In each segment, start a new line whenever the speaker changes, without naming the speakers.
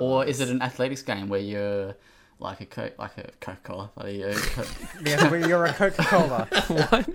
Or is it an athletics game where you're like a co- like a Coca Cola? Like co- uh,
Yeah, but you're a Coca Cola.
what?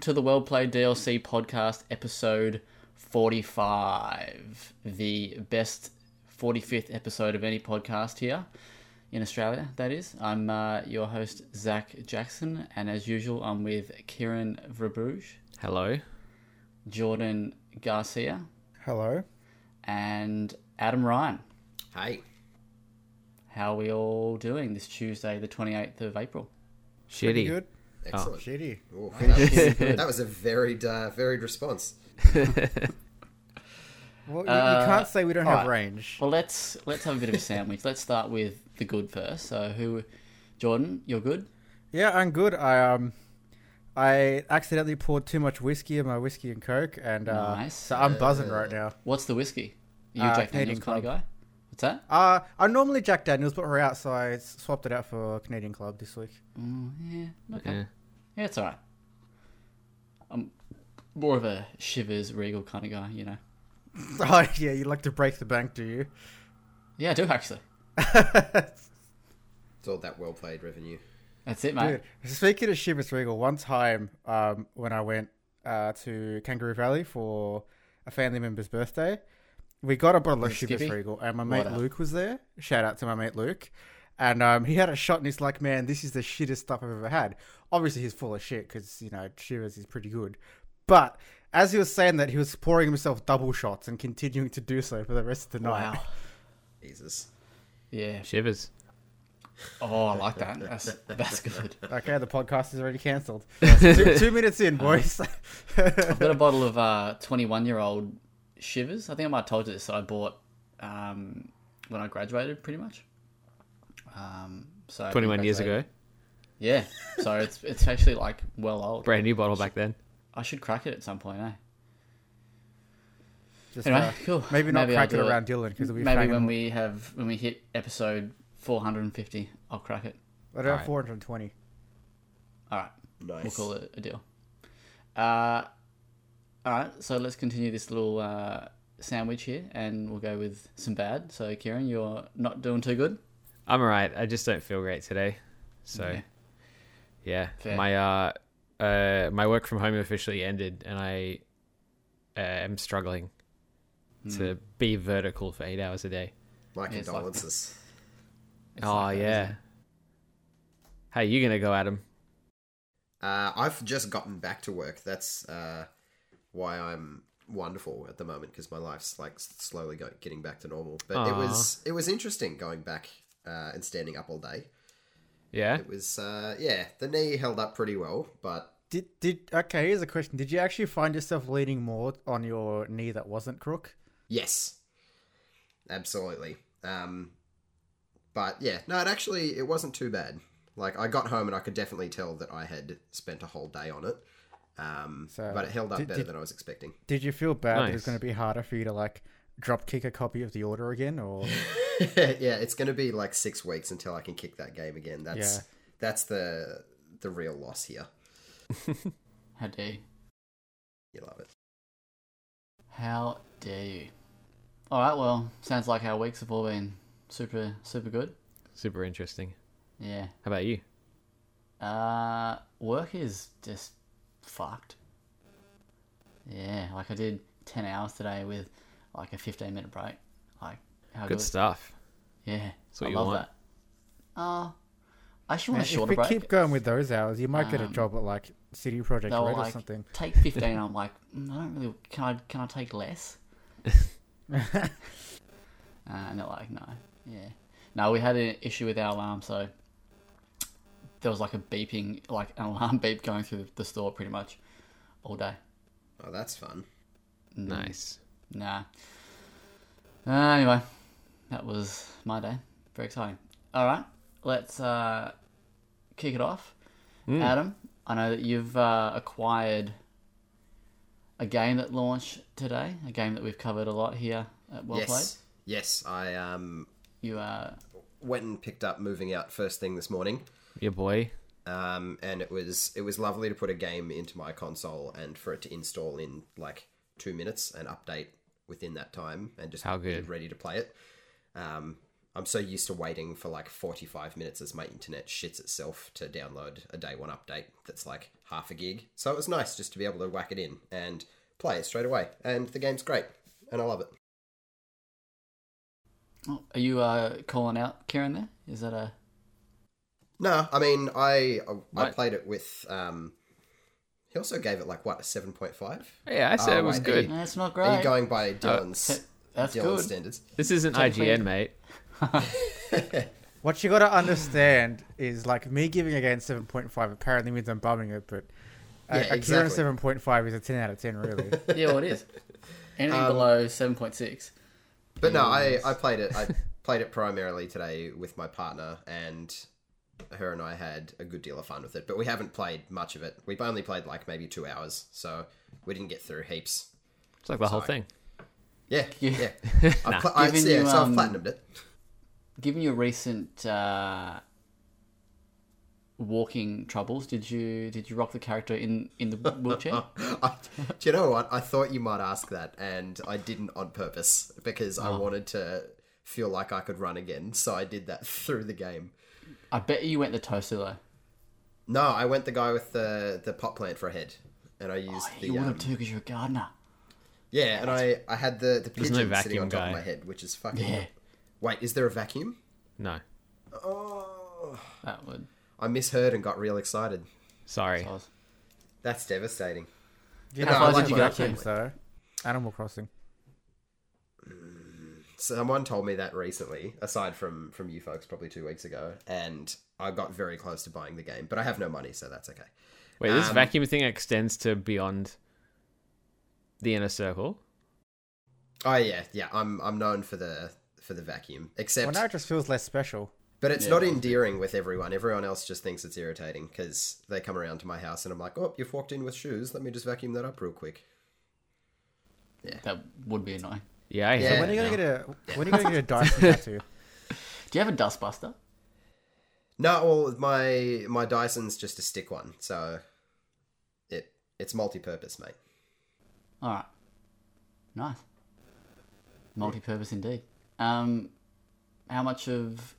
Welcome to the Well Played DLC podcast, episode 45. The best 45th episode of any podcast here in Australia, that is. I'm uh, your host, Zach Jackson, and as usual, I'm with Kieran Verbruge,
Hello.
Jordan Garcia,
Hello.
and Adam Ryan.
Hey,
How are we all doing this Tuesday, the 28th of April?
Pretty
Shitty.
good.
Excellent.
Shitty.
Ooh, that, was, that was a varied, uh, varied response.
Well, you,
Uh,
you can't say we don't have
alright.
range.
Well, let's let's have a bit of a sandwich. let's start with the good first. So, who, Jordan, you're good.
Yeah, I'm good. I um, I accidentally poured too much whiskey in my whiskey and coke, and uh,
Nice.
so I'm buzzing right now.
What's the whiskey? Are you
Uh,
a Jack Daniels kind of guy? What's that?
Uh, I'm normally Jack Daniels, but we're out, so I swapped it out for Canadian Club this week.
Mm, yeah. Okay. Yeah.
Yeah.
it's all right. I'm more of a Chivas Regal kind of guy, you know.
oh yeah, you like to break the bank, do you?
Yeah, I do actually.
It's all that well played revenue.
That's it, mate.
Dude, speaking of Chivas Regal, one time um, when I went uh, to Kangaroo Valley for a family member's birthday, we got a bottle of
Hey,
Chivas
Skippy.
Regal, and my mate
What up?
Luke was there. Shout out to my mate Luke. And um, he had a shot, and he's like, "Man, this is the shittest stuff I've ever had." Obviously, he's full of shit because you know Chivas is pretty good. But as he was saying that, he was pouring himself double shots and continuing to do so for the rest of the night.
Wow.
Jesus.
Yeah.
Chivas.
Oh, I like that. That's that's good.
Okay, the podcast is already cancelled. two, two minutes in, boys.
I've got a bottle of uh, 21 year old Chivas. I think I might have told you this that I bought um, when I graduated, pretty much. Um, so
21 years ago.
Yeah. So it's it's actually like well old.
Brand new bottle back then.
I should crack it at some point, eh?
Just,
Anyway,
uh,
cool.
maybe not
I'll
crack it
do
around Dylan because we
Maybe when we have when we hit episode 450, I'll crack it.
What about 420?
All right.
Nice.
We'll call it a deal. Uh, all right, so let's continue this little uh, sandwich here, and we'll go with some bad. So, Kieran, you're not doing too good.
I'm alright. I just don't feel great today. So,
Okay.
yeah.
Fair.
My uh, uh, my work from home officially ended, and I uh, am struggling to be vertical for eight hours a day.
My
Yeah, it's like-
condolences.
Oh
like that,
yeah.
isn't it?
Hey, you gonna go, Adam?
Uh, I've just gotten back to work. That's uh, why I'm wonderful at the moment because my life's like slowly go- getting back to normal. But it was it was interesting going back uh, and standing up all day.
Yeah.
It was uh, yeah, the knee held up pretty well, but
Did did okay? Here's a question: Did you actually find yourself leaning more on your knee that wasn't crook?
Yes, absolutely. Um, but yeah, no, it actually it wasn't too bad. Like I got home and I could definitely tell that I had spent a whole day on it. Um,
So,
but it held up
did-
better
did-
than I was expecting.
Did you feel bad that it's going to be harder for you to like drop kick a copy of the order again, or
yeah, it's going to be like six weeks until I can kick that game again. That's
Yeah.
that's the the real loss here.
How dare you?
You love it.
How dare you? All right, well, sounds like our weeks have all been super, super good.
Super interesting.
Yeah.
How about you?
Uh, work is just fucked. Yeah, like I did 10 hours today with like a 15 minute break. Like, how
Good
good.
stuff.
Yeah,
That's what
I
you
love
want.
that. Uh, I actually
Man,
want a
if
shorter
we
break.
keep going with those hours, you might get a
Um,
job at like CD Projekt
They'll
Red or something.
take 15. I'm like, "Mm, I don't really. Can I? Can I take less? Uh, and they're like, no, yeah, no. We had an issue with our alarm, so there was like a beeping, like an alarm beep going through the store pretty much all day.
Oh, that's fun.
Mm,
Nice.
Nah. Uh, anyway, that was my day. Very exciting. All right, let's uh, kick it off. Adam, I know that you've uh, acquired a game that launched today, a game that we've covered a lot here at Well
yes, yes. I um
You uh,
went and picked up moving out first thing this morning.
Your boy.
um, and it was it was lovely to put a game into my console and for it to install in like two minutes and update within that time and just
How
be
good.
ready to play it. Um, I'm so used to waiting for like 45 minutes as my internet shits itself to download a day one update that's like half a gig. So it was nice just to be able to whack it in and play it straight away. And the game's great, and I love it.
are you uh, calling out Kieran there? Is that a
No, I mean I I
What?
played it with. Um, he also gave it like what a 7.5.
Yeah, I said
Oh,
it was
wait,
good.
That's not great.
Are you going by Dylan's
That's
Dylan's
good.
standards?
This isn't
Technically-
IGN, mate.
What you gotta understand is like me giving a game seven point five apparently means I'm bumming it, but a,
Yeah,
a Kieran
exactly.
seven point five is a ten out of ten, really.
yeah, well, it is. Anything
Um,
below seven point six.
But no, I, I played it. I played it primarily today with my partner, and her and I had a good deal of fun with it. But we haven't played much of it. We've only played like maybe two hours, so we didn't get through heaps.
It's like the whole
Sorry.
thing.
Yeah,
Yeah.
yeah. I've pl- I, yeah
you,
so
um,
I've platinumed it.
Given your recent uh, walking troubles, did you did you rock the character in in the wheelchair?
I, do you know what? I thought you might ask that, and I didn't on purpose because I wanted to feel like I could run again. So I did that through the game.
I bet you went the toaster though.
No, I went the guy with the the pot plant for a head, and I used
Oh,
the
you would
um,
have too because you're a gardener.
Yeah, and I, I had the, the
There's no
pigeon sitting on top
guy.
of my head, which is fucking.
Yeah.
Wait, is there a vacuum?
No.
Oh,
That would.
I misheard and got real excited.
Sorry.
That's devastating.
You
How
know,
far
I
did
like
you
my
go to?
games, though. Animal Crossing.
Someone told me that recently, aside from from you folks, probably two weeks ago, and I got very close to buying the game, but I have no money, so that's okay.
Wait, this
Um,
vacuum thing extends to beyond the inner circle.
Oh yeah, yeah. I'm I'm known for the for the vacuum, except
Well, now it just feels less special.
but it's
Yeah,
not endearing with everyone. Everyone else just thinks it's irritating because they come around to my house and I'm like, oh, you've walked in with shoes. Let me just vacuum that up real quick. Yeah.
That would be annoying.
Yeah, I hate
Yeah.
it
When are you gonna
now.
get a When are you gonna get a Dyson tattoo?
Do you have a dustbuster?
No, well, my my Dyson's just a stick one, so it it's multi-purpose, mate.
All right. Nice. Multi-purpose indeed. Um, how much of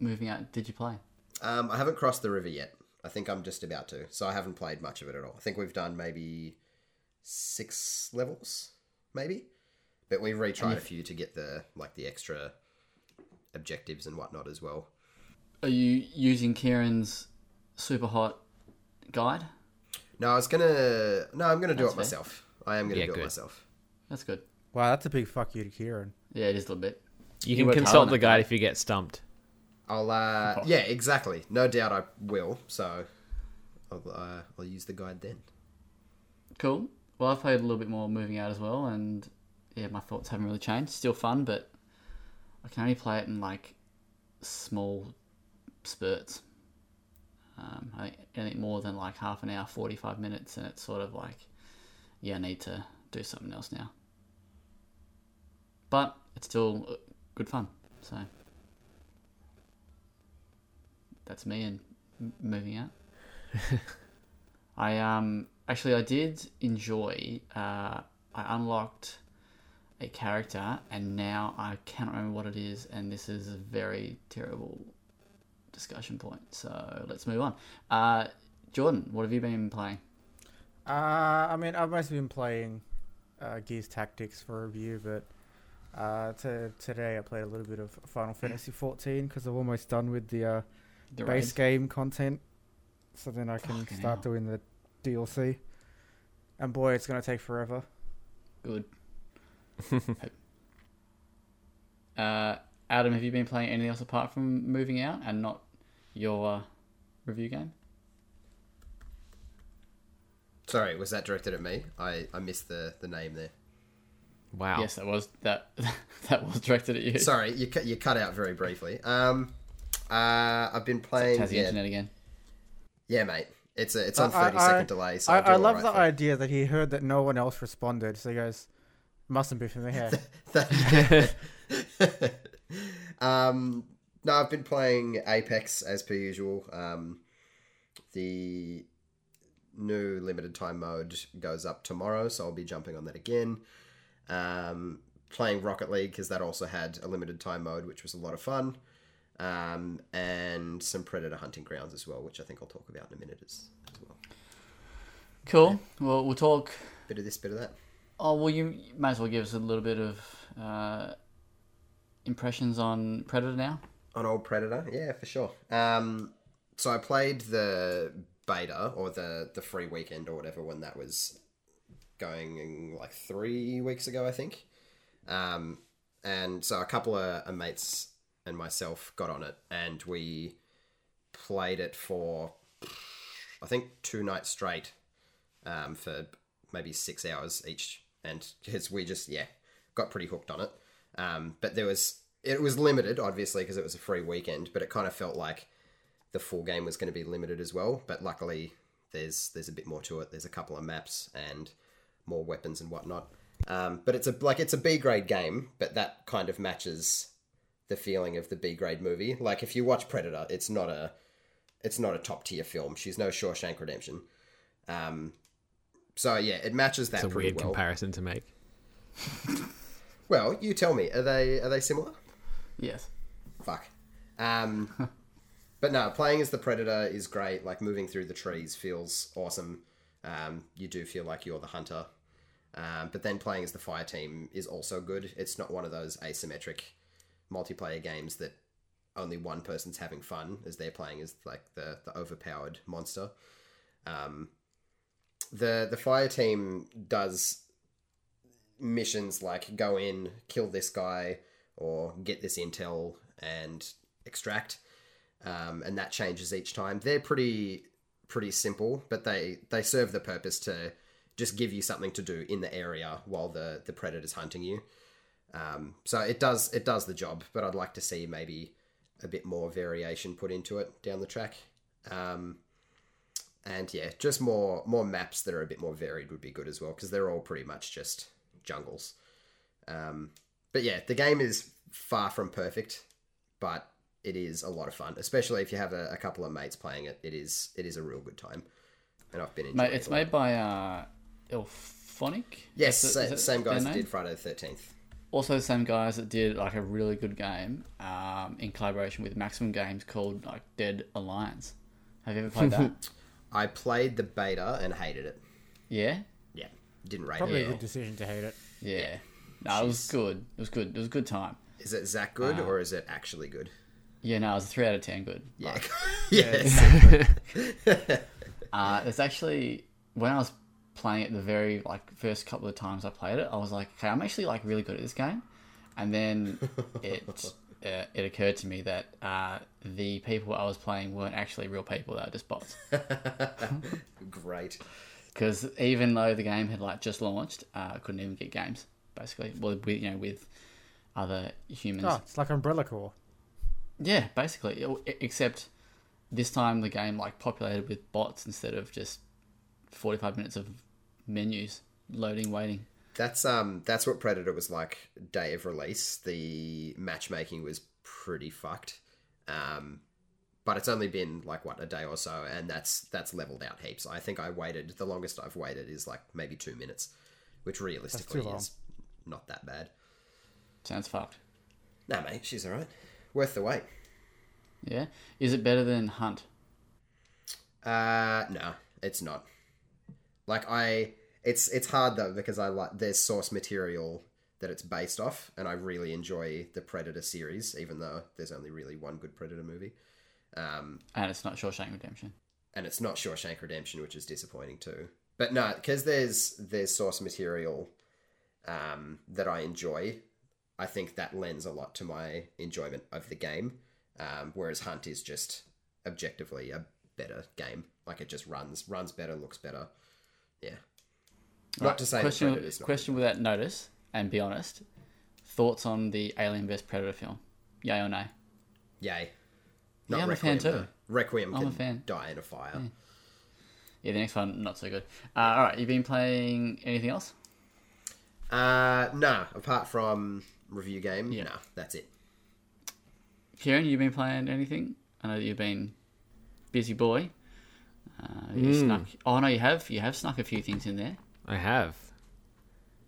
moving out did you play?
Um, I haven't crossed the river yet. I think I'm just about to, so I haven't played much of it at all. I think we've done maybe six levels, maybe, but we've retried a few to get the like the extra objectives and whatnot as well.
Are you using Kieran's super hot guide?
No, I was gonna. No, I'm gonna do
That's
it
fair.
myself. I am gonna
Yeah,
do
good.
it myself.
That's good.
Wow, that's a big fuck you to Kieran.
Yeah, it is a little bit.
You
You
can consult the guide if you get stumped.
I'll. uh Yeah, exactly. No doubt I will. So, I'll. Uh, I'll use the guide then.
Cool. Well, I've played a little bit more moving out as well, and yeah, my thoughts haven't really changed. Still fun, but I can only play it in like small spurts. Um, I think anything more than like half an hour, forty-five minutes, and it's sort of like, yeah, I need to do something else now. But it's still uh, good fun. So that's me and m- moving out. I um actually I did enjoy. Uh, I unlocked a character, and now I cannot remember what it is, and this is a very terrible discussion point. So let's move on. Uh, Jordan, what have you been playing?
Uh, I mean, I've mostly been playing uh, Gears Tactics for review, but uh, to, today I played a little bit of Final Fantasy 14 because I'm almost done with the uh,
The
base
raid?
game content, so then I can
Fucking
start
hell.
doing the DLC. And boy, it's gonna take forever.
Good. uh, Adam, have you been playing anything else apart from moving out and not your uh, review game?
Sorry, was that directed at me? I, I missed the, the name there.
Wow.
Yes, that was that. that was directed at you.
Sorry, you cut you cut out very briefly. Um, uh, I've been playing.
Has the
yeah,
internet again.
Yeah, mate. It's a it's on
I-
thirty second
I-
delay. So
I,
I'll do
I
all
love
right
the
for
idea that he heard that no one else responded, so he goes, "Mustn't be from the hair."
um, no, I've been playing Apex as per usual. Um, the new limited time mode goes up tomorrow, so I'll be jumping on that again. Um, playing Rocket League because that also had a limited time mode, which was a lot of fun. Um, and some Predator hunting grounds as well, which I think I'll talk about in a minute as, as well.
Cool. Well, we'll talk.
Bit of this, bit of that.
Oh, well, you may as well give us a little bit of uh, impressions on Predator now.
on old Predator, yeah, for sure. Um, so I played the beta or the the free weekend or whatever when that was going like three weeks ago, I think. Um, and so a couple of, of mates and myself got on it, and we played it for I think two nights straight, um, for maybe six hours each, and because we just yeah got pretty hooked on it. Um, but there was it was limited, obviously, because it was a free weekend. But it kind of felt like the full game was going to be limited as well. But luckily, there's there's a bit more to it. There's a couple of maps and more weapons and whatnot. Um, but it's a like it's a B grade game, but that kind of matches the feeling of the B grade movie. Like if you watch Predator, it's not a it's not a top tier film. She's no Shawshank Redemption. Um, so yeah, it matches that
It's a
pretty
weird
well.
comparison to make.
Well, you tell me, are they are they similar?
Yes.
Fuck. Um, but no, playing as the predator is great. Like moving through the trees feels awesome. Um, you do feel like you're the hunter. Um, but then playing as the fire team is also good. It's not one of those asymmetric multiplayer games that only one person's having fun as they're playing as like the, the overpowered monster. Um, the the fire team does missions like go in, kill this guy, or get this intel and extract, um, and that changes each time. They're pretty pretty simple, but they they serve the purpose to just give you something to do in the area while the the predator's hunting you. Um, so it does it does the job, but I'd like to see maybe a bit more variation put into it down the track. Um, and yeah, just more more maps that are a bit more varied would be good as well because they're all pretty much just jungles. Um, but yeah, the game is far from perfect, but it is a lot of fun, especially if you have a, a couple of mates playing it. It is it is a real good time, and I've been enjoying
Mate, it's
it.
made by uh, IllFonic.
yes,
Is it- is
same guys that did Friday the Thirteenth.
Also, the same guys that did like a really good game um, in collaboration with Maximum Games called like Dead Alliance. Have you ever played that?
I played the beta and hated it.
yeah,
Yeah, didn't rate
Probably
it.
Probably a good decision to hate it.
yeah. No, it was good. It was good. It was a good time.
Is it Zach good
Uh,
or is it actually good?
Yeah, no, it was a three out of ten. Good.
Yeah,
Like,
yes.
Uh, it's actually when I was playing it the very like first couple of times I played it, I was like, okay, I'm actually like really good at this game, and then it uh, it occurred to me that uh, the people I was playing weren't actually real people; they were just bots.
Great.
Because even though the game had like just launched, uh, I couldn't even get games basically. Well, with you know with other humans.
Oh, it's like Umbrella Corps.
Yeah, basically. E- Except this time the game like populated with bots instead of just forty five minutes of menus loading, waiting.
That's um that's what Predator was like day of release. The matchmaking was pretty fucked. Um but it's only been like what a day or so and that's that's leveled out heaps. I think I waited the longest I've waited is like maybe 2 minutes, which realistically is not that bad.
Sounds fucked.
Nah, mate, she's all right. Worth the wait.
Yeah. Is it better than Hunt?
Uh, no, it's not. Like I, it's it's hard though because I like there's source material that it's based off, and I really enjoy the Predator series, even though there's only really one good Predator movie. Um,
And it's not Shawshank Redemption.
and it's not Shawshank Redemption, which is disappointing too. But no, because there's there's source material um, that I enjoy. I think that lends a lot to my enjoyment of the game. Um, whereas Hunt is just objectively a better game. Like it just runs runs better, looks better. Yeah. Not
Right,
to say
question.
Predator's not
question without notice, and be honest. Thoughts on the Alien vs Predator film? Yay or nay?
Yay.
yeah, I'm a fan
Requiem,
too.
though. Requiem
I'm a
can
fan.
die in a fire.
Yeah, the next one not so good. Uh, all right, you've been playing anything else?
Uh, nah, apart from review game,
Yeah.
nah, that's it.
Kieran, you've been playing anything? I know that you've been busy boy. Uh, you
Hmm.
snuck. Oh no, you have. You have snuck a few things in there.
I have.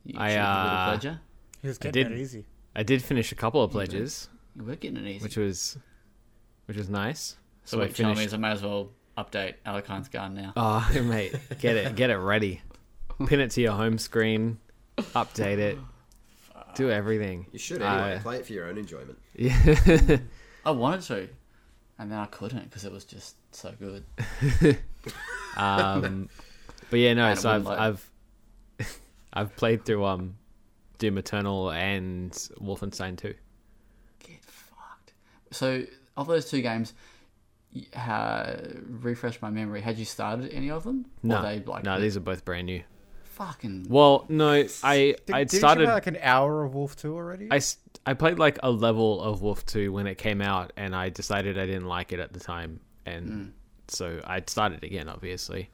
You
I,
achieved a little
uh,
pleasure.
He was
I
getting
did-
it easy.
I did finish a couple of pledges,
You were getting it easy.
which was which was nice.
so
so
what you're telling me
finished.
is I may as well update Alakine's Garden now.
Oh, mate, get it, get it ready. Pin it to your home screen, update it, do everything.
You should anyway.
Uh,
play it for your own enjoyment.
Yeah.
I wanted to, and then I couldn't because it was just so good.
um, but yeah, no.
And
So I've
wouldn't
I've I've played through um Doom Eternal and Wolfenstein 2.
Get fucked. So of those two games, ha, refresh my memory. Had you started any of them?
No,
they like
no, these are both brand new.
fucking.
Well, no, I
Did,
I'd started.
you like an hour of Wolf 2 already?
I I played like a level of Wolf 2 when it came out, and I decided I didn't like it at the time, and
Mm.
so I started again, obviously.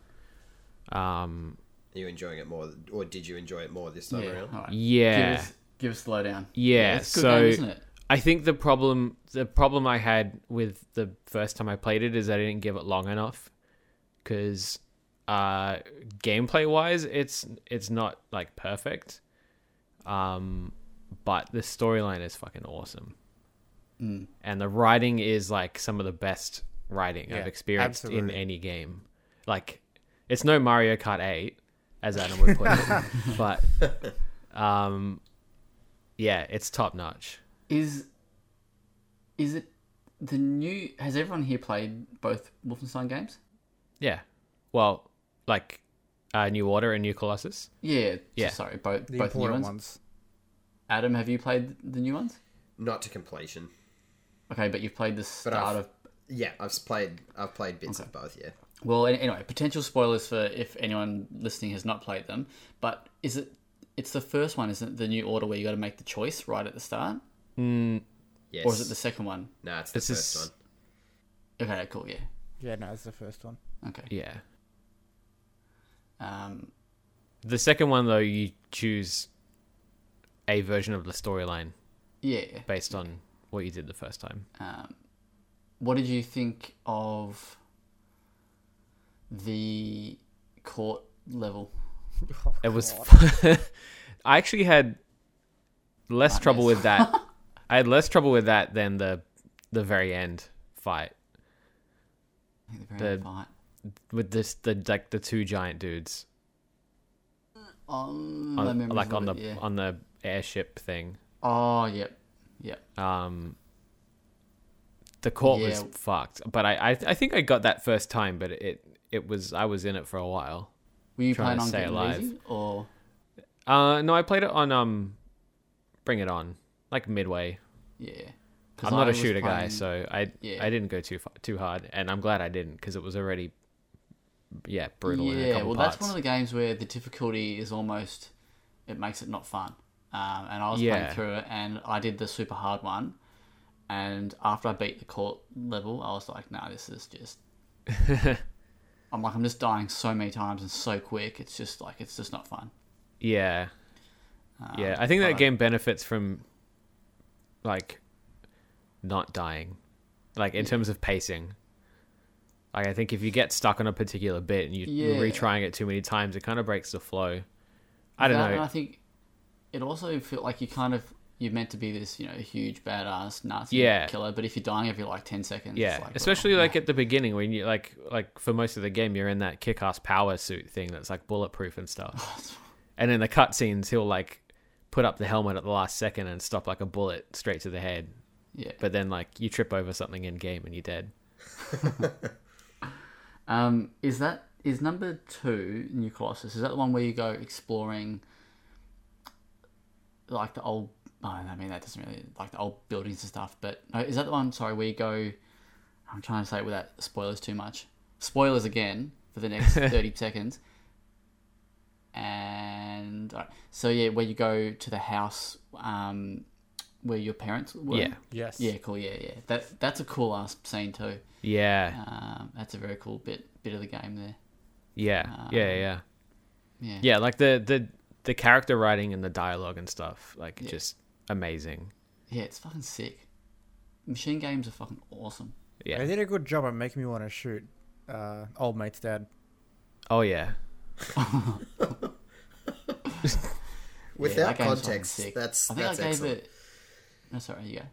Um,
Are you enjoying it more, or did you enjoy it more this time
yeah.
around?
All right.
yeah,
Give us, give us the lowdown.
yeah.
it's a good
so
game, isn't it?
I think the problem the problem I had with the first time I played it is I didn't give it long enough because uh, gameplay wise, it's it's not like perfect. Um, but the storyline is fucking awesome.
Mm.
and the writing is like some of the best writing
Yeah,
I've experienced in any game. Like, it's no Mario Kart 8, as Adam would put it, but um, yeah, it's top notch.
Is is it the new? Has everyone here played both Wolfenstein games?
Yeah, well, like uh, New Order and New Colossus.
Yeah.
Yeah.
Sorry, both
the
both new ones.
ones.
Adam, have you played the new ones?
Not to completion.
Okay, but you've played the start of.
yeah, I've played I've played bits of both. Yeah,
Well, anyway, potential spoilers for if anyone listening has not played them. But is it? It's the first one, isn't it? The new order where you got to make the choice right at the start,
Mm,
yes.
or is it the second one?
No, it's the
This
first
is-
one.
Okay, cool. Yeah.
Yeah, no, it's the first one.
Okay.
yeah.
Um,
The second one, though, you choose a version of the storyline
yeah.
based on what you did the first time.
Um, what did you think of the court level?
It was. I actually had less trouble with that. I had less trouble with that than the the very end fight
I think the very end fight.
with this the like the two giant dudes
On, my
on, like
a
on the
little yeah.
on the airship thing.
Oh, yep, yep.
Um, the court was fucked, but I, I I think I got that first time, but it it was I was in it for a while.
Were you
Trying to
on
stay alive.
easy, or
Uh, no, I played it on um, Bring It On, like midway.
Yeah.
I'm not
I
a shooter guy, so I
Yeah.
I didn't go too far, too hard, and I'm glad I didn't because it was already yeah brutal
yeah. Well,
parts.
that's one of the games where the difficulty is almost it makes it not fun. Um, and I was
Yeah.
playing through it, and I did the super hard one. And after I beat the court level, I was like, "No, this is just." I'm like, I'm just dying so many times and so quick. It's just like it's just not fun.
yeah,
Um,
yeah. I think that game benefits from like not dying, like in terms of pacing. Like I think if you get stuck on a particular bit and you, you're retrying it too many times, it kind of breaks the flow. I don't
that,
know.
I think it also feel like you kind of you're meant to be this, you know, huge badass Nazi
Yeah.
killer. But if you're dying every like ten seconds,
Yeah,
like,
especially
well,
like
nah.
at the beginning when you like like for most of the game you're in that kick-ass power suit thing that's like bulletproof and stuff. and in the cutscenes he'll like put up the helmet at the last second and stop like a bullet straight to the head.
yeah.
But then like you trip over something in game and you're dead.
Um, is that is number two New Colossus? Is that the one where you go exploring, like the old? Oh, I mean that doesn't really like the old buildings and stuff. But no, is that the one? Sorry, where you go? I'm trying to say it without spoilers too much. Spoilers again for the next thirty seconds. And alright, so yeah, where you go to the house um, where your parents were.
Yeah.
Yes.
Yeah, cool. Yeah, yeah. That that's a cool ass scene too.
Yeah,
Um, that's a very cool bit bit of the game there.
yeah, yeah, yeah,
Yeah.
yeah. Like the the the character writing and the dialogue and stuff, like
Yeah.
just amazing.
Yeah, it's fucking sick. Machine games are fucking awesome.
Yeah.
They did a good job at making me want to shoot uh, old mate's dad.
Oh yeah.
Without
that
context,
sick.
that's
I think
that's
I gave
excellent.
it. No, sorry, you go.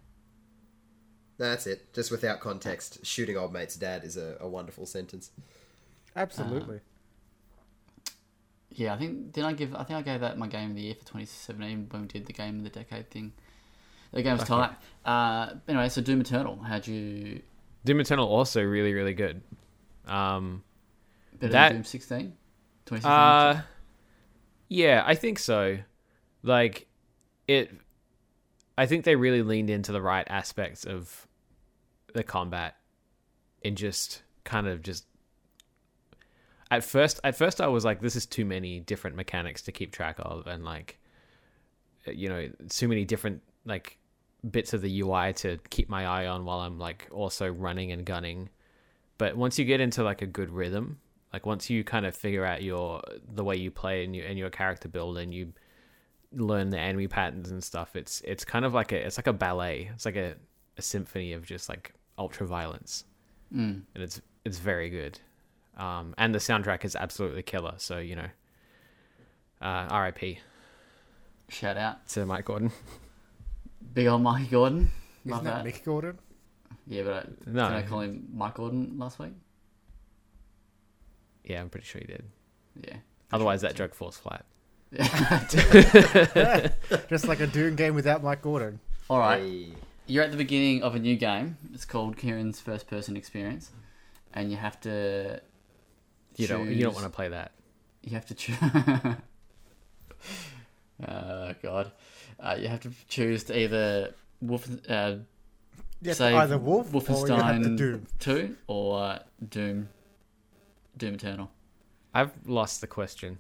That's it. Just without context, shooting old mate's dad is a, a wonderful sentence.
Absolutely.
Yeah, I think did I give? I think I gave that my game of the year for 2017 when we did the game of the decade thing. The game was tight. Uh, anyway, so Doom Eternal. How'd you
Doom Eternal also really really good. Um,
better
That-
than Doom 16? 2016.
uh, yeah, I think so. Like it, I think they really leaned into the right aspects of the combat, and just kind of just. At first, at first, I was like, "This is too many different mechanics to keep track of," and like, you know, too many different like bits of the UI to keep my eye on while I'm like also running and gunning. But once you get into like a good rhythm, like once you kind of figure out your the way you play and you and your character build and you learn the enemy patterns and stuff, it's it's kind of like a it's like a ballet. It's like a, a symphony of just like ultra violence,
Mm.
and it's it's very good. Um, and the soundtrack is absolutely killer. So you know, uh, R.I.P.
Shout out,
to Mike Gordon.
big old Mike Gordon. Love
Isn't that
that.
Mick Gordon?
Yeah, but I,
No.
did I call him Mike Gordon last week?
Yeah, I'm pretty sure he did.
Yeah.
Otherwise, that joke falls flat.
Just like a Doom game without Mike Gordon.
All right.
Hey.
You're at the beginning of a new game. It's called Kieran's First Person Experience, and you have to.
You don't you don't want to play that.
You have to choose. oh God! Uh, you have to choose to either Wolf, uh,
You have to either Wolf or you have to
Wolfenstein
Doom.
Two or uh, Doom, Doom Eternal.
I've lost the question.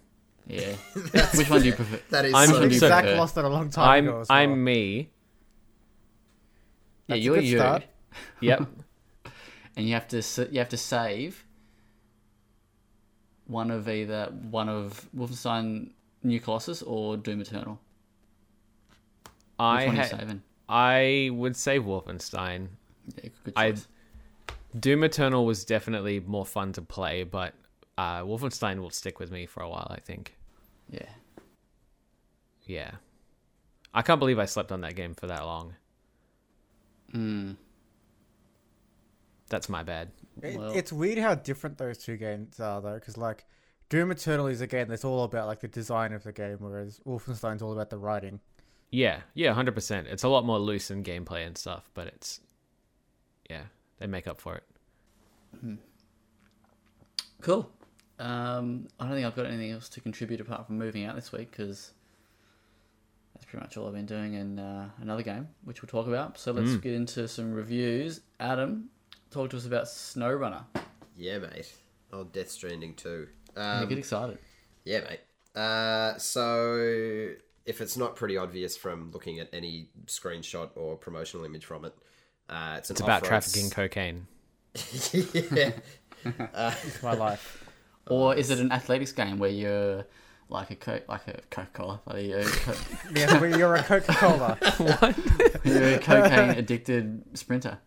Yeah. Which one do you prefer?
That is
I'm
so
from
I think
you
so-
Zach
prefer?
lost it a long time
I'm
ago as well.
I'm me.
Yeah,
That's a
you're
good
you,
start.
Yep.
and you have to you have to save one of either one of Wolfenstein New Colossus or Doom Eternal.
I
Which one are you
ha- I would say Wolfenstein.
Yeah,
I-. Doom Eternal was definitely more fun to play, but uh, Wolfenstein will stick with me for a while. I think.
Yeah.
Yeah. I can't believe I slept on that game for that long.
Mm.
That's my bad.
It,
Well-
it's weird how different those two games are, though, because like Doom Eternal is a game that's all about like the design of the game, whereas Wolfenstein's all about the writing.
Yeah, yeah, hundred percent. It's a lot more loose in gameplay and stuff, but it's yeah, they make up for it.
Cool. Um, I don't think I've got anything else to contribute apart from moving out this week because that's pretty much all I've been doing. And uh, another game, which we'll talk about. So let's
Mm.
get into some reviews. Adam, talk to us about SnowRunner.
Yeah, mate. Oh, Death Stranding too.
Yeah,
Um,
get excited.
Yeah, mate. Uh, so if it's not pretty obvious from looking at any screenshot or promotional image from it, uh, it's an
It's about trafficking cocaine.
yeah,
It's my life.
Or is it an athletics game where you're like a co- like a Coca Cola, like you're, co-
yeah, but you're a Coca Cola.
you're a cocaine addicted sprinter?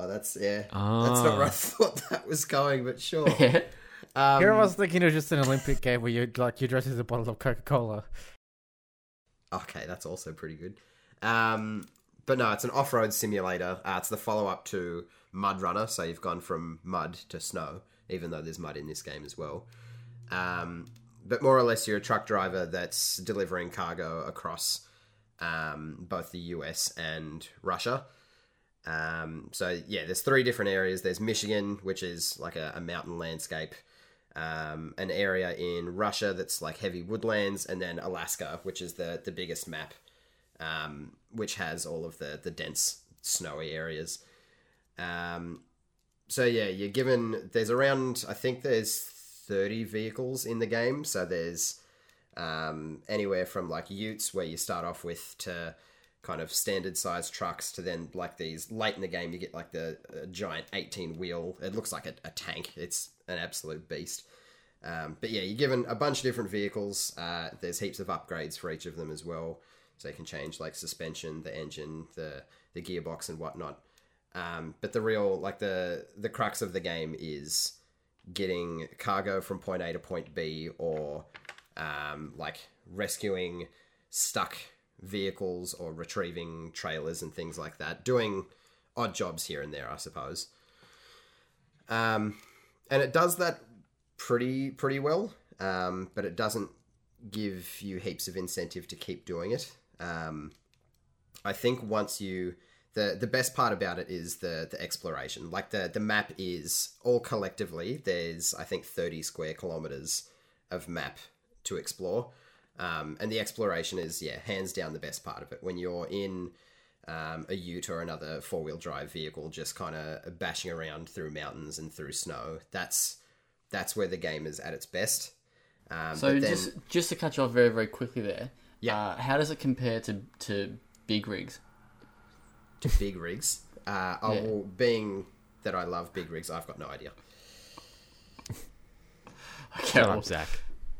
Oh, that's yeah.
Ah.
That's not where I thought that was going, but sure.
Yeah.
Um,
Here I was thinking it was just an Olympic game where you like you dress as a bottle of Coca Cola.
Okay, that's also pretty good. Um, but no, it's an off-road simulator. Uh, it's the follow-up to Mud Runner, so you've gone from mud to snow, even though there's mud in this game as well. Um, but more or less, you're a truck driver that's delivering cargo across um, both the US and Russia. Um, so yeah, there's three different areas. There's Michigan, which is like a, a mountain landscape. Um, an area in Russia that's like heavy woodlands, and then Alaska, which is the the biggest map, um, which has all of the the dense snowy areas. Um, so yeah, you're given there's around I think there's 30 vehicles in the game. So there's um, anywhere from like Utes where you start off with to kind of standard sized trucks to then like these late in the game you get like the giant 18 wheel. It looks like a, a tank. It's an absolute beast. Um, but yeah you're given a bunch of different vehicles. Uh, there's heaps of upgrades for each of them as well. So you can change like suspension the engine the the gearbox and whatnot. Um, but the real like the the crux of the game is getting cargo from point a to point b or um, like rescuing stuck vehicles or retrieving trailers and things like that, doing odd jobs here and there, I suppose. Um, and it does that pretty pretty well, um, but it doesn't give you heaps of incentive to keep doing it. Um, I think once you the the best part about it is the the exploration. Like the the map is all collectively. There's I think thirty square kilometers of map to explore, um, and the exploration is yeah hands down the best part of it. When you're in um, a Ute or another four wheel drive vehicle, just kind of bashing around through mountains and through snow. That's that's where the game is at its best. Um,
So
then,
just just to cut you off very very quickly there.
Yeah.
Uh, how does it compare to to big rigs?
to big rigs. Uh, oh,
Yeah.
well, being that I love big rigs, I've got no idea.
Okay,
Shut
well,
up, Zach.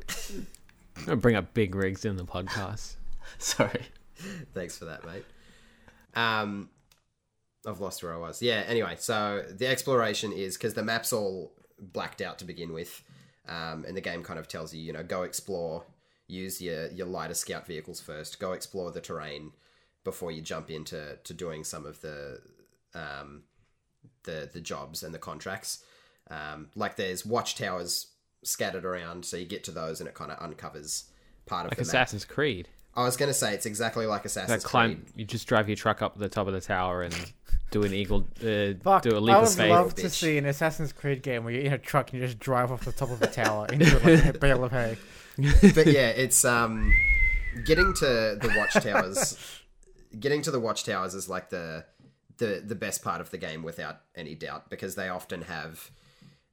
Gonna bring up big rigs in the podcast.
sorry.
Thanks for that, mate. Um, I've lost where I was. Yeah. Anyway, so the exploration is because the map's all blacked out to begin with, um, and the game kind of tells you, you know, go explore, use your your lighter scout vehicles first, go explore the terrain before you jump into to doing some of the um, the the jobs and the contracts. Um, like there's watchtowers scattered around, so you get to those and it kind of uncovers part of
Like
the map.
Assassin's Creed.
I was going to say it's exactly like
That
Assassin's
climb,
Creed.
you just drive your truck up the top of the tower and do an eagle, uh,
Fuck,
do a leap of
would
faith.
love to
bitch.
see an Assassin's Creed game where you're in a truck and you just drive off the top of a tower into like a bale of hay.
but yeah, it's um getting to the watchtowers. getting to the watchtowers is like the the the best part of the game without any doubt because they often have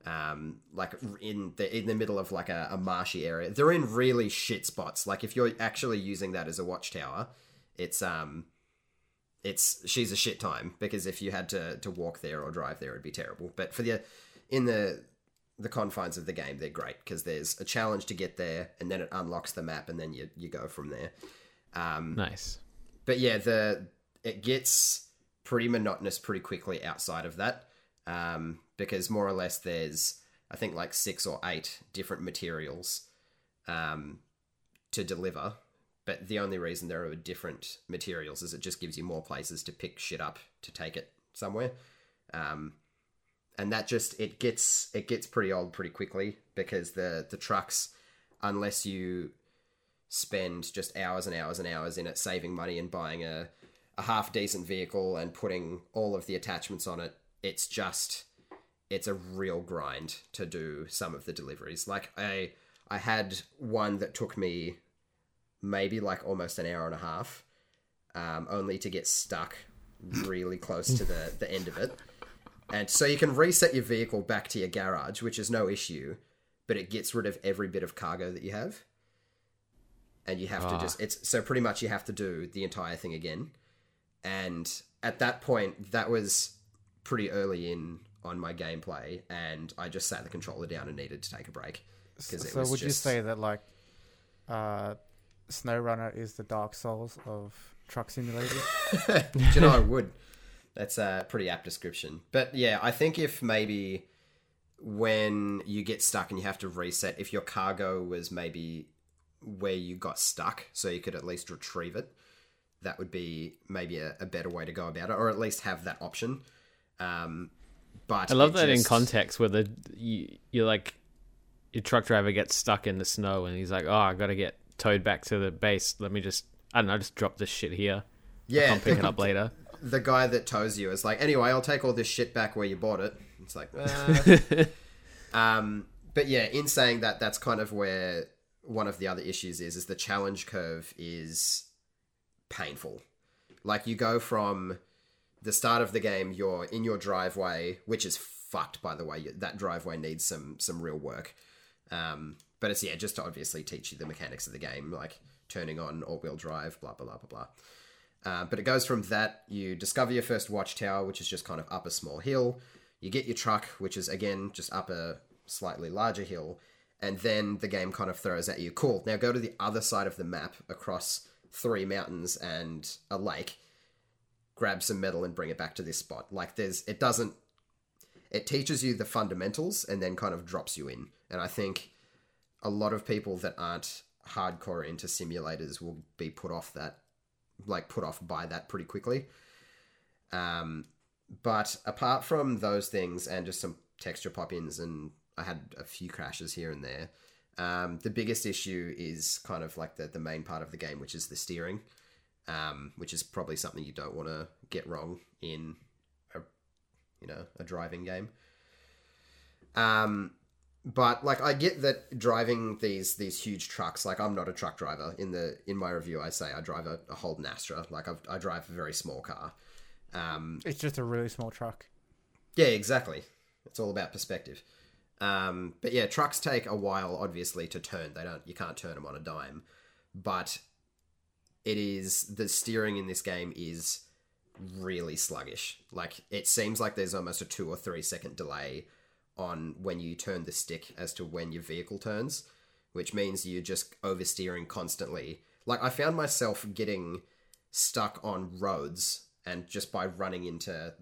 um like in the in the middle of like a, a marshy area. They're in really shit spots. Like if you're actually using that as a watchtower, it's um it's she's a shit time because if you had to to walk there or drive there it'd be terrible. But for the in the the confines of the game, they're great because there's a challenge to get there, and then it unlocks the map, and then you you go from there. Um,
Nice.
but yeah, the it gets pretty monotonous pretty quickly outside of that, um, because more or less there's I think like six or eight different materials um, to deliver. But the only reason there are different materials is it just gives you more places to pick shit up to take it somewhere. Um, and that just it gets it gets pretty old pretty quickly because the the trucks unless you spend just hours and hours and hours in it saving money and buying a a half decent vehicle and putting all of the attachments on it it's just it's a real grind to do some of the deliveries like i i had one that took me maybe like almost an hour and a half um, only to get stuck really close to the the end of it and so you can reset your vehicle back to your garage, which is no issue, but it gets rid of every bit of cargo that you have. And you have
Ah.
to just it's so pretty much you have to do the entire thing again. And at that point, that was pretty early in on my gameplay, and I just sat the controller down and needed to take a break. Because it
So would you say that like uh, SnowRunner is the Dark Souls of truck simulators?
Do you know I would? That's a pretty apt description. But yeah, I think if maybe when you get stuck and you have to reset, if your cargo was maybe where you got stuck, so you could at least retrieve it, that would be maybe a, a better way to go about it, or at least have that option. Um, but
I love that in context where the you, you're like your truck driver gets stuck in the snow and he's like, "Oh, I got to get towed back to the base. Let me just I don't know, just drop this shit here.
Yeah,
I'll pick it up later."
the guy that tows you is like, anyway, I'll take all this shit back where you bought it. It's like, uh. um, but yeah, in saying that, that's kind of where one of the other issues is, is the challenge curve is painful. Like you go from the start of the game, you're in your driveway, which is fucked, by the way. That driveway needs some some real work. Um, but it's yeah, just to obviously teach you the mechanics of the game, like turning on all wheel drive, blah blah blah blah blah. Uh, but it goes from that, you discover your first watchtower, which is just kind of up a small hill. You get your truck, which is again just up a slightly larger hill. And then the game kind of throws at you, cool, now go to the other side of the map across three mountains and a lake, grab some metal and bring it back to this spot. Like there's, it doesn't, it teaches you the fundamentals and then kind of drops you in. And I think a lot of people that aren't hardcore into simulators will be put off that like put off by that pretty quickly um but apart from those things and just some texture pop-ins and i had a few crashes here and there um the biggest issue is kind of like the the main part of the game which is the steering um which is probably something you don't want to get wrong in a you know a driving game um but like I get that driving these these huge trucks. Like I'm not a truck driver. In the in my review, I say I drive a, a Holden Astra. Like I've, I drive a very small car. Um,
It's just a really small truck.
yeah, exactly. It's all about perspective. Um, but yeah, trucks take a while, obviously, to turn. They don't. You can't turn them on a dime. But it is the steering in this game is really sluggish. Like it seems like there's almost a two or three second delay on when you turn the stick as to when your vehicle turns, which means you're just oversteering constantly. Like I found myself getting stuck on roads and just by running into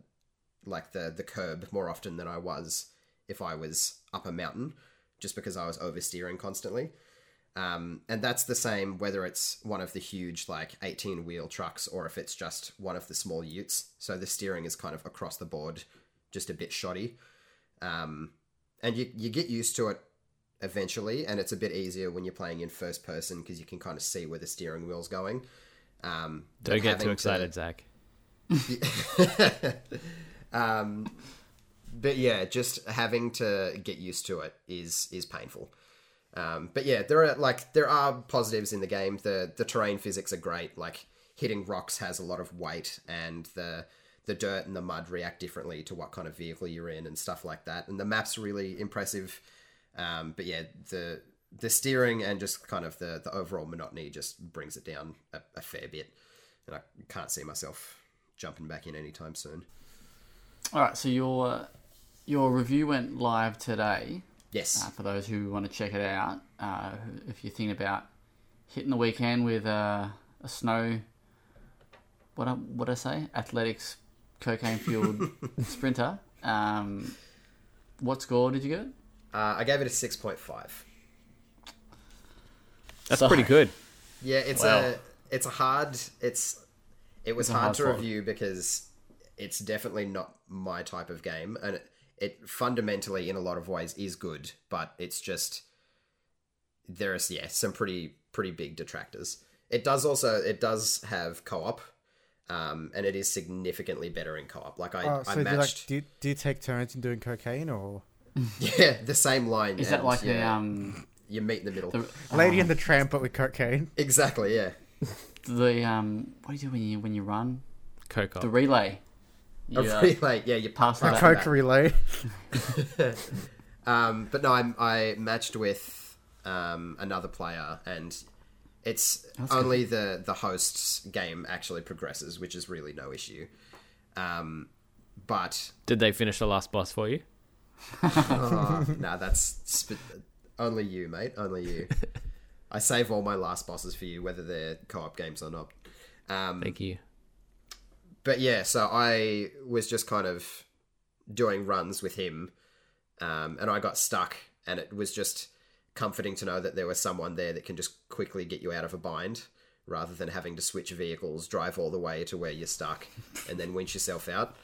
like the the curb more often than I was if I was up a mountain, just because I was oversteering constantly. Um, and that's the same whether it's one of the huge like 18 wheel trucks or if it's just one of the small utes. So the steering is kind of across the board, just a bit shoddy. Um, and you you get used to it eventually, and it's a bit easier when you're playing in first person because you can kind of see where the steering wheel's going. Um,
Don't get too
to-
excited, Zach.
um, but yeah, just having to get used to it is is painful. Um, but yeah, there are like there are positives in the game. The the terrain physics are great. Like hitting rocks has a lot of weight, and the the dirt and the mud react differently to what kind of vehicle you're in and stuff like that. And the map's really impressive. Um, but yeah, the the steering and just kind of the the overall monotony just brings it down a, a fair bit. And I can't see myself jumping back in anytime soon.
All right, so your your review went live today.
Yes.
Uh, for those who want to check it out, uh, if you're thinking about hitting the weekend with uh, a snow, what I, what I say, athletics, cocaine fueled sprinter. Um, what score did you get?
Uh, I gave it a six point five.
That's
So-
pretty good.
Yeah, it's
Wow.
a it's a hard it's it was
It's
hard,
hard
to review because it's definitely not my type of game, and it, it fundamentally in a lot of ways is good, but it's just there's yeah some pretty pretty big detractors. It does also it does have co op. Um, and it is significantly better in co-op. Like I,
Oh, so
I
do you, like, do, you, do you take turns in doing cocaine or
yeah, the same line.
Is that
and,
like the
yeah,
um
you meet in the middle?
the
Lady
uh,
and the Tramp but with cocaine?
Exactly, yeah.
the um what do you do when you when you run
Coco.
the relay?
A
You, uh,
relay, yeah, you
pass
A
that
coke
back.
relay.
Um, but no, I'm, I matched with um, another player, and it's
That's
only the the host's game actually progresses, which is really no issue. Um, but
Did they finish the last boss for you?
oh, no, that's sp- only you, mate. Only you. I save all my last bosses for you, whether they're co-op games or not. Um,
Thank you.
But yeah, so I was just kind of doing runs with him, um, and I got stuck, and it was just comforting to know that there was someone there that can just quickly get you out of a bind, rather than having to switch vehicles, drive all the way to where you're stuck, and then winch yourself out.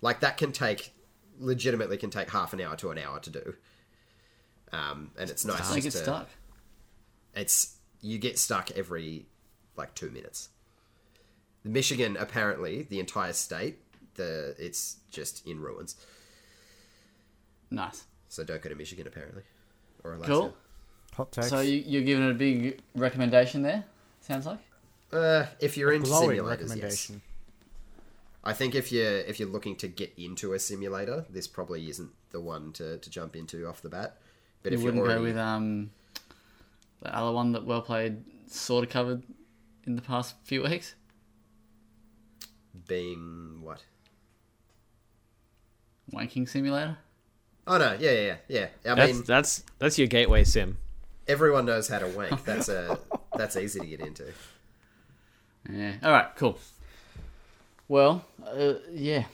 Like that can take, legitimately, can take half an hour to an hour to do. Um, and it's nice
I get
to,
stuck.
it's you get stuck every like two minutes. Michigan apparently the entire state the it's just in ruins.
Nice.
So don't go to Michigan apparently, or Alaska.
Cool.
Hot takes.
So you, you're giving it a big recommendation there. Sounds like.
Uh, if you're into
Glowing
simulators, yes.
recommendation.
I think if you're if you're looking to get into a simulator, this probably isn't the one to, to jump into off the bat. But
you
if
wouldn't
you're already,
go with um the other one that well played sort of covered in the past few weeks.
Being what?
Wanking simulator.
Oh no, yeah, yeah, yeah. yeah. I
That's
mean,
that's that's your gateway sim.
everyone knows how to wank. That's a that's easy to get into.
Yeah. All right. Cool. Well, uh, yeah,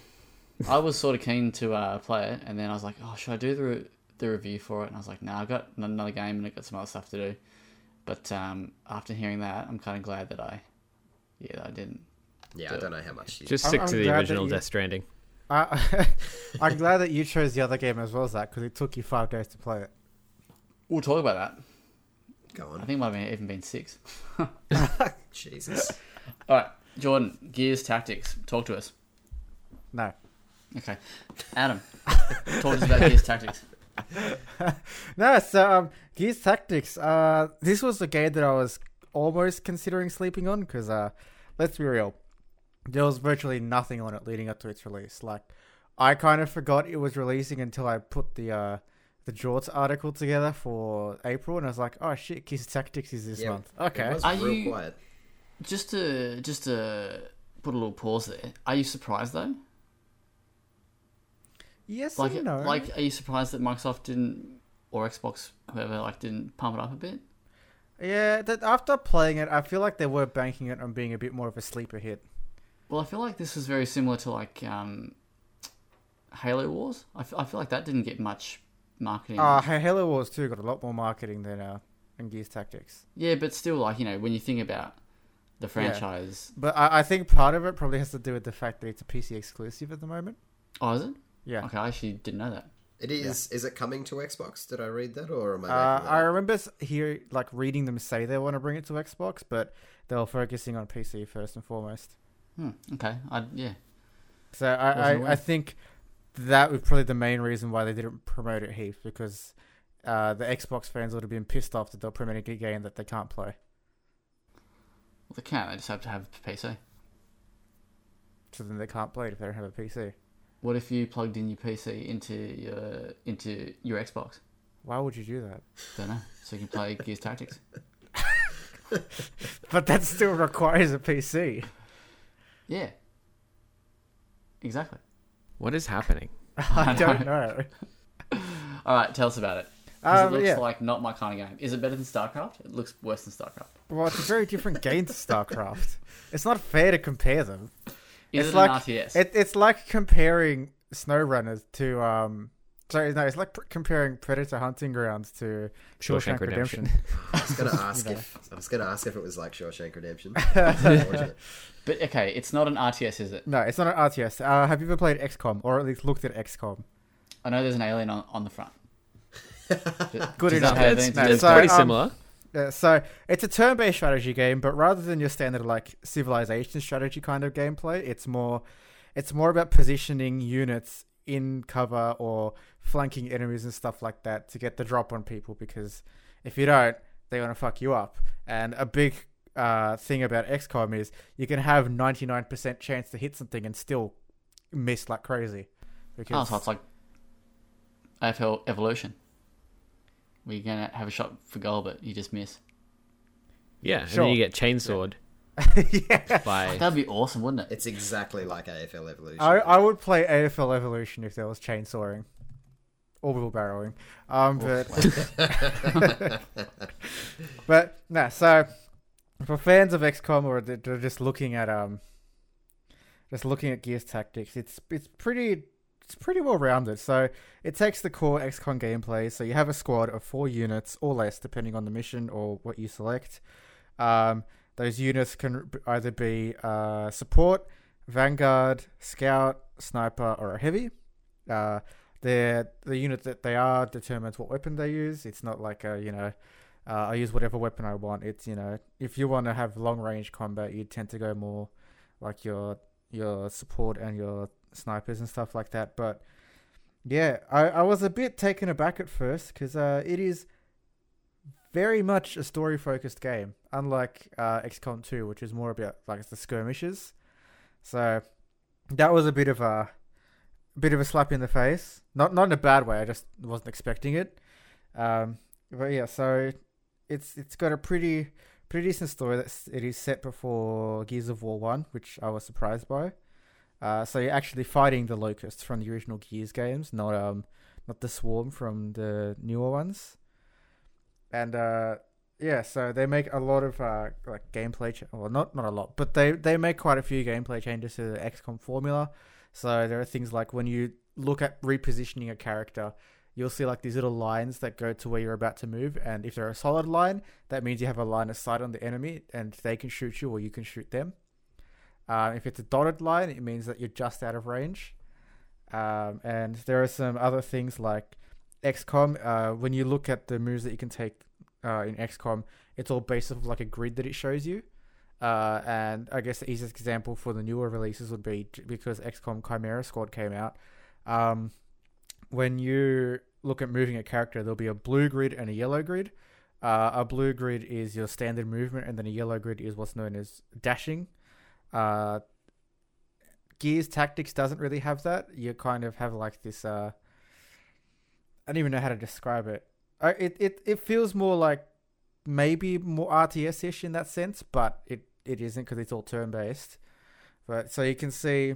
I was sort of keen to uh, play it, and then I was like, "Oh, should I do the re- the review for it?" And I was like, "No, nah, I got another game, and I've got some other stuff to do." But um, after hearing that, I'm kind of glad that I, yeah, I didn't.
Yeah, I don't know how much. You...
Just
I'm-
stick
I'm
to the original
you-
Death Stranding.
I, I'm glad that you chose the other game as well as that because it took you five days to play it.
We'll talk about that.
Go on.
I think it might have been, even been six.
Jesus.
All right, Jordan, Gears Tactics. Talk to us.
No.
Okay, Adam, talk to us about Gears Tactics.
No, so um, Gears Tactics. Uh, this was the game that I was almost considering sleeping on because, uh, let's be real, there was virtually nothing on it leading up to its release. Like, I kind of forgot it was releasing until I put the uh the Jorts article together for April, and I was like, oh shit, Gears Tactics is this
Yeah,
month. Okay.
It was
Are
real
you-
quiet.
Just to just to put a little pause there. Are you surprised though?
Yes,
Like,
and no.
like, are you surprised that Microsoft didn't or Xbox, whoever, like, didn't pump it up a bit?
yeah. That after playing it, I feel like they were banking it on being a bit more of a sleeper hit.
Well, I feel like this was very similar to like um, Halo Wars. I feel, like that didn't get much marketing.
Uh, Halo Wars 2 got a lot more marketing than uh, than Gears Tactics.
yeah, but still, like you know, when you think about the franchise,
But I, I think part of it probably has to do with the fact that it's a PC exclusive at the moment.
oh, is it?
Yeah.
Okay, I actually didn't know that.
It is. Is it coming to Xbox? Did I read that, or am I?
Uh, I remember s- hear like reading them say they want to bring it to Xbox, but they were focusing on PC first and foremost.
Hmm. Okay. I yeah.
So I, I. I think that was probably the main reason why they didn't promote it heaps because uh, the Xbox fans would have been pissed off that they're promoting a game that they can't play.
Well, they can't. They just have to have a PC.
So then they can't play it if they don't have a PC.
What if you plugged in your PC into your into your Xbox?
Why would you do that?
Don't know. So you can play Gears Tactics.
But that still requires a PC.
Yeah. Exactly.
What is happening?
I don't know.
All right, tell us about it. 'Cause
Um,
it looks
yeah.
like not my kind of game. Is it better than StarCraft? It looks worse than StarCraft.
Well, it's a very different game to StarCraft. It's not fair to compare them.
Is
It's
it
like-
an RTS?
It, it's like comparing SnowRunners to um. Sorry, no, it's like pr- comparing Predator Hunting Grounds to
Shawshank Redemption.
I was gonna ask
You know.
if I was gonna ask if it was like Shawshank Redemption. Unfortunate.
But okay, it's not an RTS, is it?
No, it's not an RTS. Uh, have you ever played XCOM or at least looked at XCOM?
I know there's an alien on, on the front.
Good
does
enough.
It's,
anything
no,
it's
so,
pretty
um,
similar.
Yeah, so it's a turn-based strategy game, but rather than your standard like civilization strategy kind of gameplay, it's more, it's more about positioning units in cover or flanking enemies and stuff like that to get the drop on people. Because if you don't, they're gonna fuck you up. And a big uh, thing about XCOM is you can have ninety-nine percent chance to hit something and still miss like crazy. Because
Oh, so it's like AFL Evolution. Where you're going to have a shot for goal, but you just miss.
Yeah, and then you get chainsawed
yeah.
by.
That'd be awesome, wouldn't it?
It's exactly like AFL Evolution.
I, I would play AFL Evolution if there was chainsawing or wheelbarrowing. Um, but but no. So for fans of XCOM or that are just looking at um, just looking at Gears Tactics, it's it's pretty it's pretty well rounded. So it takes the core XCOM gameplay. So you have a squad of four units or less, depending on the mission or what you select. Um, those units can either be uh, support, vanguard, scout, sniper, or a heavy. Uh, the unit that they are determines what weapon they use. It's not like a you know, uh, I use whatever weapon I want. It's you know, if you want to have long range combat, you tend to go more like your your support and your snipers and stuff like that. But yeah, I, I was a bit taken aback at first because uh, it is very much a story focused game, unlike uh, XCOM 2, which is more about like the skirmishes. So that was a bit of a bit of a slap in the face. Not not in a bad way. I just wasn't expecting it. Um, but yeah, so it's it's got a pretty pretty decent story. That's it is set before Gears of War one, which I was surprised by. Uh, so you're actually fighting the locusts from the original Gears games, not um, not the swarm from the newer ones. And uh, yeah, so they make a lot of uh, like gameplay, ch- well, not not a lot, but they they make quite a few gameplay changes to the XCOM formula. So there are things like when you look at repositioning a character, you'll see like these little lines that go to where you're about to move, and if they're a solid line, that means you have a line of sight on the enemy, and they can shoot you or you can shoot them. Uh, if it's a dotted line, it means that you're just out of range. Um, and there are some other things like XCOM. Uh, when you look at the moves that you can take uh, in XCOM, it's all based off of like a grid that it shows you. Uh, and I guess the easiest example for the newer releases would be because XCOM Chimera Squad came out. Um, when you look at moving a character, there'll be a blue grid and a yellow grid. Uh, a blue grid is your standard movement, and then a yellow grid is what's known as dashing. Uh, Gears Tactics doesn't really have that. You kind of have like this. Uh, I don't even know how to describe it. Uh, it it it feels more like maybe more RTS ish in that sense, but it it isn't because it's all turn based. But so you can see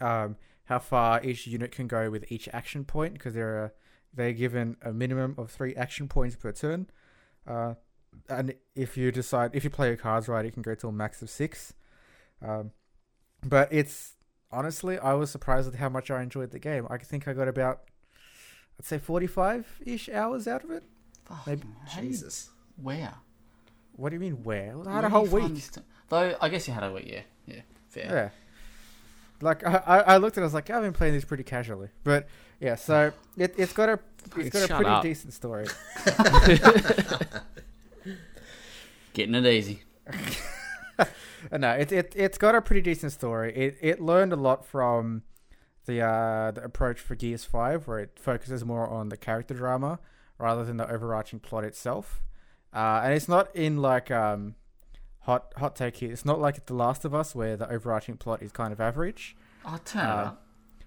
um, how far each unit can go with each action point because they're they're given a minimum of three action points per turn. Uh, and if you decide if you play your cards right, it can go to a max of six. Um, but it's honestly, I was surprised at how much I enjoyed the game. I think I got about, I'd say, forty-five ish hours out of it. Maybe-
do you-
Jesus.
Where?
What do you mean? Where? I
Where
had a whole week.
this t- Though I guess you had a week. Yeah, yeah, fair.
Yeah. Like I, I I looked at, it, I was like, I've been playing this pretty casually, but yeah. So it it's got a it's got a
Shut
pretty
up.
decent story.
Getting it easy.
No, it it it's got a pretty decent story. It it learned a lot from the uh the approach for Gears Five, where it focuses more on the character drama rather than the overarching plot itself. Uh, and it's not in like um hot hot take here. It's not like The Last of Us where the overarching plot is kind of average.
Oh, turn
Uh,
up.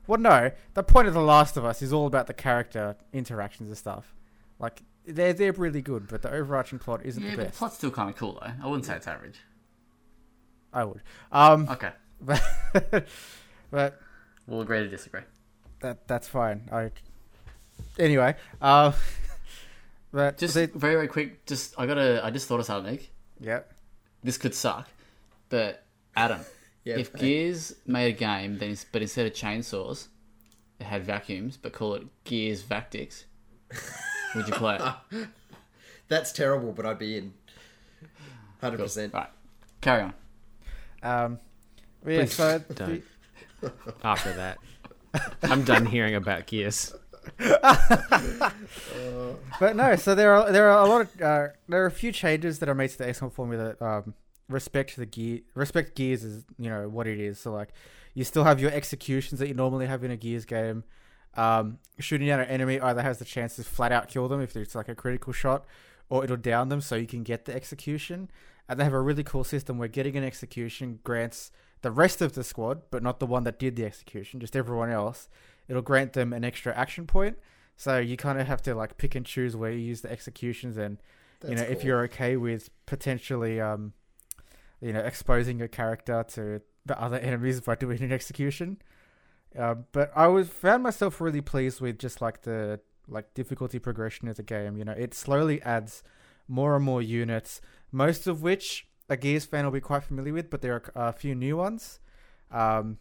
Well, no, the point of The Last of Us is all about the character interactions and stuff. Like they're they're really good, but the overarching plot isn't
Yeah,
the
but the
best.
plot's still kind of cool though. I wouldn't say it's average.
I would. Um,
Okay,
but but
we'll agree to disagree.
that that's fine. I anyway. Um, but
Just
the-
very very quick. Just I gotta. I just thought of something.
yeah.
This could suck, but Adam,
Yeah,
if
hey.
Gears made a game, then it's, but instead of chainsaws, it had vacuums, but call it Gears Vactics, would you play it?
That's terrible, but I'd be in. Hundred
Cool.
percent.
Right, carry on.
Um, yeah.
Please
So
don't. After that, I'm done hearing about Gears.
but no. So there are there are a lot of uh, there are a few changes that are made to the XCOM formula um, respect the gear respect Gears is you know what it is. So like you still have your executions that you normally have in a Gears game. Um, shooting down an enemy either has the chance to flat out kill them if it's like a critical shot, or it'll down them so you can get the execution. And they have a really cool system where getting an execution grants the rest of the squad, but not the one that did the execution, just everyone else. It'll grant them an extra action point. So you kind of have to like pick and choose where you use the executions, and you know if you're okay with potentially, um, you know, exposing your character to the other enemies by doing an execution. Uh, but I was found myself really pleased with just like the like difficulty progression of the game. You know, it slowly adds more and more units, most of which a Gears fan will be quite familiar with, but there are a few new ones. Um,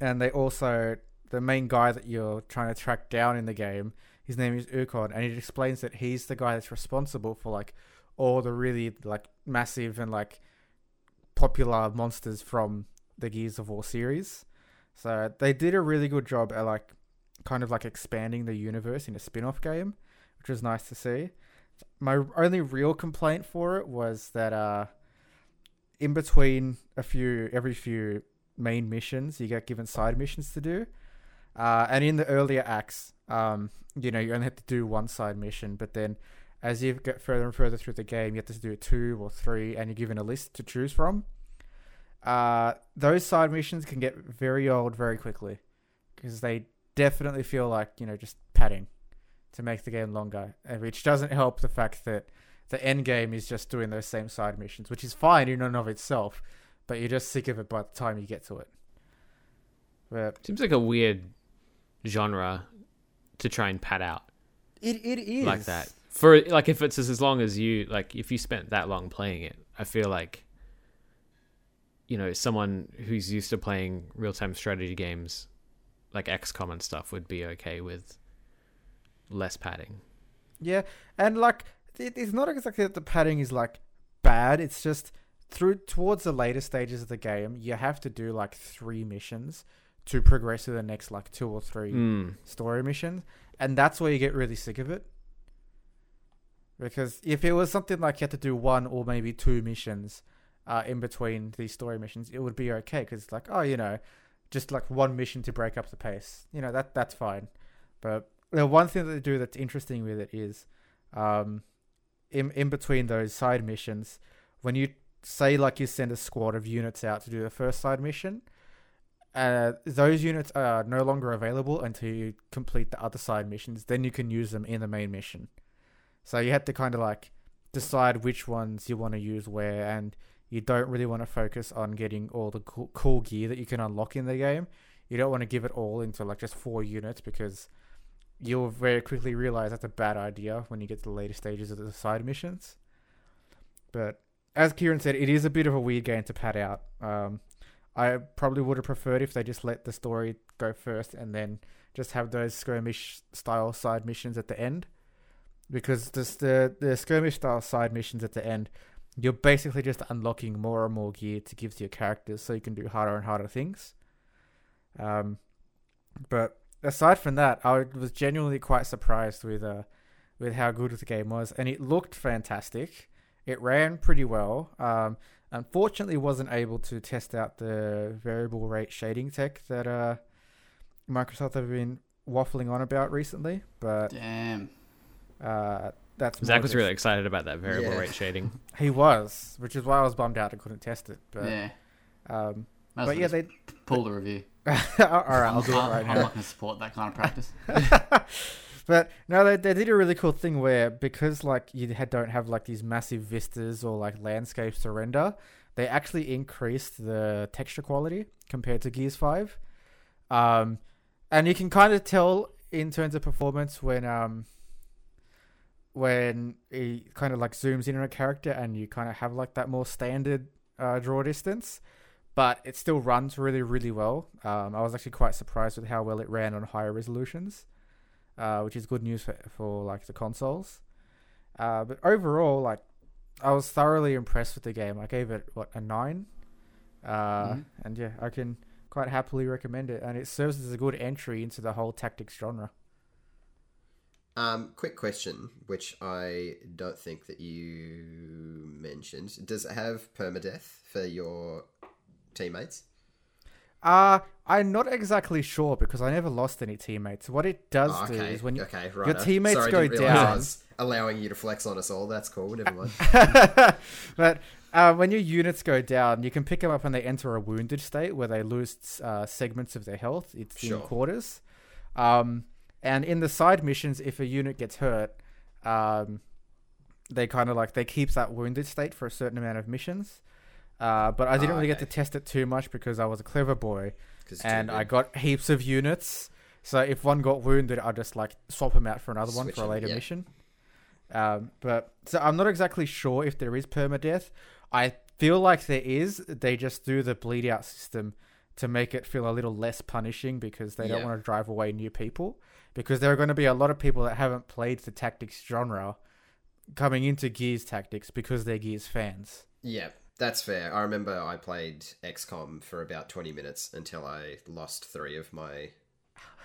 and they also the main guy that you're trying to track down in the game. His name is Ukkon, and it explains that he's the guy that's responsible for like all the really like massive and like popular monsters from the Gears of War series. So they did a really good job at like kind of like expanding the universe in a spin-off game, which was nice to see. My only real complaint for it was that uh in between a few every few main missions, you get given side missions to do. Uh, and in the earlier acts, um, you know, you only have to do one side mission, but then as you get further and further through the game, you have to do two or three, and you're given a list to choose from. Uh, those side missions can get very old very quickly because they definitely feel like you know just padding to make the game longer, which doesn't help the fact that the end game is just doing those same side missions, which is fine in and of itself, but you're just sick of it by the time you get to it. But
Seems like a weird genre to try and pad out
it it is
like that. For like if it's as long as you like if you spent that long playing it, I feel like you know, someone who's used to playing real time strategy games like XCOM and stuff would be okay with less padding.
Yeah, and like it, it's not exactly that the padding is like bad. It's just through towards the later stages of the game, you have to do like three missions to progress to the next like two or three
Mm.
story missions, and that's where you get really sick of it. Because if it was something like you had to do one or maybe two missions uh, in between these story missions, it would be okay. Because it's like, oh, you know, just like one mission to break up the pace. You know, that that's fine. But the one thing that they do that's interesting with it is, um, in in between those side missions, when you say like you send a squad of units out to do the first side mission, uh, those units are no longer available until you complete the other side missions. Then you can use them in the main mission. So you have to kind of like decide which ones you want to use where, and you don't really want to focus on getting all the cool, cool gear that you can unlock in the game. You don't want to give it all into like just four units because you'll very quickly realize that's a bad idea when you get to the later stages of the side missions. But as Kieran said, it is a bit of a weird game to pad out. Um, I probably would have preferred if they just let the story go first and then just have those skirmish style side missions at the end. Because this, the the skirmish style side missions at the end, you're basically just unlocking more and more gear to give to your characters, so you can do harder and harder things. Um, but aside from that, I was genuinely quite surprised with uh with how good the game was, and it looked fantastic. It ran pretty well. Um, unfortunately, wasn't able to test out the variable rate shading tech that uh Microsoft have been waffling on about recently, but
Damn.
uh, that's
Zach was
just-
really excited about that variable
Yeah.
rate shading.
he was, which is why I was bummed out I couldn't test it. But
yeah.
um,
Might
but yeah, they.
pull the review.
all right, I'll do it
I'm-
right
I'm not going to support that kind of practice.
but no, they, they did a really cool thing where because like you had, don't have like these massive vistas or like landscapes to render, they actually increased the texture quality compared to Gears Five, um, and you can kind of tell in terms of performance when um when he kind of like zooms in on a character and you kind of have like that more standard uh, draw distance. But it still runs really, really well. Um, I was actually quite surprised with how well it ran on higher resolutions uh, which is good news for, for like the consoles. Uh, but overall, like I was thoroughly impressed with the game. I gave it what a nine, uh,
Mhm.
and yeah, I can quite happily recommend it. And it serves as a good entry into the whole tactics genre.
Um, quick question, which I don't think that you mentioned. Does it have permadeath for your teammates?
Uh I'm not exactly sure because I never lost any teammates. What it does
Oh,
do
okay.
is when you,
okay, right.
your teammates
Sorry, I
go
didn't realise I
down-
allowing you to flex on us all. That's cool. Never mind.
but uh, when your units go down, you can pick them up when they enter a wounded state where they lose uh, segments of their health. It's
Sure.
in quarters. Um, and in the side missions, if a unit gets hurt, um, they kind of like they keep that wounded state for a certain amount of missions. Uh, but I didn't
Ah,
really get to test it too much because I was a clever boy, and I got heaps of units. So if one got wounded, I'd just like swap him out for another one for a
him,
later
yeah.
mission. Um, but so I'm not exactly sure if there is permadeath. I feel like there is. They just do the bleed out system to make it feel a little less punishing because they don't want to drive away new people. Because there are going to be a lot of people that haven't played the tactics genre coming into Gears Tactics because they're Gears fans.
Yeah, that's fair. I remember I played XCOM for about 20 minutes until I lost three of my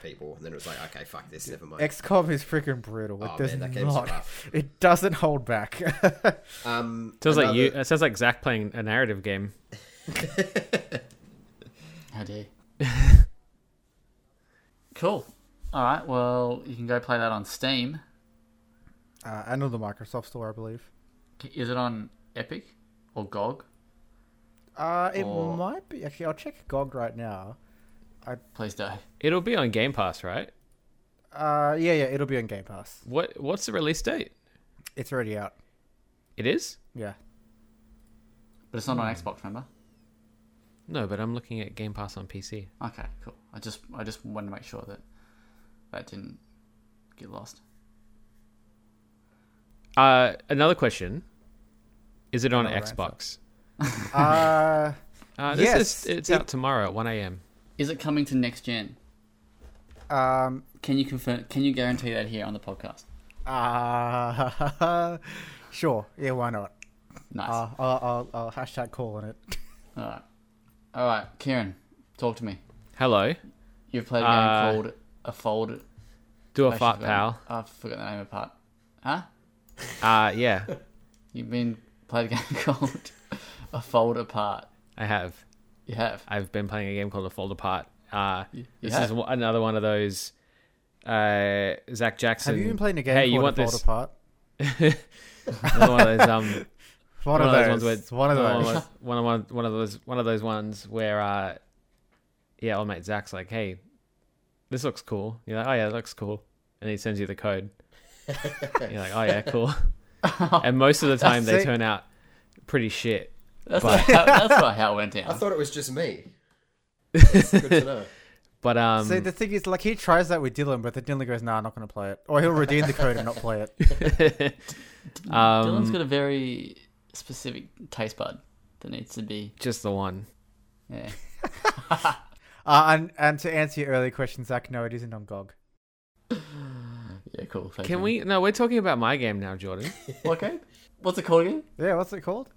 people. And then it was like, okay, fuck this, never mind.
XCOM is freaking brutal. It
oh,
does
man, that game's
not.
rough.
It doesn't hold back.
Um,
Sounds like you. It sounds like Zach playing a narrative game.
How dare you. Cool. All right. Well, you can go play that on Steam.
uh, and on the Microsoft Store, I believe.
Is it on Epic or GOG?
Uh, it
Or-
might be. Actually, I'll check GOG right now.
Please do.
It'll be on Game Pass, right?
Uh, yeah, yeah, it'll be on Game Pass.
What What's the release date?
It's already out.
It is.
Yeah.
But it's not on Xbox, remember?
No, but I'm looking at Game Pass on PC.
Okay, cool. I just I just wanted to make sure that that didn't get lost.
Uh, another question: Is it on
Another answer.
Xbox?
Uh,
Uh, this
Yes,
is, it's
it-
out tomorrow at 1 a.m.
Is it coming to next gen?
um,
Can you confirm? Can you guarantee that here on the podcast?
uh, sure. Yeah, why not?
Nice.
Uh, I'll, I'll, I'll hashtag call on it.
All right. All right, Kieran, talk to me.
Hello,
You've played a game
Uh,
called A Fold.
do a
Actually,
fart,
I've
pal.
forgotten- I forgot the name of part. Huh?
Uh, yeah,
You've been played a game called A Fold Apart.
I have.
You have.
I've been playing a game called A Fold Apart. Uh,
You
this
have.
is another one of those. Uh, Zach Jackson.
Have you been playing a game
Hey,
called
you want
Fall
this?
Apart?
Another one of those. Um,
One, of those.
ones where
one of
one
those.
of one of one, one of those one of those ones where uh, yeah, old mate Zach's like, hey, this looks cool. You're like, oh yeah, it looks cool, and he sends you the code. You're like, oh yeah, cool. and most of the time they
See-
turn out pretty shit.
That's,
But-
not how, that's not how it went
out.
I
thought it was just me. That's good to know.
But um,
See, the thing is, like, he tries that with Dylan, but then Dylan goes, "Nah, I'm not going to play it," or he'll redeem the code and not play it.
um,
Dylan's got a very specific taste bud that needs to be.
just the one.
Yeah.
Uh, and and to answer your earlier question, Zach, no, it isn't on GOG.
Yeah, cool. Thank
Can
you.
we? No, we're talking about my game now, Jordan.
What game? What's it called again?
Yeah, what's it called?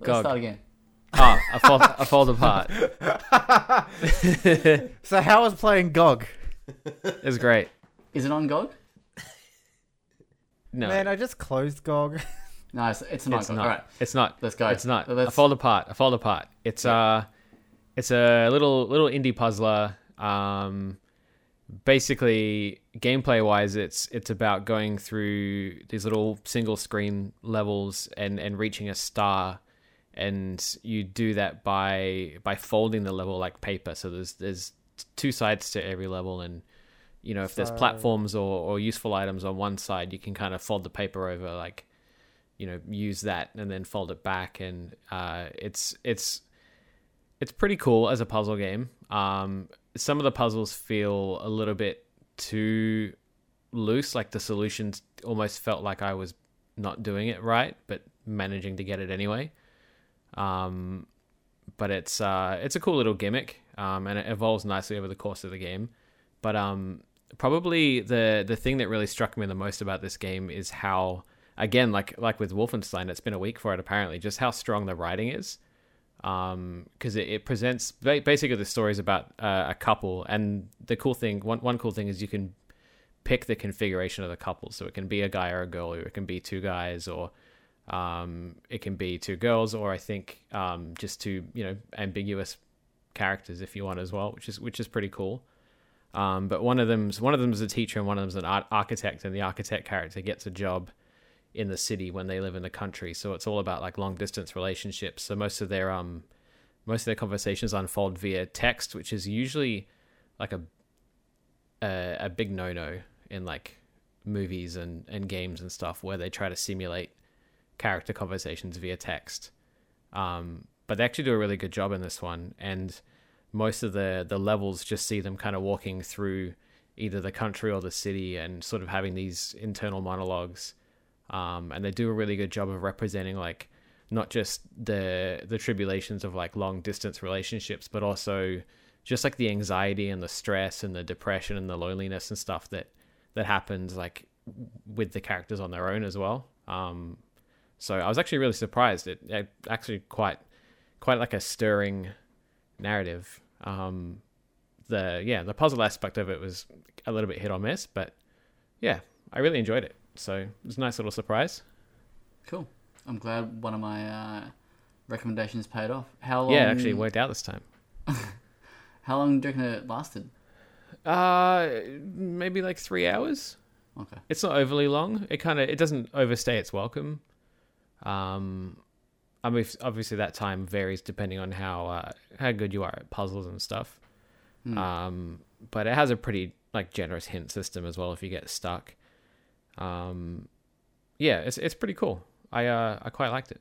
Let's
Gog.
start again.
Oh, a fall, a fold apart.
So how was playing GOG?
It's great.
Is it on GOG?
No,
Man, I just closed GOG.
No, it's, it's not.
it's
GOG.
not.
All right,
It's not.
let's go.
It's not.
Let's-
A fold apart. A fold apart. It's uh it's a little little indie puzzler. Um basically gameplay wise it's it's about going through these little single screen levels and and reaching a star. And you do that by by folding the level like paper. So there's there's two sides to every level. And you know if there's platforms or, or useful items on one side you can kind of fold the paper over like you know use that and then fold it back. And uh, it's it's it's pretty cool as a puzzle game. Um, some of the puzzles feel a little bit too loose like the solutions almost felt like i was not doing it right but managing to get it anyway. Um, but it's uh, it's a cool little gimmick um, and it evolves nicely over the course of the game. But um, probably the the thing that really struck me the most about this game is how again like like with Wolfenstein it's been a week for it apparently just how strong the writing is um because it, it presents basically the stories about uh, a couple. And the cool thing one one cool thing is you can pick the configuration of the couple. So it can be a guy or a girl or it can be two guys or um it can be two girls or i think um just two you know ambiguous characters if you want as well which is which is pretty cool. Um, but one of them's one of them's a teacher and one of them's an architect, and the architect character gets a job in the city when they live in the country. So it's all about like long distance relationships. So most of their um most of their conversations unfold via text, which is usually like a a, a big no no in like movies and, and games and stuff where they try to simulate character conversations via text. Um, but they actually do a really good job in this one, and most of the the levels just see them kind of walking through either the country or the city and sort of having these internal monologues um, and they do a really good job of representing like not just the the tribulations of like long distance relationships but also just like the anxiety and the stress and the depression and the loneliness and stuff that that happens like with the characters on their own as well. Um, so I was actually really surprised. It, it actually quite quite like a stirring narrative. Um, the yeah the puzzle aspect of it was a little bit hit or miss but yeah i really enjoyed it so it was a nice little surprise
Cool. I'm glad one of my uh, recommendations paid off. How long?
yeah it actually worked out this time
How long do you reckon it lasted?
uh maybe like three hours
Okay.
it's not overly long it kind of it doesn't overstay its welcome um i mean obviously that time varies depending on how uh, how good you are at puzzles and stuff
Hmm.
um but it has a pretty like generous hint system as well if you get stuck um yeah it's it's pretty cool i uh i quite liked it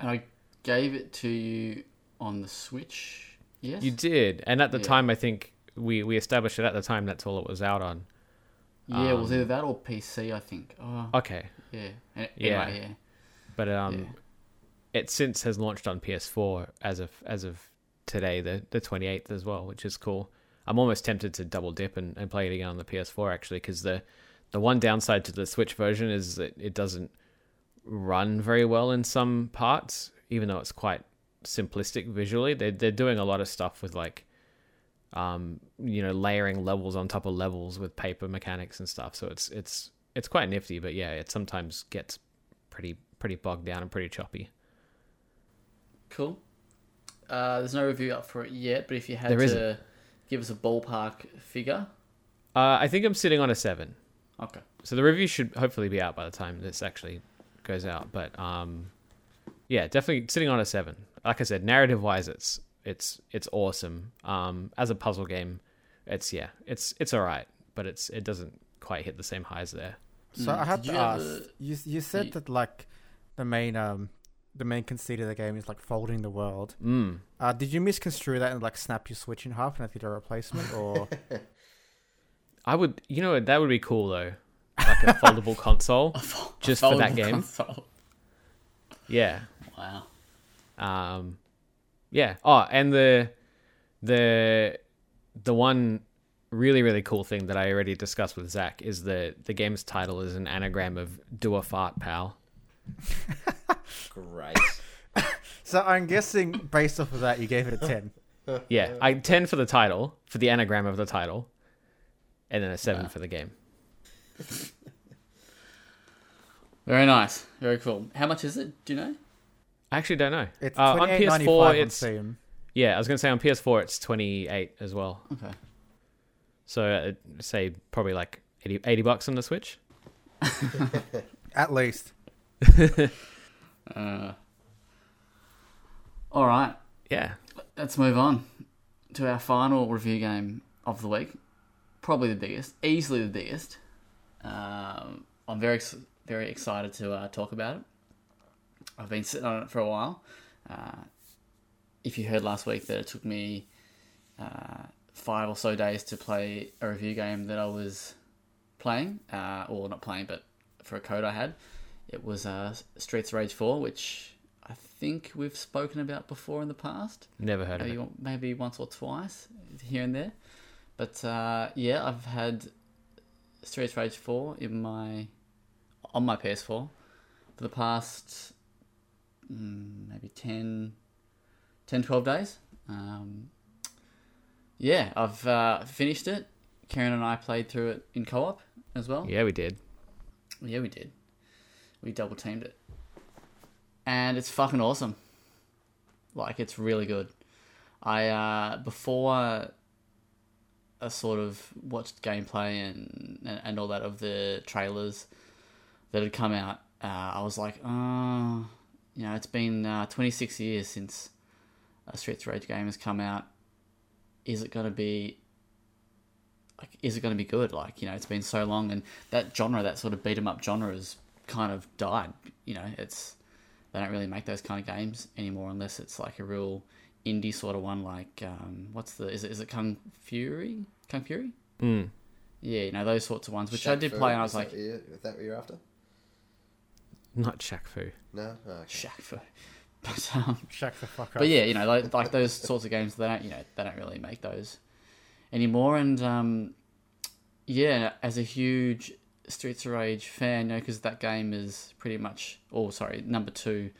And I gave it to you on the Switch Yes.
You did, and at the
Yeah.
time, I think we we established it at the time. That's all it was out on.
yeah, it was
um,
either that or PC. I think. Oh,
Okay,
yeah.
Yeah.
Anyway, yeah.
but um,
Yeah.
it since has launched on PS4 as of as of today, the the 28th as well, which is cool. I'm almost tempted to double dip and, and play it again on the PS4 actually, because the the one downside to the Switch version is that it doesn't run very well in some parts, even though it's quite simplistic visually. They're, they're doing a lot of stuff with like um you know layering levels on top of levels with paper mechanics and stuff. So it's it's it's quite nifty, but yeah, it sometimes gets pretty pretty bogged down and pretty choppy.
Cool. Uh, there's no review up for it yet, but if you had
There
to
isn't.
give us a ballpark figure,
Uh, I think I'm sitting on a seven.
Okay.
So the review should hopefully be out by the time this actually goes out. But um, yeah, definitely sitting on a seven. Like I said, narrative wise, it's it's it's awesome. Um, as a puzzle game, it's yeah, it's it's all right, but it's it doesn't quite hit the same highs there.
So
Mm,
I had
did
to
you
ask.
ever-
You you said
you-
that like the main um the main conceit of the game is like folding the world.
Mm.
Uh, did you misconstrue that and like snap your switch in half and I did a replacement or
I would, you know, that would be cool though, like a foldable console, just for that game.
console.
Yeah.
Wow.
Um, yeah. Oh, and the the the one really really cool thing that I already discussed with Zach is the the game's title is an anagram of "Do a fart, pal."
Great.
so I'm guessing based off of that you gave it a ten.
Yeah, I ten for the title for the anagram of the title, and then a seven
Wow.
for the game.
Very nice. Very cool. How much is it? Do you know?
I actually don't know.
It's
Uh, on
twenty eight ninety
PS4,
five on
it's
Steam.
yeah. I was gonna say on PS4 it's twenty eight as well.
Okay.
So uh, say probably like 80, 80 bucks on the Switch.
At least.
Uh, all right.
Yeah.
Let's move on to our final review game of the week. Probably the biggest, easily the biggest. Um, I'm very very excited to uh, talk about it. I've been sitting on it for a while. Uh, if you heard last week that it took me uh, five or so days to play a review game that I was playing, uh, or not playing, but for a code I had, it was uh, Streets of Rage 4, which I think we've spoken about before in the past
Never heard of it.
maybe once or twice here and there. But uh, yeah, I've had Streets of Rage 4 in my on my PS4 for the past mm, maybe 10, 10, 12 days. Um, yeah, I've uh, finished it. Kieran and I played through it in co-op as well.
Yeah, we did.
Yeah, we did. We double teamed it. And it's fucking awesome. Like, it's really good. I, uh, before I sort of watched gameplay and, and, and all that of the trailers that had come out, uh, I was like, oh, you know, it's been uh, 26 years since a Streets Rage game has come out. Is it going to be like is it going to be good like you know it's been so long and that genre that sort of beat 'em up genre has kind of died you know it's they don't really make those kind of games anymore unless it's like a real indie sort of one like um, what's the is it is it Kung Fury Kung Fury
Mm.
yeah you know those sorts of ones which I did
Fu,
play and I was like
that what you- is that what you're after?
Not Shaq Fu.
No. Oh, okay.
Shaq Fu but um,
Shut the fuck up.
But yeah, you know, like, like those sorts of games, they don't, you know, they don't really make those anymore. And um, yeah, as a huge Streets of Rage fan, you know, because that game is pretty much, oh, sorry, number two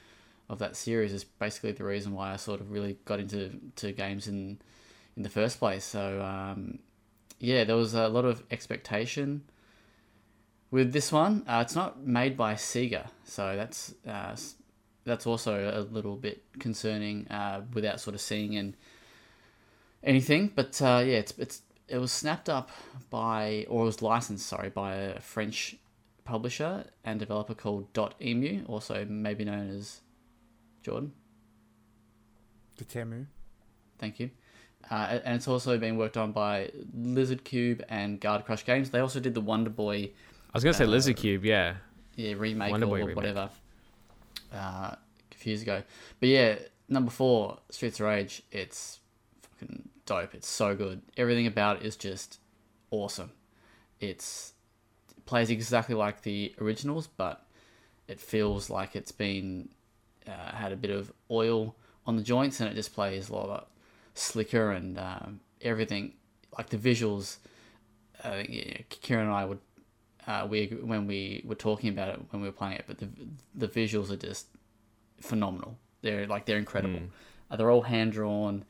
of that series is basically the reason why I sort of really got into to games in in the first place. So um, yeah, there was a lot of expectation with this one. Uh, it's not made by Sega, so that's uh, that's also a little bit concerning uh, without sort of seeing and anything. But uh, yeah, it's it's it was snapped up by or it was licensed, sorry, by a French publisher and developer called Dotemu, also maybe known as Jordan.
The Temu.
Thank you. Uh, and it's also been worked on by Lizardcube and Guard Crush Games. They also did the Wonder Boy
I was gonna say
Uh,
Lizardcube. Yeah.
yeah, remake
Wonder
or,
Boy
or
remake.
whatever uh, a few years ago. But yeah, number four, Streets of Rage. It's fucking dope. It's so good. Everything about it is just awesome. It's it plays exactly like the originals, but it feels like it's been uh, had a bit of oil on the joints, and it just plays a lot slicker and um, everything. Like the visuals, uh, yeah, Kieran and I would uh, we when we were talking about it when we were playing it, but the the visuals are just phenomenal. They're like they're incredible. Uh, they're all hand drawn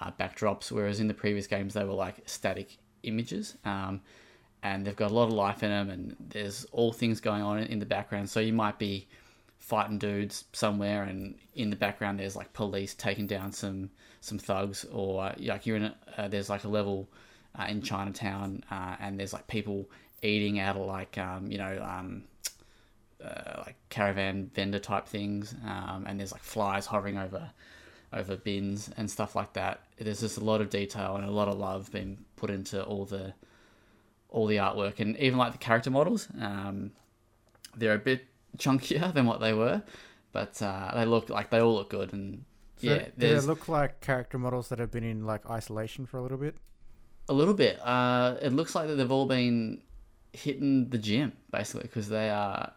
uh, backdrops, whereas in the previous games they were like static images. Um, and they've got a lot of life in them, and there's all things going on in the background. So you might be fighting dudes somewhere, and in the background there's like police taking down some some thugs, or like you're in a, uh, there's like a level uh, in Chinatown, uh, and there's like people eating out of like um, you know um, uh, like caravan vendor type things, um, and there's like flies hovering over over bins and stuff like that. There's just a lot of detail and a lot of love being put into all the all the artwork, and even like the character models. Um, they're a bit chunkier than what they were, but uh, they look like they all look good. And
So
yeah,
do they look like character models that have been in like isolation for a little bit?
a little bit. Uh, it looks like that they've all been hitting the gym basically because they are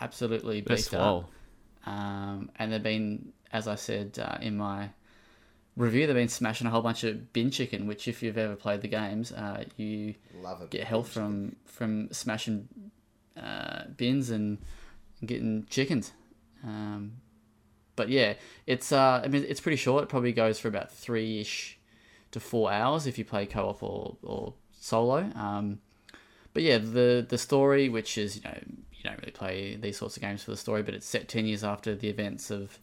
absolutely
They're
beefed
swole.
up. Um, and they've been, as I said uh, in my review, they've been smashing a whole bunch of bin chicken. Which, if you've ever played the games, uh, you
Love it.
get health from from smashing uh, bins and getting chickens. Um, but yeah, it's uh, I mean, it's pretty short. It probably goes for about three ish to four hours if you play co-op or, or solo. Um, but yeah, the the story, which is you know you don't really play these sorts of games for the story, but it's set ten years after the events of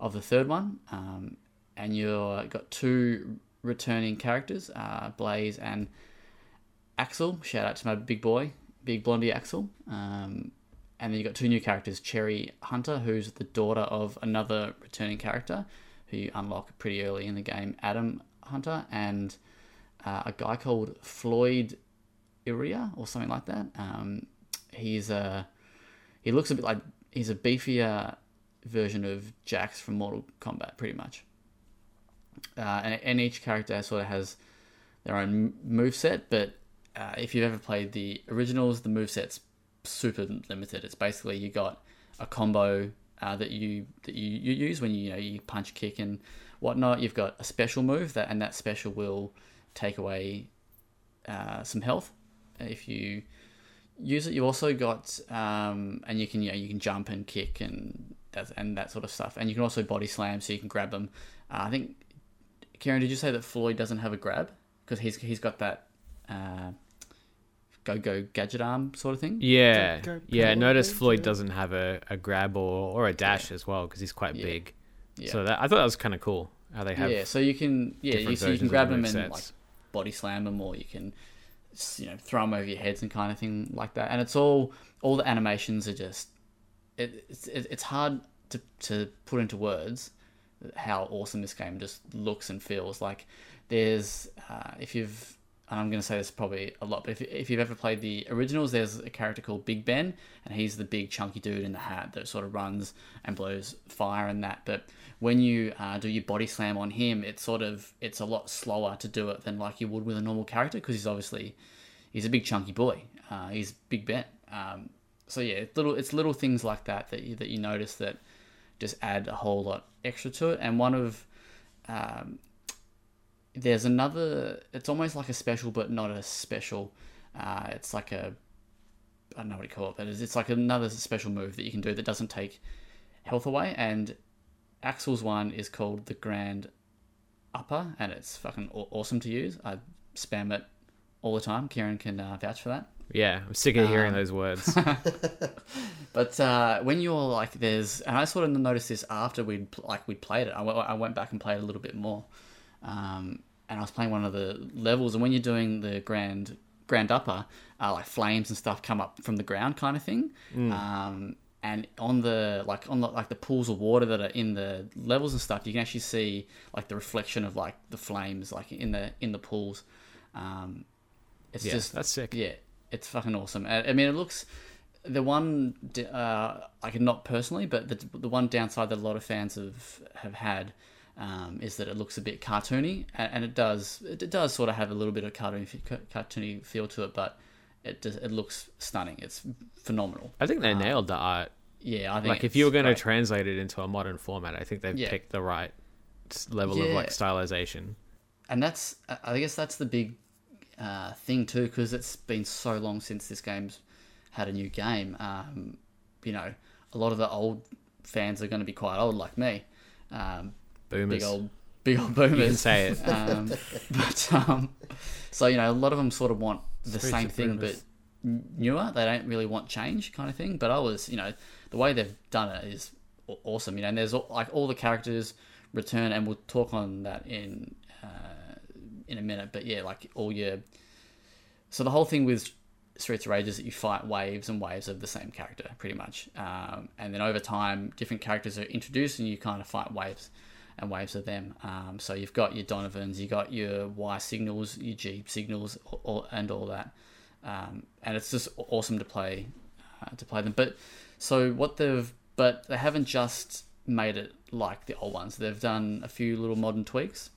of the third one, um, and you've got two returning characters, uh, Blaze and Axel. Shout out to my big boy, big blondie Axel. Um, and then you've got two new characters, Cherry Hunter, who's the daughter of another returning character who you unlock pretty early in the game, Adam Hunter, and uh, a guy called Floyd Iria or something like that. Um, he's a he looks a bit like he's a beefier version of Jax from Mortal Kombat, pretty much. Uh, and, and each character sort of has their own move set, but uh, if you've ever played the originals, the move set's super limited. It's basically you got a combo uh, that you that you, you use when you you know you punch, kick, and whatnot. You've got a special move that, and that special will take away uh, some health if you use it. You've also got um, and you can you know you can jump and kick and that and that sort of stuff, and you can also body slam so you can grab them. Uh, I think Kieran, did you say that Floyd doesn't have a grab because he's he's got that uh, go go gadget arm sort of thing?
Yeah,
Go- go
yeah. Notice Floyd doesn't have a, a grab or, or a dash as well because he's quite
Yeah.
big.
Yeah.
So that I thought that was kind of cool how they have.
yeah, so you can yeah, you, so you can grab
the
them and
movesets.
like body slam them, or you can you know throw them over your heads and kind of thing like that. And it's all all the animations are just it, it's it, it's hard to to put into words how awesome this game just looks and feels. Like there's uh, if you've and I'm going to say this probably a lot, but if, if you've ever played the originals, there's a character called Big Ben, and he's the big chunky dude in the hat that sort of runs and blows fire and that. But when you uh, do your body slam on him, it's sort of it's a lot slower to do it than like you would with a normal character because he's obviously he's a big chunky boy. Uh, he's Big Ben. Um, so yeah, it's little it's little things like that that you, that you notice that just add a whole lot extra to it. And one of um, there's another. It's almost like a special, but not a special. Uh, it's like a I don't know what you call it, but it's, like another special move that you can do that doesn't take health away. And Axel's one is called the Grand Upper, and it's fucking awesome to use. I spam it all the time. Kieran can uh, vouch for that.
Yeah, I'm sick of hearing
Um,
those words.
But uh, when you're like, there's, and I sort of noticed this after we'd like we'd played it. I went, I went back and played a little bit more, um, and I was playing one of the levels. And when you're doing the grand grand upper, uh, like flames and stuff come up from the ground, kind of thing. Um, and on the like on the like the pools of water that are in the levels and stuff, you can actually see like the reflection of like the flames, like in the in the pools. Um, it's
yeah,
just
that's sick.
yeah, it's fucking awesome. I, I mean, it looks the one uh, like not personally, but the the one downside that a lot of fans have have had um, is that it looks a bit cartoony, and, and it does it does sort of have a little bit of cartoony cartoony feel to it, but it does, it looks stunning. It's phenomenal.
I think they nailed the art.
Yeah, I think
Like if you were going to translate it into a modern format, I think they've
Yeah.
picked the right level of like stylization.
and that's I- I guess that's the big uh, thing too, because it's been so long since this game's had a new game. Um, you know, a lot of the old fans are going to be quite old, like me. Um,
Boomers.
big old, big old boomers.
You can say it.
um, but um, so you know, a lot of them sort of want the same thing,
boomers.
but newer. They don't really want change, kind of thing. But I was, you know, the way they've done it is awesome. You know, and there's all- like all the characters return, and we'll talk on that in uh, in a minute. But yeah, like all your so the whole thing with Streets of Rage is that you fight waves and waves of the same character, pretty much. Um, and then over time, different characters are introduced, and you kind of fight waves and waves of them. Um, so you've got your Donovans, you've got your Y signals, your G signals, all, and all that. Um, and it's just awesome to play uh, to play them. But so what they've but they haven't just made it like the old ones. They've done a few little modern tweaks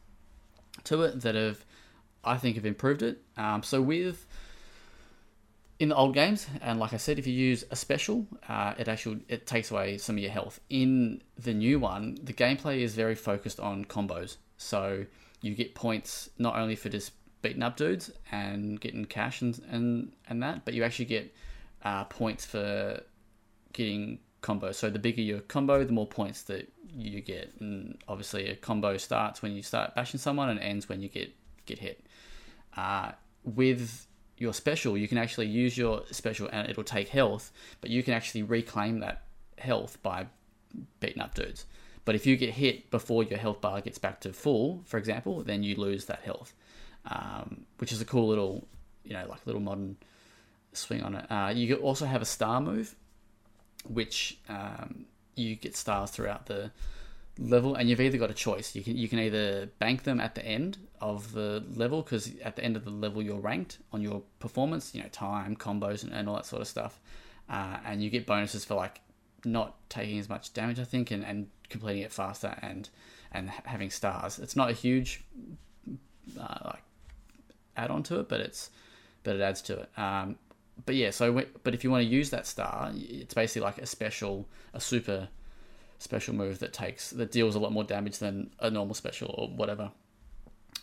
to it that have I think have improved it. Um, so with in the old games, and like I said, if you use a special, uh, it actually it takes away some of your health. In the new one, the gameplay is very focused on combos. So you get points not only for just beating up dudes and getting cash and and, and that, but you actually get uh, points for getting combos. So the bigger your combo, the more points that you get. And obviously, a combo starts when you start bashing someone and ends when you get get hit. Uh, with your special, you can actually use your special and it'll take health, but you can actually reclaim that health by beating up dudes. But if you get hit before your health bar gets back to full, for example, then you lose that health, um, which is a cool little, you know, like little modern swing on it. Uh, you also have a star move, which um, you get stars throughout the level, and you've either got a choice. You can you can either bank them at the end of the level because at the end of the level you're ranked on your performance, you know, time, combos, and, and all that sort of stuff, uh, and you get bonuses for like not taking as much damage, I think, and, and completing it faster and and having stars. It's not a huge uh, like add on to it, but it's but it adds to it. Um, but yeah, so when, but if you want to use that star, it's basically like a special, a super special move that takes that deals a lot more damage than a normal special or whatever.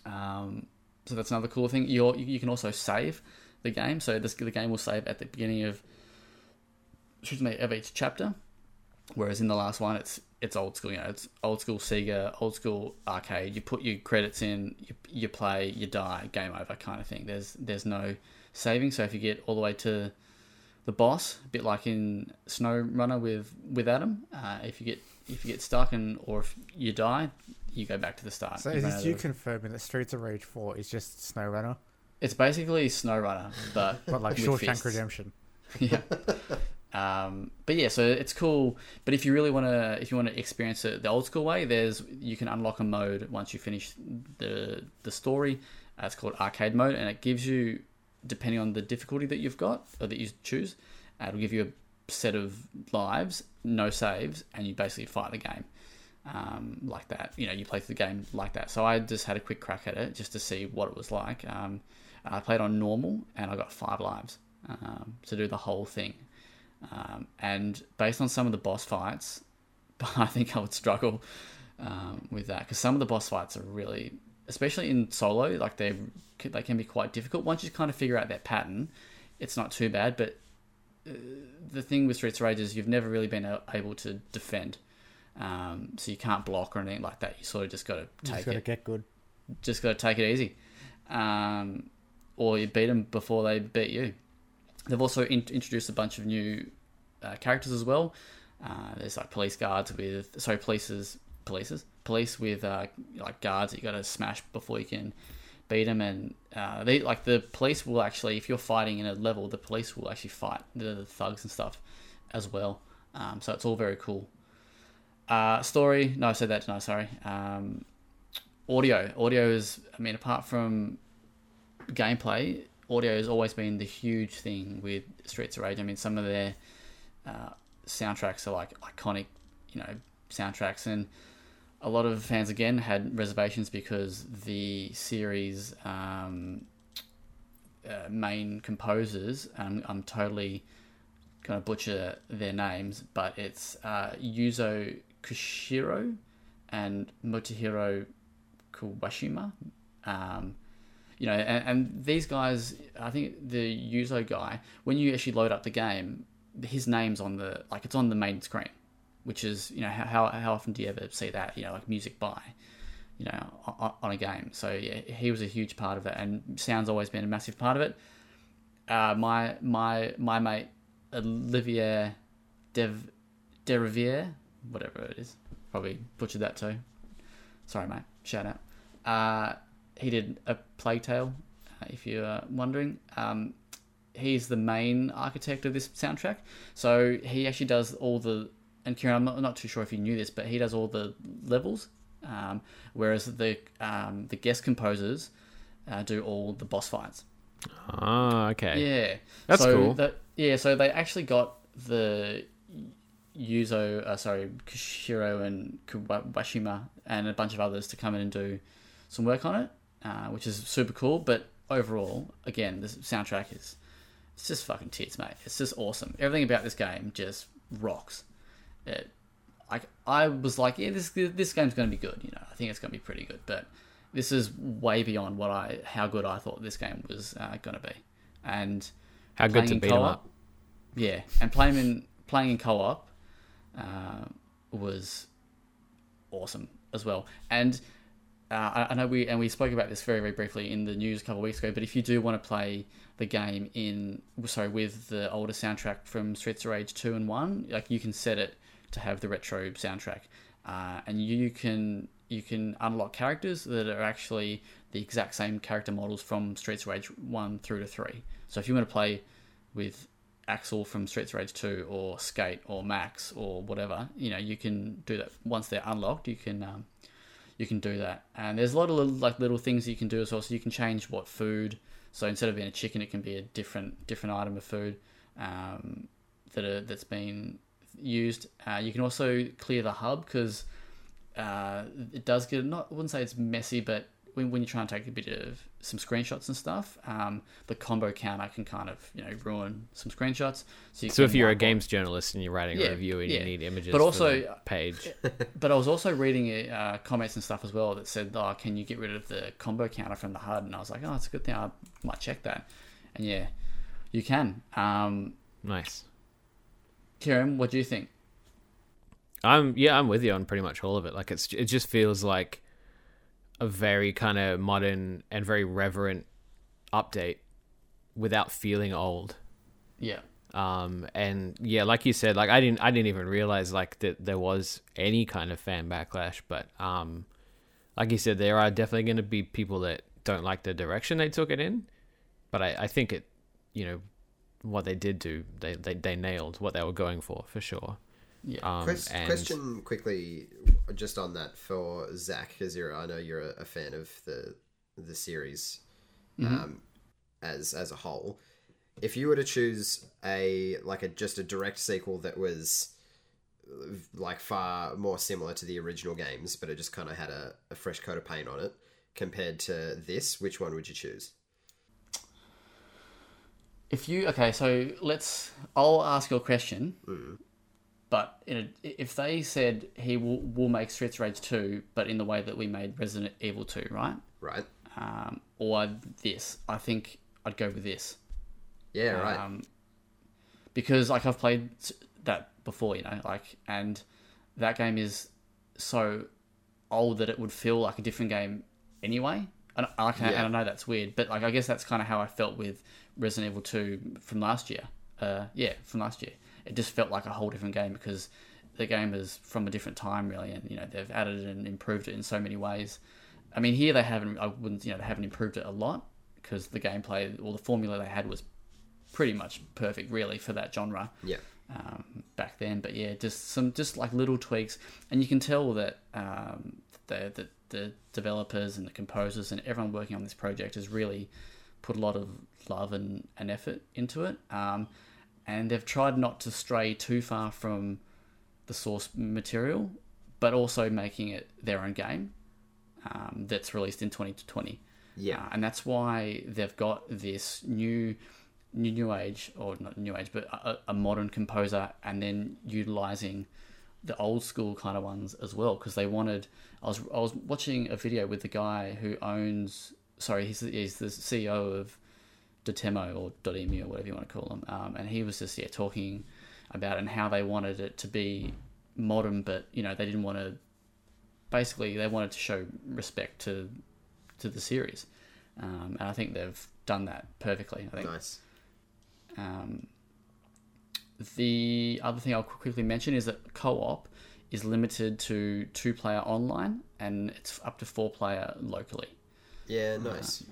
Um, so that's another cool thing. You you can also save the game. So this the game will save at the beginning of excuse me of each chapter, whereas in the last one it's it's old school. You know, it's old school Sega, old school arcade. You put your credits in, you, you play, you die, game over, kind of thing. There's there's no saving. So if you get all the way to the boss, a bit like in Snow Runner with with Adam, uh, if you get if you get stuck and or if you die, you go back to the start.
So is this you
of-
confirming that Streets of Rage 4 is just Snow Runner?
It's basically Snow Runner, but
but like Shawshank
fists.
Redemption?
yeah. Um, but yeah, so it's cool. But if you really want to, if you want to experience it the old school way, there's you can unlock a mode once you finish the the story. Uh, it's called arcade mode, and it gives you, depending on the difficulty that you've got or that you choose, uh, it'll give you a set of lives, no saves, and you basically fight the game. Um, like that, you know, you play through the game like that. So I just had a quick crack at it just to see what it was like. Um, I played on normal, and I got five lives um, to do the whole thing. Um, and based on some of the boss fights, I think I would struggle um, with that because some of the boss fights are really, especially in solo, like they they can be quite difficult. Once you kind of figure out that pattern, it's not too bad. But uh, the thing with Streets of Rage is you've never really been able to defend, um, so you can't block or anything like that. You sort of just got to take
just got to
it
get good.
just got to take it easy, um, or you beat them before they beat you. They've also in- introduced a bunch of new uh, characters as well. Uh, there's like police guards with sorry, polices, polices, police with uh, like guards that you got to smash before you can beat them, and uh, they like the police will actually, if you're fighting in a level, the police will actually fight the thugs and stuff as well. Um, so it's all very cool. Uh, story, no, I said that. No, sorry. Um, audio, audio is, I mean, apart from gameplay, audio has always been the huge thing with Streets of Rage. I mean, some of their uh, soundtracks are like iconic, you know, soundtracks, and a lot of fans again had reservations because the series um, uh, main composers, um, I'm totally going to butcher their names, but it's uh, Yuzo Koshiro and Motohiro Kuwashima. Um, you know, and, and these guys, I think the Yuzo guy, when you actually load up the game, his name's on the like it's on the main screen, which is you know how how often do you ever see that you know like music by, you know on, on a game. So yeah, he was a huge part of it, and sound's always been a massive part of it. Uh, my my my mate Olivier Dev Deriviere, whatever it is, probably butchered that too. Sorry, mate. Shout out. Uh, he did a Plague Tale, uh, if you're wondering. Um, he's the main architect of this soundtrack. So he actually does all the. And Kieran, I'm not, not too sure if you knew this, but he does all the levels, um, whereas the um, the guest composers uh, do all the boss fights.
Ah, okay.
Yeah,
That's
so
cool.
That, yeah, so they actually got the Yuzo, uh, sorry, Kishiro and Kuwashima and a bunch of others to come in and do some work on it, uh, which is super cool. But overall, again, the soundtrack is it's just fucking tits, mate. It's just awesome. Everything about this game just rocks. It, I, I was like, yeah, this this game's going to be good. You know, I think it's going to be pretty good. But this is way beyond what I how good I thought this game was uh, going to be. And
How good to
in
beat
co-op-
up.
yeah, and playing in playing in co-op uh, was awesome as well. And uh, I, I know we and we spoke about this very very briefly in the news a couple of weeks ago. But if you do want to play the game in sorry with the older soundtrack from Streets of Rage two and one, like you can set it to have the retro soundtrack, uh, and you can you can unlock characters that are actually the exact same character models from Streets of Rage one through to three. So if you want to play with Axel from Streets of Rage 2 or Skate or Max or whatever, you know, you can do that once they're unlocked. You can um, you can do that, and there's a lot of little, like little things you can do as well. So you can change what food. So instead of being a chicken, it can be a different different item of food um, that are, that's been used. Uh, you can also clear the HUD because uh, it does get not. I wouldn't say it's messy, but when, when you're trying to take a bit of some screenshots and stuff, um, the combo counter can kind of you know ruin some screenshots. So, you
So if you're a games journalist and you're writing
Yeah,
a review and
yeah.
you need images,
But
for
also-
page.
but I was also reading uh, comments and stuff as well that said, "Oh, can you get rid of the combo counter from the HUD?" And I was like, "Oh, it's a good thing. I might check that." And yeah, you can. Um,
nice.
Kieran, what do you think?
I'm yeah, I'm with you on pretty much all of it. Like it's it just feels like a very kind of modern and very reverent update without feeling old.
Yeah,
Um and yeah, like you said, like I didn't I didn't even realize like that there was any kind of fan backlash, but um like you said, there are definitely going to be people that don't like the direction they took it in, but I, I think it, you know, what they did do, they, they, they nailed what they were going for for sure.
yeah,
Um,
Quest-
and-
Question quickly, just on that for Zach, because I know you're a, a fan of the the series um, as as a whole. If you were to choose a like a just a direct sequel that was like far more similar to the original games, but it just kind of had a, a fresh coat of paint on it, compared to this, which one would you choose?
If you okay, so let's. I'll ask your question.
Mm.
But in a, if they said he will will make Streets Rage two, but in the way that we made Resident Evil two, right?
Right?
Um, or this, I think I'd go with this.
Yeah, right.
Um, because like I've played that before, you know, like, and that game is so old that it would feel like a different game anyway. And I, can,
Yeah.
and I know that's weird, but like I guess that's kind of how I felt with Resident Evil Two from last year. Uh, yeah, from last year, it just felt like a whole different game because the game is from a different time, really, and you know they've added and improved it in so many ways. I mean, here they haven't. I wouldn't, you know, they haven't improved it a lot because the gameplay or the formula they had was pretty much perfect, really, for that genre
yeah.
um, back then. But yeah, just some just like little tweaks, and you can tell that um, the, the developers and the composers and everyone working on this project has really put a lot of love and, and effort into it. Um, and they've tried not to stray too far from the source material, but also making it their own game um, that's released in 2020.
Yeah.
Uh, and that's why they've got this new, new new age or not new age, but a, a modern composer, and then utilizing the old school kind of ones as well because they wanted. I was I was watching a video with the guy who owns. Sorry, he's the, he's the CEO of Dotemo or Dotemu or whatever you want to call them, um, and he was just yeah talking about and how they wanted it to be modern, but you know they didn't want to. Basically, they wanted to show respect to to the series, um, and I think they've done that perfectly. I think.
Nice.
Um, the other thing I'll quickly mention is that co-op is limited to two-player online, and it's up to four-player locally.
Yeah, nice.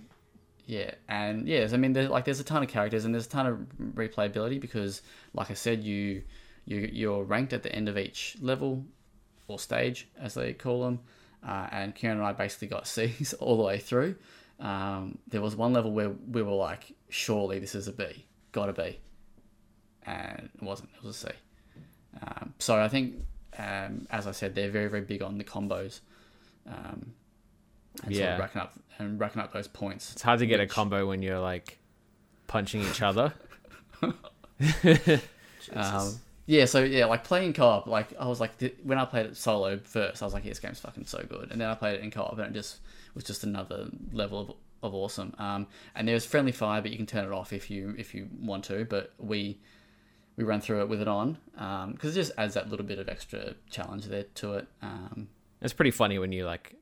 Yeah, and yes, I mean, there's like there's a ton of characters and there's a ton of replayability because, like I said, you you you're ranked at the end of each level or stage, as they call them. Uh, and Kieran and I basically got C's all the way through. Um, there was one level where we were like, surely this is a B, gotta be, and it wasn't. It was a C. Um, so I think, um, as I said, they're very very big on the combos. Um, and sort
Yeah.
of racking up and racking up those points.
It's hard to get a combo when you're like punching each other.
Um, yeah, so yeah, like playing co-op, like I was like th- when I played it solo first, I was like, yeah, this game's fucking so good, and then I played it in co-op, and it just was just another level of, of awesome. Um, and there's friendly fire, but you can turn it off if you if you want to. But we we ran through it with it on because it just adds that little bit of extra challenge there to it. Um,
It's pretty funny when you like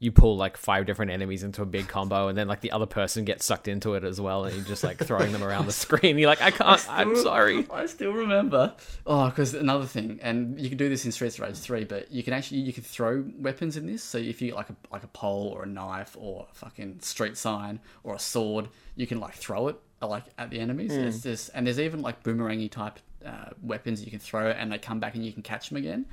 you pull like five different enemies into a big combo, and then like the other person gets sucked into it as well, and you're just like throwing them around the screen. You're like, I can't. I'm sorry.
I still remember. Oh, because another thing, and you can do this in Streets of Rage three, but you can actually you can throw weapons in this. So if you get like a like a pole or a knife or a fucking street sign or a sword, you can like throw it like at the enemies. It's just and there's even like boomerangy type uh, weapons you can throw and they come back and you can catch them again.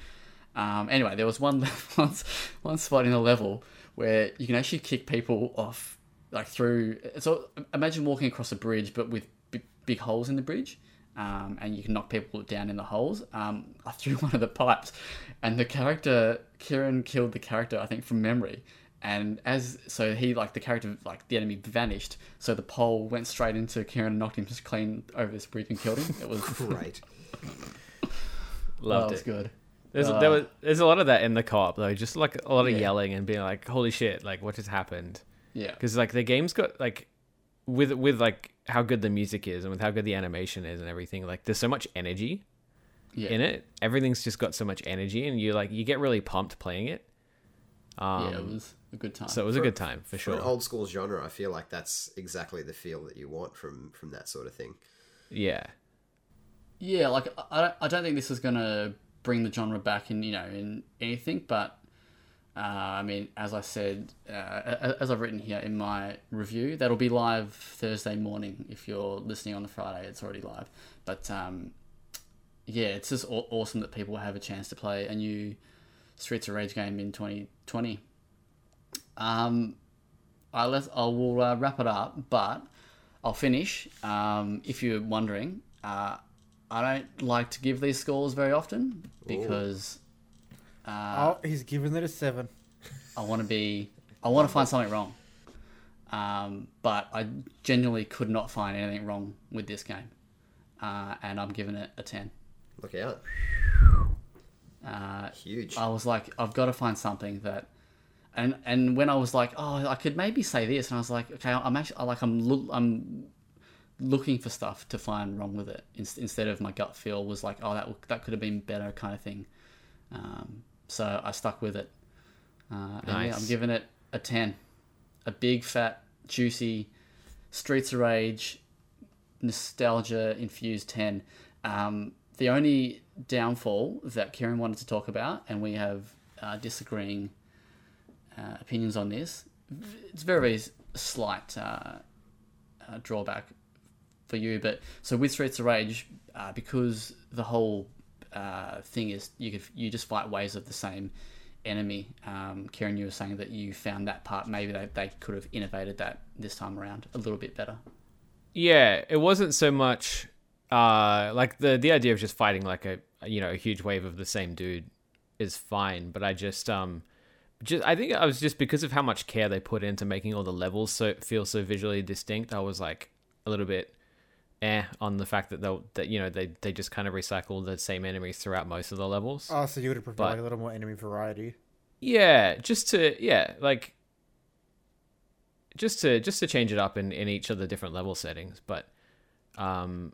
Um, anyway, there was one one one spot in the level where you can actually kick people off like through. So imagine walking across a bridge, but with big, big holes in the bridge, um, and you can knock people down in the holes. Um, I threw one of the pipes, and the character Kieran killed the character I think from memory. And as so he like the character like the enemy vanished, so the pole went straight into Kieran and knocked him just clean over this bridge and killed him. It was
Great.
Loved
that was good.
There's
Uh,
there was there's a lot of that in the co-op though. Just like a lot of
Yeah.
yelling and being like, "Holy shit! Like what just happened?"
Yeah,
Because like the game's got like with with like how good the music is and with how good the animation is and everything. Like there's so much energy
yeah,
in it. Everything's just got so much energy, and you like you get really pumped playing it. Um,
yeah. It was a good time.
so it was a good time for
For an
sure.
old school genre, I feel like that's exactly the feel that you want from from that sort of thing.
Yeah,
Yeah, like I, I don't- think this is gonna bring the genre back in you know in anything, but uh, I mean, as I said, uh, as I've written here in my review, that'll be live Thursday morning. If you're listening on the Friday, it's already live. But um, yeah, it's just aw- awesome that people have a chance to play a new Streets of Rage game in 2020. Um, I let I will uh, wrap it up, but I'll finish. Um, if you're wondering, uh, I don't like to give these scores very often because uh,
oh, he's giving it a seven.
I want to be. I want to find something wrong. Um, but I genuinely could not find anything wrong with this game, uh, and I'm giving it a ten.
Look out.
Uh,
Huge.
I was like, I've got to find something that, and and when I was like, oh, I could maybe say this, and I was like, okay, I'm actually like I'm loo- I'm looking for stuff to find wrong with it in, instead of my gut feel was like, oh, that w- that could have been better kind of thing. Um, so I stuck with it. Uh, and yeah,
Nice.
I'm giving it a ten, a big fat juicy Streets of Rage nostalgia infused 10. Um, the only downfall that Kieran wanted to talk about, and we have uh, disagreeing uh, opinions on this, it's very, very slight uh, uh, drawback for you. But so with Streets of Rage, uh, because the whole uh, thing is you could you just fight waves of the same enemy. Um, Kieran, you were saying that you found that part maybe they, they could have innovated that this time around a little bit better.
yeah. It wasn't so much uh like the the idea of just fighting like a you know a huge wave of the same dude is fine, but I just um just I think I was just because of how much care they put into making all the levels so feel so visually distinct. I was like a little bit eh on the fact that they that you know they they just kind of recycle the same enemies throughout most of the levels.
Oh, so you would have preferred
But-
like, a little more enemy variety.
Yeah, just to yeah, like just to just to change it up in in each of the different level settings, but um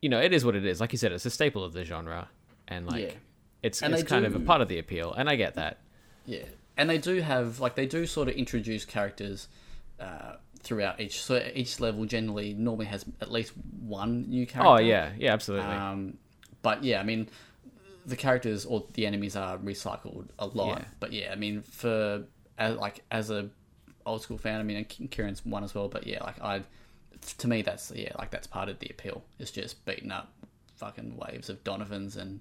you know, it is what it is. Like you said, it's a staple of the genre and like
Yeah.
it's
And
it's
they
kind of a part of the appeal, and I get that.
Yeah, and they do have like they do sort of introduce characters uh, throughout each. So each level generally normally has at least one new character.
Oh yeah, yeah, absolutely.
Um, but yeah, I mean, the characters or the enemies are recycled a lot.
Yeah.
But yeah, I mean, for as, like as a old school fan, I mean, Kieran's one as well. But yeah, like I, to me, that's yeah, like that's part of the appeal. It's just beating up fucking waves of Donovans and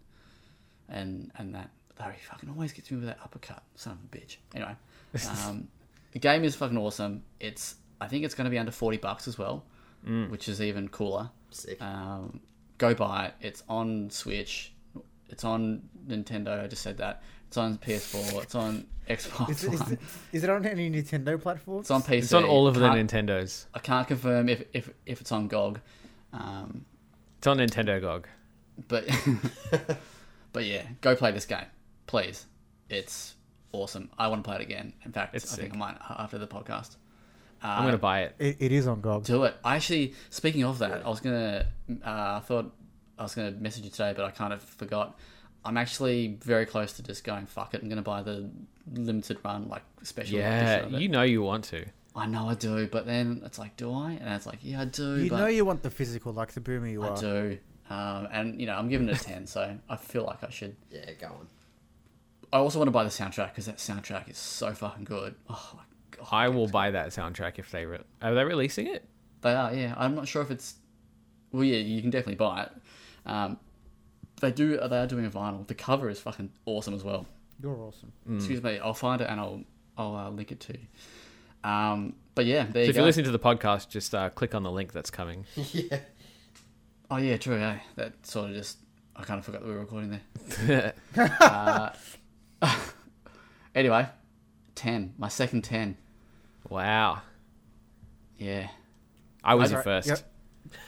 and and that. Larry fucking always gets me with that uppercut, son of a bitch. Anyway, um, the game is fucking awesome. It's I think it's going to be under forty bucks as well, which is even cooler.
Sick.
Um, go buy it. It's on Switch. It's on Nintendo. I just said that. It's on PS4. It's on Xbox
Is, it- is,
One.
it, is it on any Nintendo platforms?
It's on PC.
it's on all of the Nintendos.
I can't confirm if, if, if it's on GOG. Um,
It's on Nintendo GOG.
but but yeah, go play this game, please. It's awesome. I want to play it again. In fact,
It's
I think I might after the podcast. Uh,
I'm gonna buy it.
It, it is on GOG.
do it. I actually, speaking of that, I was gonna. Uh, I thought I was gonna message you today, but I kind of forgot. I'm actually very close to just going fuck it. I'm gonna buy the limited run like special
Yeah,
edition
you know you want to.
I know I do, but then it's like, do I? And it's like, yeah, I do.
You
but
know you want the physical, like the boomer you
I
are.
do. Um, and you know, I'm giving it a ten, so I feel like I should.
yeah, go on.
I also want to buy the soundtrack because that soundtrack is so fucking good. Oh my god,
I will buy that soundtrack if they re- are they releasing it.
They are, yeah. I'm not sure if it's. Well, yeah, you can definitely buy it. Um, they do. They are doing a vinyl. The cover is fucking awesome as well.
You're awesome.
Excuse me. I'll find it and I'll I'll uh, link it to you. Um, but yeah, there
So
you
if
go.
you're listening to the podcast, just uh, click on the link that's coming.
yeah.
Oh yeah, true. Yeah, that sort of just. I kind of forgot that we were recording there. uh, anyway, 10. My second 10.
Wow.
Yeah.
I was your first.
Yep.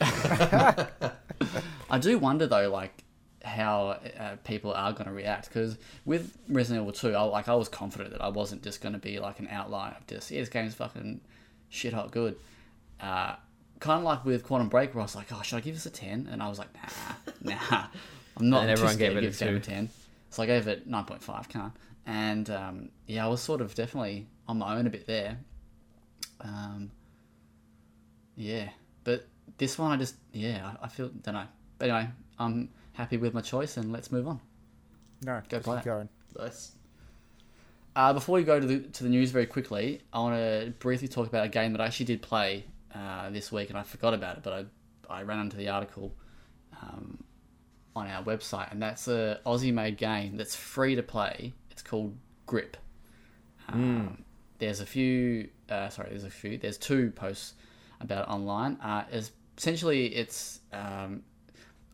I do wonder, though, like, how uh, people are going to react because with Resident Evil 2, I, like, I was confident that I wasn't just going to be like an outlier of just, yeah, this game's fucking shit hot good. Uh, kind of like with Quantum Break, where I was like, oh, should I give this a 10? And I was like, nah, nah. I'm not.
And everyone gave it a,
10. So I gave it nine point five. Can't. And um, yeah, I was sort of definitely on my own a bit there. Um, yeah, but this one I just yeah I, I feel don't know. But anyway, I'm happy with my choice and let's move on.
No,
Go play
going.
Nice.
Uh, before we go to the to the news very quickly, I want to briefly talk about a game that I actually did play uh, this week and I forgot about it, but I I ran into the article um, on our website and that's a Aussie made game that's free to play. It's called Grip. Um, There's a few. Uh, sorry, there's a few. There's two posts about it online. Uh, is essentially it's. Um,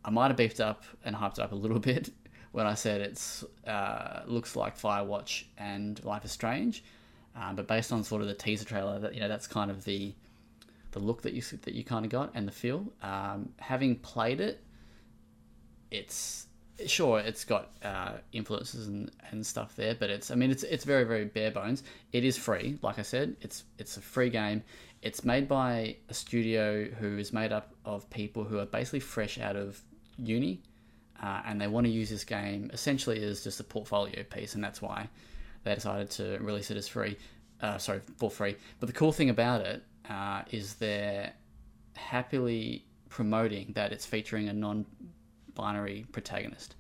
I might have beefed up and hyped up a little bit when I said it's uh, looks like Firewatch and Life is Strange, um, but based on sort of the teaser trailer, that you know that's kind of the the look that you that you kind of got and the feel. Um, having played it, it's sure it's got uh, influences and, and stuff there, but it's I mean it's it's very very bare bones. It is free, like I said. It's it's a free game. It's made by a studio who is made up of people who are basically fresh out of uni, uh, and they want to use this game essentially as just a portfolio piece, and that's why they decided to release it as free. Uh, sorry, for free. But the cool thing about it uh, is they're happily promoting that it's featuring a non-binary protagonist,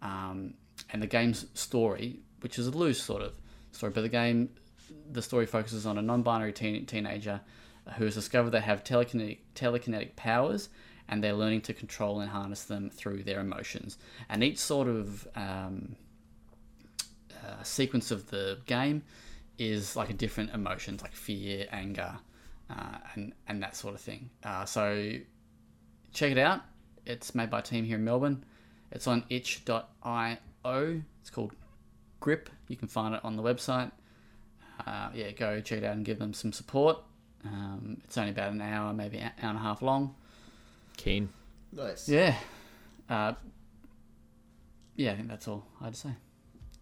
um, and the game's story, which is a loose sort of story, but the game, the story focuses on a non-binary teen- teenager who has discovered they have telekinetic telekinetic powers, and they're learning to control and harness them through their emotions. And each sort of um, uh, sequence of the game is like a different emotions, like fear, anger, uh, and and that sort of thing. Uh, so check it out. It's made by a team here in Melbourne. It's on itch.io. It's called Grip. You can find it on the website. Uh, yeah, go check it out and give them some support. Um, it's only about an hour, maybe an hour and a half long.
Keen.
Nice.
Yeah. Uh, yeah, I think that's all I'd say.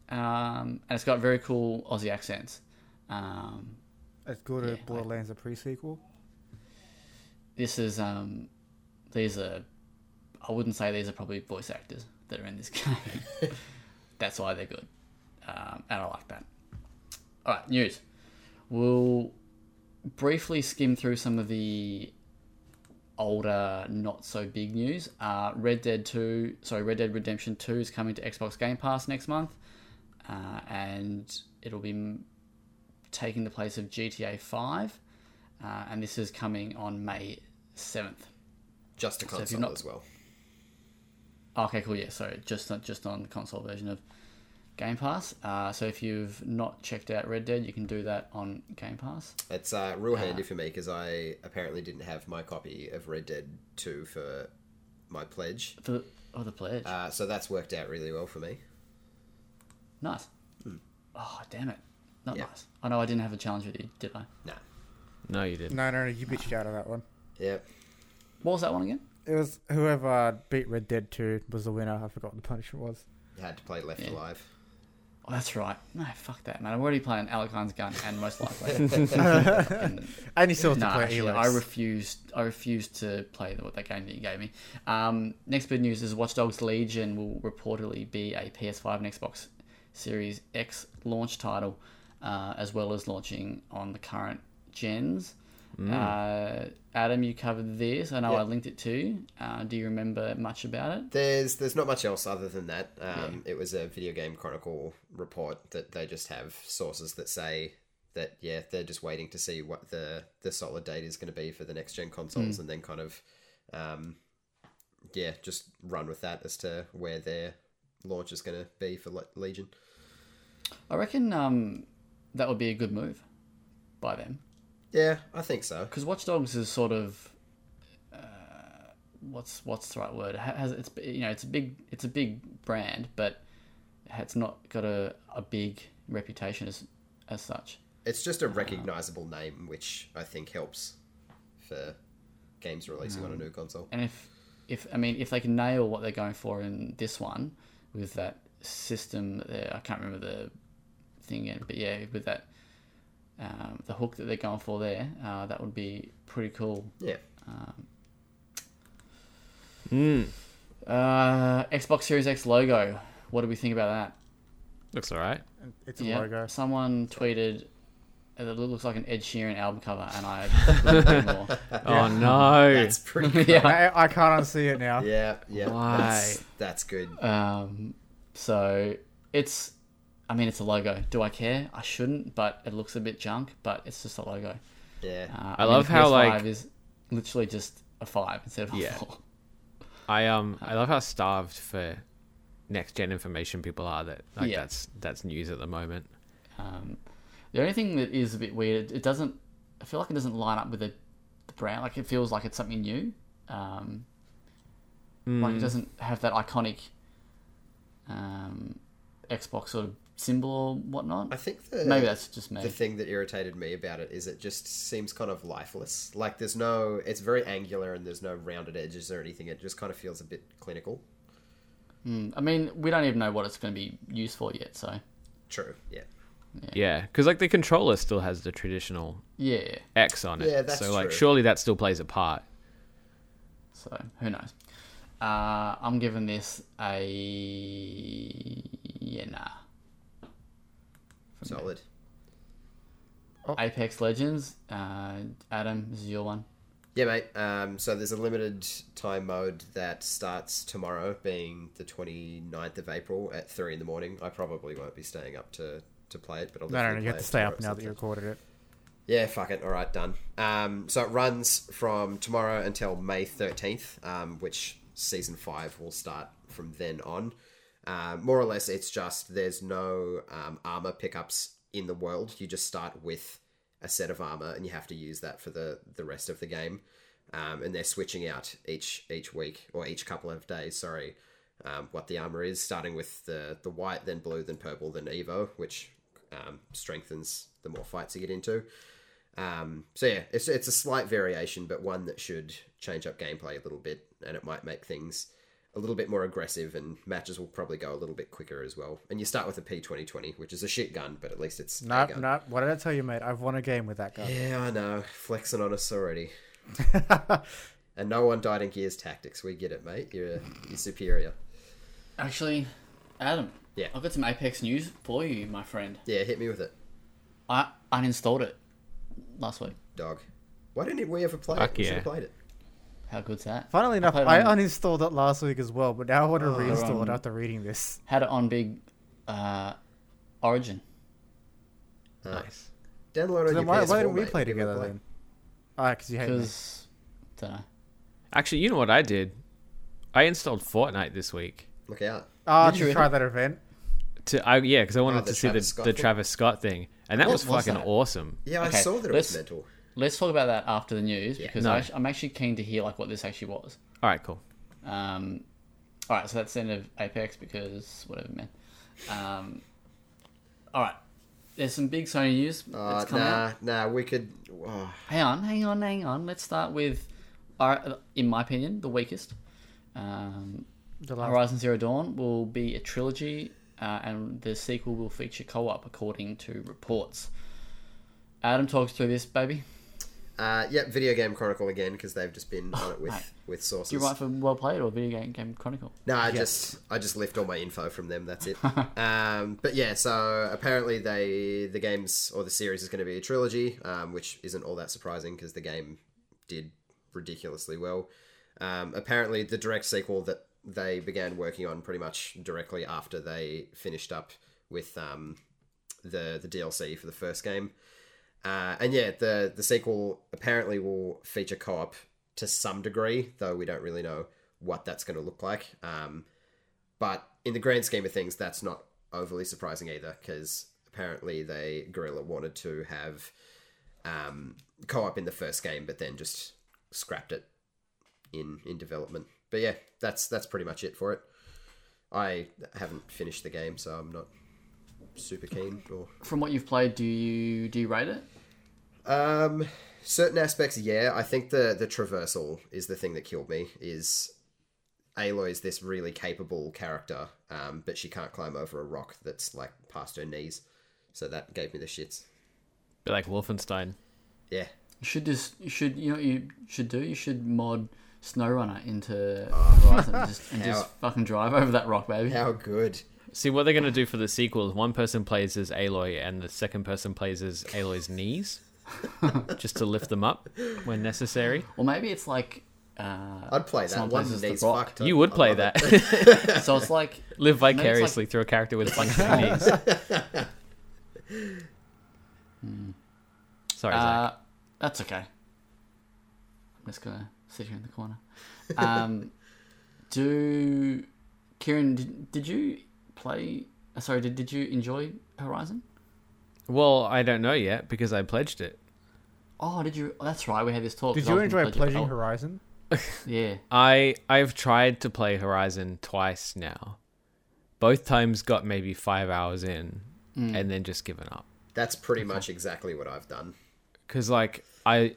Um, and it's got very cool Aussie accents. Um,
As good
Yeah,
as Borderlands a pre-sequel.
this is um, these are I wouldn't say these are probably voice actors that are in this game. That's why they're good, um, and I like that. All right, news. We'll briefly skim through some of the older, not so big news. Uh, Red Dead Two, sorry, Red Dead Redemption Two is coming to Xbox Game Pass next month, uh, and it'll be m- taking the place of GTA Five uh, and this is coming on May seventh.
Just a console
not-
as well.
Okay, cool. Yeah, sorry, just on, just on the console version of Game Pass. Uh, so if you've not checked out Red Dead, you can do that on Game Pass.
It's uh, real handy for me because I apparently didn't have my copy of Red Dead 2 for my pledge.
For the, oh, the pledge.
Uh, so that's worked out really well for me.
nice. Oh, damn it. Not
Yeah.
nice. I know I didn't have a challenge with you, did I?
Nah.
No, you didn't.
No, no, no, you bitched out of that one.
Yep.
What was that one again?
It was whoever beat Red Dead 2 was the winner. I forgot what the punishment was.
You had to play Left
Yeah.
Alive.
Oh, that's right. No, fuck that, man. I'm already playing Alakhan's gun and most likely. and,
And you still have to
no,
play
actually, I refused. I refused to play the, what that game that you gave me. Um, next bit of news is Watch Dogs Legion will reportedly be a PS5 and Xbox Series X launch title, uh, as well as launching on the current gens. Uh, Adam, you covered this. I know I linked it to. Uh, do you remember much about it?
There's there's not much else other than that. Um, It was a video game chronicle report that they just have sources that say that yeah they're just waiting to see what the the solid date is going to be for the next gen consoles and then kind of um, yeah just run with that as to where their launch is going to be for Le- Legion.
I reckon um, that would be a good move by them.
Yeah, I think so.
because Watch Dogs is sort of uh, what's what's the right word? It has it's you know it's a big it's a big brand, but it's not got a, a big reputation as as such.
It's just a recognizable name, which I think helps for games releasing on a new console.
And if if I mean if they can nail what they're going for in this one with that system there, I can't remember the thing again, but yeah, with that. Um, the hook that they're going for there, uh, that would be pretty cool.
Yeah.
Mm.
Uh, Xbox Series X logo. What do we think about that?
Looks alright.
It's a
Yeah,
logo.
Someone tweeted it looks like an Ed Sheeran album cover, and I couldn't.
Oh no.
That's pretty cool.
yeah.
I, I can't unsee it now.
Yeah, yeah.
Why?
That's, that's good.
Um, so it's, I mean, it's a logo. Do I care? I shouldn't, but it looks a bit junk. But it's just a logo.
Yeah.
Uh,
I love
the
how,
PS5
like-
is literally just a five instead of a
Yeah.
four.
I um I love how starved for next gen information people are that like
Yeah.
that's that's news at the moment.
Um, the only thing that is a bit weird, it doesn't. I feel like it doesn't line up with the, the brand. Like it feels like it's something new. Um, Like it doesn't have that iconic um, Xbox sort of symbol or whatnot.
I think the
Maybe that's just me.
the thing that irritated me about it is it just seems kind of lifeless. Like there's no, it's very angular and there's no rounded edges or anything. It just kind of feels a bit clinical.
Mm, I mean, we don't even know what it's going to be used for yet. So
True. Yeah.
Yeah, because like the controller still has the traditional
yeah.
X on it.
Yeah, that's
so like
true.
surely that still plays a part.
So who knows? Uh, I'm giving this a yeah nah.
Solid.
Apex Legends. Uh, Adam, this is your one.
Yeah, mate. Um, so there's a limited time mode that starts tomorrow, being the 29th of April at 3 in the morning. I probably won't be staying up to, to play it, but I'll
No, no, no, you have to stay up now that you recorded it.
Yeah, fuck it. All right, done. Um, so it runs from tomorrow until May 13th, um, which season five will start from then on. Um, more or less, it's just there's no um, armor pickups in the world. You just start with a set of armor, and you have to use that for the the rest of the game. Um, and they're switching out each each week or each couple of days. Sorry. um, what the armor is, starting with the the white, then blue, then purple, then Evo, which um, strengthens the more fights you get into. Um, so yeah, it's it's a slight variation, but one that should change up gameplay a little bit, and it might make things a little bit more aggressive, and matches will probably go a little bit quicker as well. And you start with a P twenty twenty, which is a shit gun, but at least it's a
No,
gun.
no. What did I tell you, mate? I've won a game with that gun.
Yeah, I know, flexing on us already. and no one died in Gears Tactics. We get it, mate. You're you're superior.
Actually, Adam.
Yeah.
I've got some Apex news for you, my friend.
Yeah, hit me with it,
I uninstalled it last week.
dog. Why didn't we ever play
Fuck
it? We should have played it.
How good's that?
Funnily enough,
played
I
on-
uninstalled it last week as well, but now I want to reinstall it
um,
after reading this.
Had it on big uh, Origin.
Nice.
Download on
Then
your
why,
PS4,
why didn't we play
Give
together
play.
then? Ah, because you hate me.
Don't know.
Actually, you know what I did? I installed Fortnite this week.
Look out.
Ah,
Did
did
you
you try that event?
To I yeah, because I wanted
Oh, the
to see the
Travis Scott
the
thing?
Travis Scott thing, and that
What
was
was
fucking
that?
awesome.
Yeah, I
Okay,
saw that it
let's-
was mental.
Let's talk about that after the news because
No.
I, I'm actually keen to hear like what this actually was.
All right, cool.
Um, all right, so that's the end of Apex because whatever, man. Um, all right, there's some big Sony news
Uh,
that's coming out.
nah, nah, we could. Oh,
Hang on, hang on, hang on. Let's start with, our, in my opinion, the weakest. Um,
The last-
Horizon Zero Dawn will be a trilogy, uh, and the sequel will feature co-op, according to reports. Adam talks through this, baby.
Uh, yep, Video Game Chronicle again because they've just been on it with
mate.
with sources.
Do you write for Well Played or Video Game, Game Chronicle?
No, I just I just lift all my info from them. That's it. um, but yeah, so apparently they the games or the series is going to be a trilogy, um, which isn't all that surprising because the game did ridiculously well. Um, apparently, the direct sequel that they began working on pretty much directly after they finished up with um, the the DLC for the first game. Uh, and yeah, the the sequel apparently will feature co-op to some degree, though we don't really know what that's going to look like. Um, but in the grand scheme of things, that's not overly surprising either, because apparently they Guerrilla wanted to have um, co-op in the first game, but then just scrapped it in in development. But yeah, that's that's pretty much it for it. I haven't finished the game, so I'm not super keen or
From what you've played, do you do you rate it?
Um, certain aspects, yeah. I think the the traversal is the thing that killed me. Is Aloy's this really capable character, um, but she can't climb over a rock that's like past her knees, so that gave me the shits.
Bit like Wolfenstein.
Yeah,
You should just you should you know what you should do you should mod SnowRunner into
Oh.
Horizon and just, and just
How-
fucking drive over that rock, baby.
how good.
See what they're gonna do for the sequel is one person plays as Aloy and the second person plays as Aloy's knees, just to lift them up when necessary.
Or maybe it's like uh,
I'd play that. One
plays as the
knees fucked.
You would play that.
it.
So it's like
Live
Maybe it's
vicariously through a character with functioning knees. Sorry, Zach.
uh, that's okay. I'm just gonna sit here in the corner. Um, do Kieran? Did, did you play? uh, Sorry, did did you enjoy Horizon?
Well, I don't know yet because I pledged it.
Oh, did you? oh, that's right. We had this talk.
Did you enjoy
gonna pledge it.
pledging
Oh,
Horizon?
Yeah.
I I've tried to play Horizon twice now. Both times got maybe five hours in, and then just given up.
That's pretty much exactly what I've done.
because like I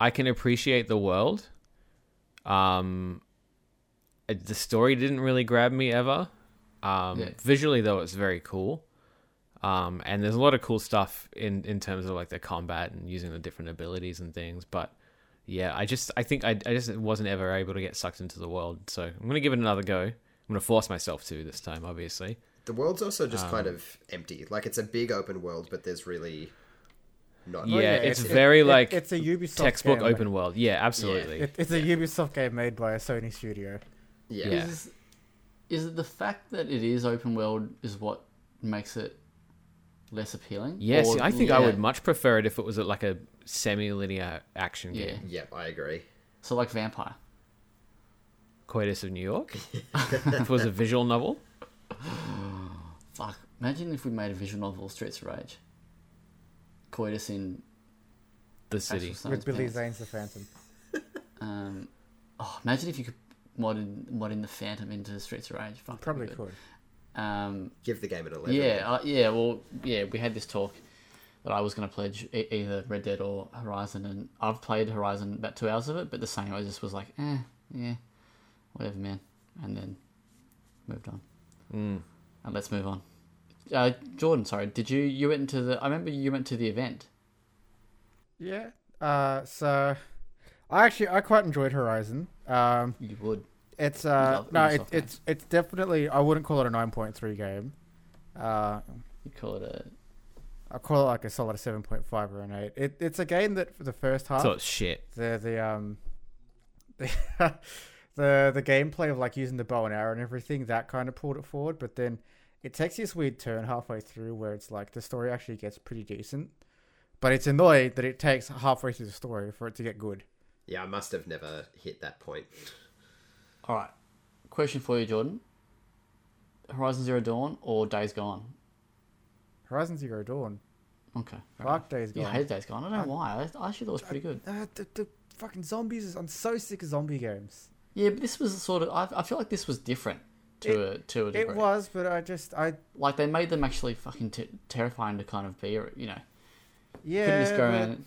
I can appreciate the world. Um, the story didn't really grab me ever. Um,
Yeah.
visually though, it's very cool. Um, and there's a lot of cool stuff in in terms of like the combat and using the different abilities and things. But yeah, I just I think I I just wasn't ever able to get sucked into the world. So I'm gonna give it another go. I'm gonna force myself to this time, obviously.
The world's also
Um,
just kind of empty. Like it's a big open world, but there's really not.
Yeah, it's
it-
very,
it-
like,
it's a Ubisoft
Textbook
game.
open world. Yeah, absolutely.
It, it's a Ubisoft game made by a Sony studio.
yeah.
Yeah.
Is is it the fact that it is open world is what makes it less appealing?
Yes,
Or-
I think I would much prefer it if it was like a semi-linear action
Yeah.
game.
Yep, I agree.
So like Vampire.
Coitus of New York. if it was a visual novel.
Fuck. Imagine if we made a visual novel, Streets of Rage. Coitus in
The city.
With Billy
pants.
Zane's The Phantom.
Um, oh, imagine if you could modding modding the Phantom into Streets of Rage. Fuck, that'd
Probably
good.
could.
Um,
Give the game an 11.
yeah, uh, yeah. Well, yeah. We had this talk that I was going to pledge e- either Red Dead or Horizon, and I've played Horizon about two hours of it, but the same. I just was like, eh, yeah, whatever, man, and then moved on.
Mm.
And let's move on. Uh, Jordan, sorry, did you you went into the? I remember you went to the event.
Yeah. Uh, so I actually I quite enjoyed Horizon. Um,
You would.
It's uh
love
no, it, it's it's definitely I wouldn't call it a nine point three game. Uh,
You call it a.
I call it like a solid seven point five or an eight. It it's a game that for the first half
So it's shit.
the the um the the the gameplay of like using the bow and arrow and everything that kind of pulled it forward, but then it takes this weird turn halfway through where it's like the story actually gets pretty decent, but it's annoying that it takes halfway through the story for it to get good.
Yeah, I must have never hit that point.
All right. Question for you, Jordan. Horizon Zero Dawn or Days Gone?
Horizon Zero Dawn,
Okay.
fuck Days Gone.
You
Gone.
hated Days Gone. I don't know why. I, I actually thought it was pretty good.
Uh, the, the fucking zombies. is- I'm so sick of zombie games.
Yeah, but this was sort of. I, I feel like this was different to a to a degree.
It was, but I just I
like they made them actually fucking t- terrifying to kind of be. You know,
yeah.
couldn't just go
but-
around.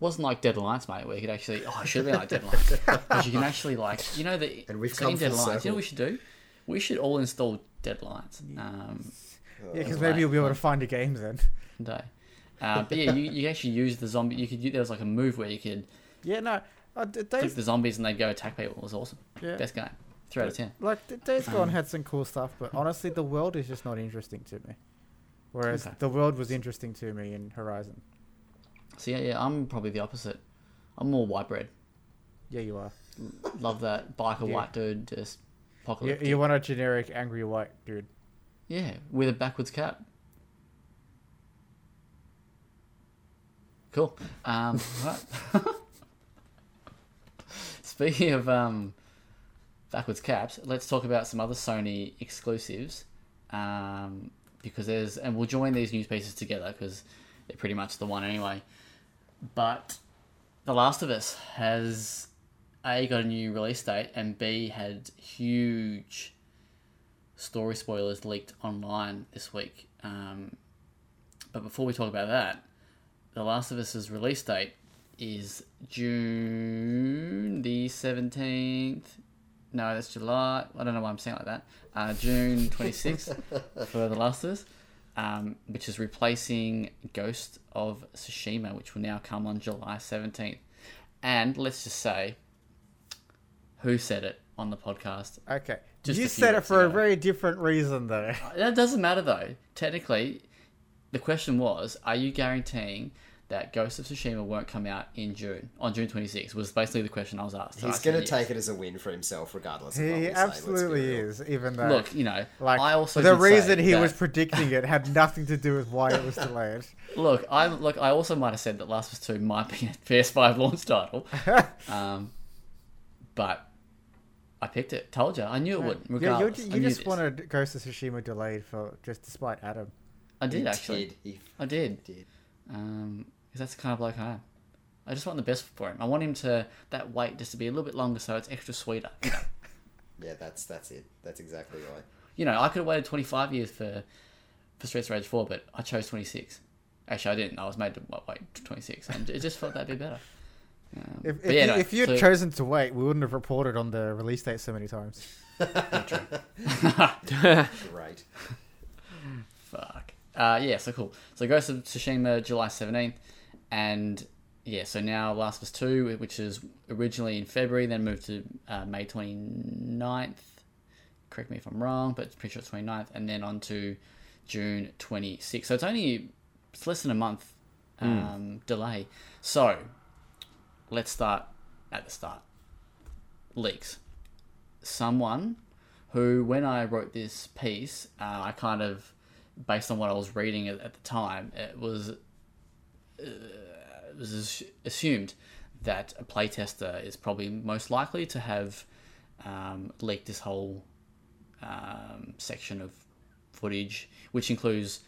Wasn't like Dead Alliance, mate, where you could actually. Oh, it should be like Dead Alliance, because you can actually like you know the.
And we've come
Dead Alliance. You know what we should do? We should all install Dead Alliance. Um,
Yeah, because maybe you'll be able to find your games then.
day. Uh, but yeah, you, you actually use the zombie. You could. There was like a move where you could
Yeah, no. Uh, Days,
the zombies and they'd go attack people. It was awesome.
yeah.
Best game. Three out of ten.
Like D- Days Gone had some cool stuff, but honestly, the world is just not interesting to me. Whereas
Okay.
the world was interesting to me in Horizon.
So yeah, yeah, I'm probably the opposite. I'm more white bread.
Yeah, you are.
Love that biker
Yeah.
white dude, just
You,
apocalyptic.
you want a generic angry white dude.
Yeah, with a backwards cap. Cool. Um. Speaking of um, backwards caps, let's talk about some other Sony exclusives. Um, because there's, and we'll join these news pieces together because they're pretty much the one anyway. But The Last of Us has A got a new release date and B had huge story spoilers leaked online this week. Um, but before we talk about that, The Last of Us's release date is June the 17th. No, that's July. I don't know why I'm saying it like that. Uh, June 26th for The Last of Us, um, which is replacing Ghost of Tsushima, which will now come on July 17th. And let's just say, who said it on the podcast?
Okay.
Just
you said it for a very different reason, though.
That doesn't matter though. Technically, the question was: Are you guaranteeing that Ghost of Tsushima won't come out in June on June 26th? Was basically the question I was asked. So
He's
said
going
yes.
to take it as a win for himself, regardless of
He
say,
absolutely
real.
is, even though.
Look, you know,
like
I also
the reason he
that-
was predicting it had nothing to do with why it was delayed.
Look, I look. I also might have said that Last of Us Two might be a PS5 launch title, um, but I picked it. Told you, I knew it would.
Yeah, you,
Regardless,
you
I
just
this.
wanted Ghost of Tsushima delayed for just despite Adam.
I did
He
actually.
did. He
I did.
did.
Um, because that's the kind of bloke I am. I just want the best for him. I want him to that wait just to be a little bit longer, so it's extra sweeter. You know,
Yeah, that's that's it. That's exactly right.
you know I could have waited twenty five years for for Streets of Rage four, but I chose twenty six. Actually, I didn't. I was made to wait twenty six, and it just felt that'd be better. Um,
If, if,
yeah,
you,
no,
if you'd
so-
chosen to wait, we wouldn't have reported on the release date so many times.
Great.
Fuck. Uh, yeah, so cool. So Ghost of Tsushima, July 17th. And yeah, so now Last of Us 2, which is originally in February, then moved to uh, May 29th. Correct me if I'm wrong, but it's pretty sure it's 29th. And then on to June 26th. So it's only it's less than a month um, delay. So let's start at the start. Leaks. Someone who, when I wrote this piece, uh, I kind of, based on what I was reading at, at the time, it was was assumed that a playtester is probably most likely to have um, leaked this whole um, section of footage, which includes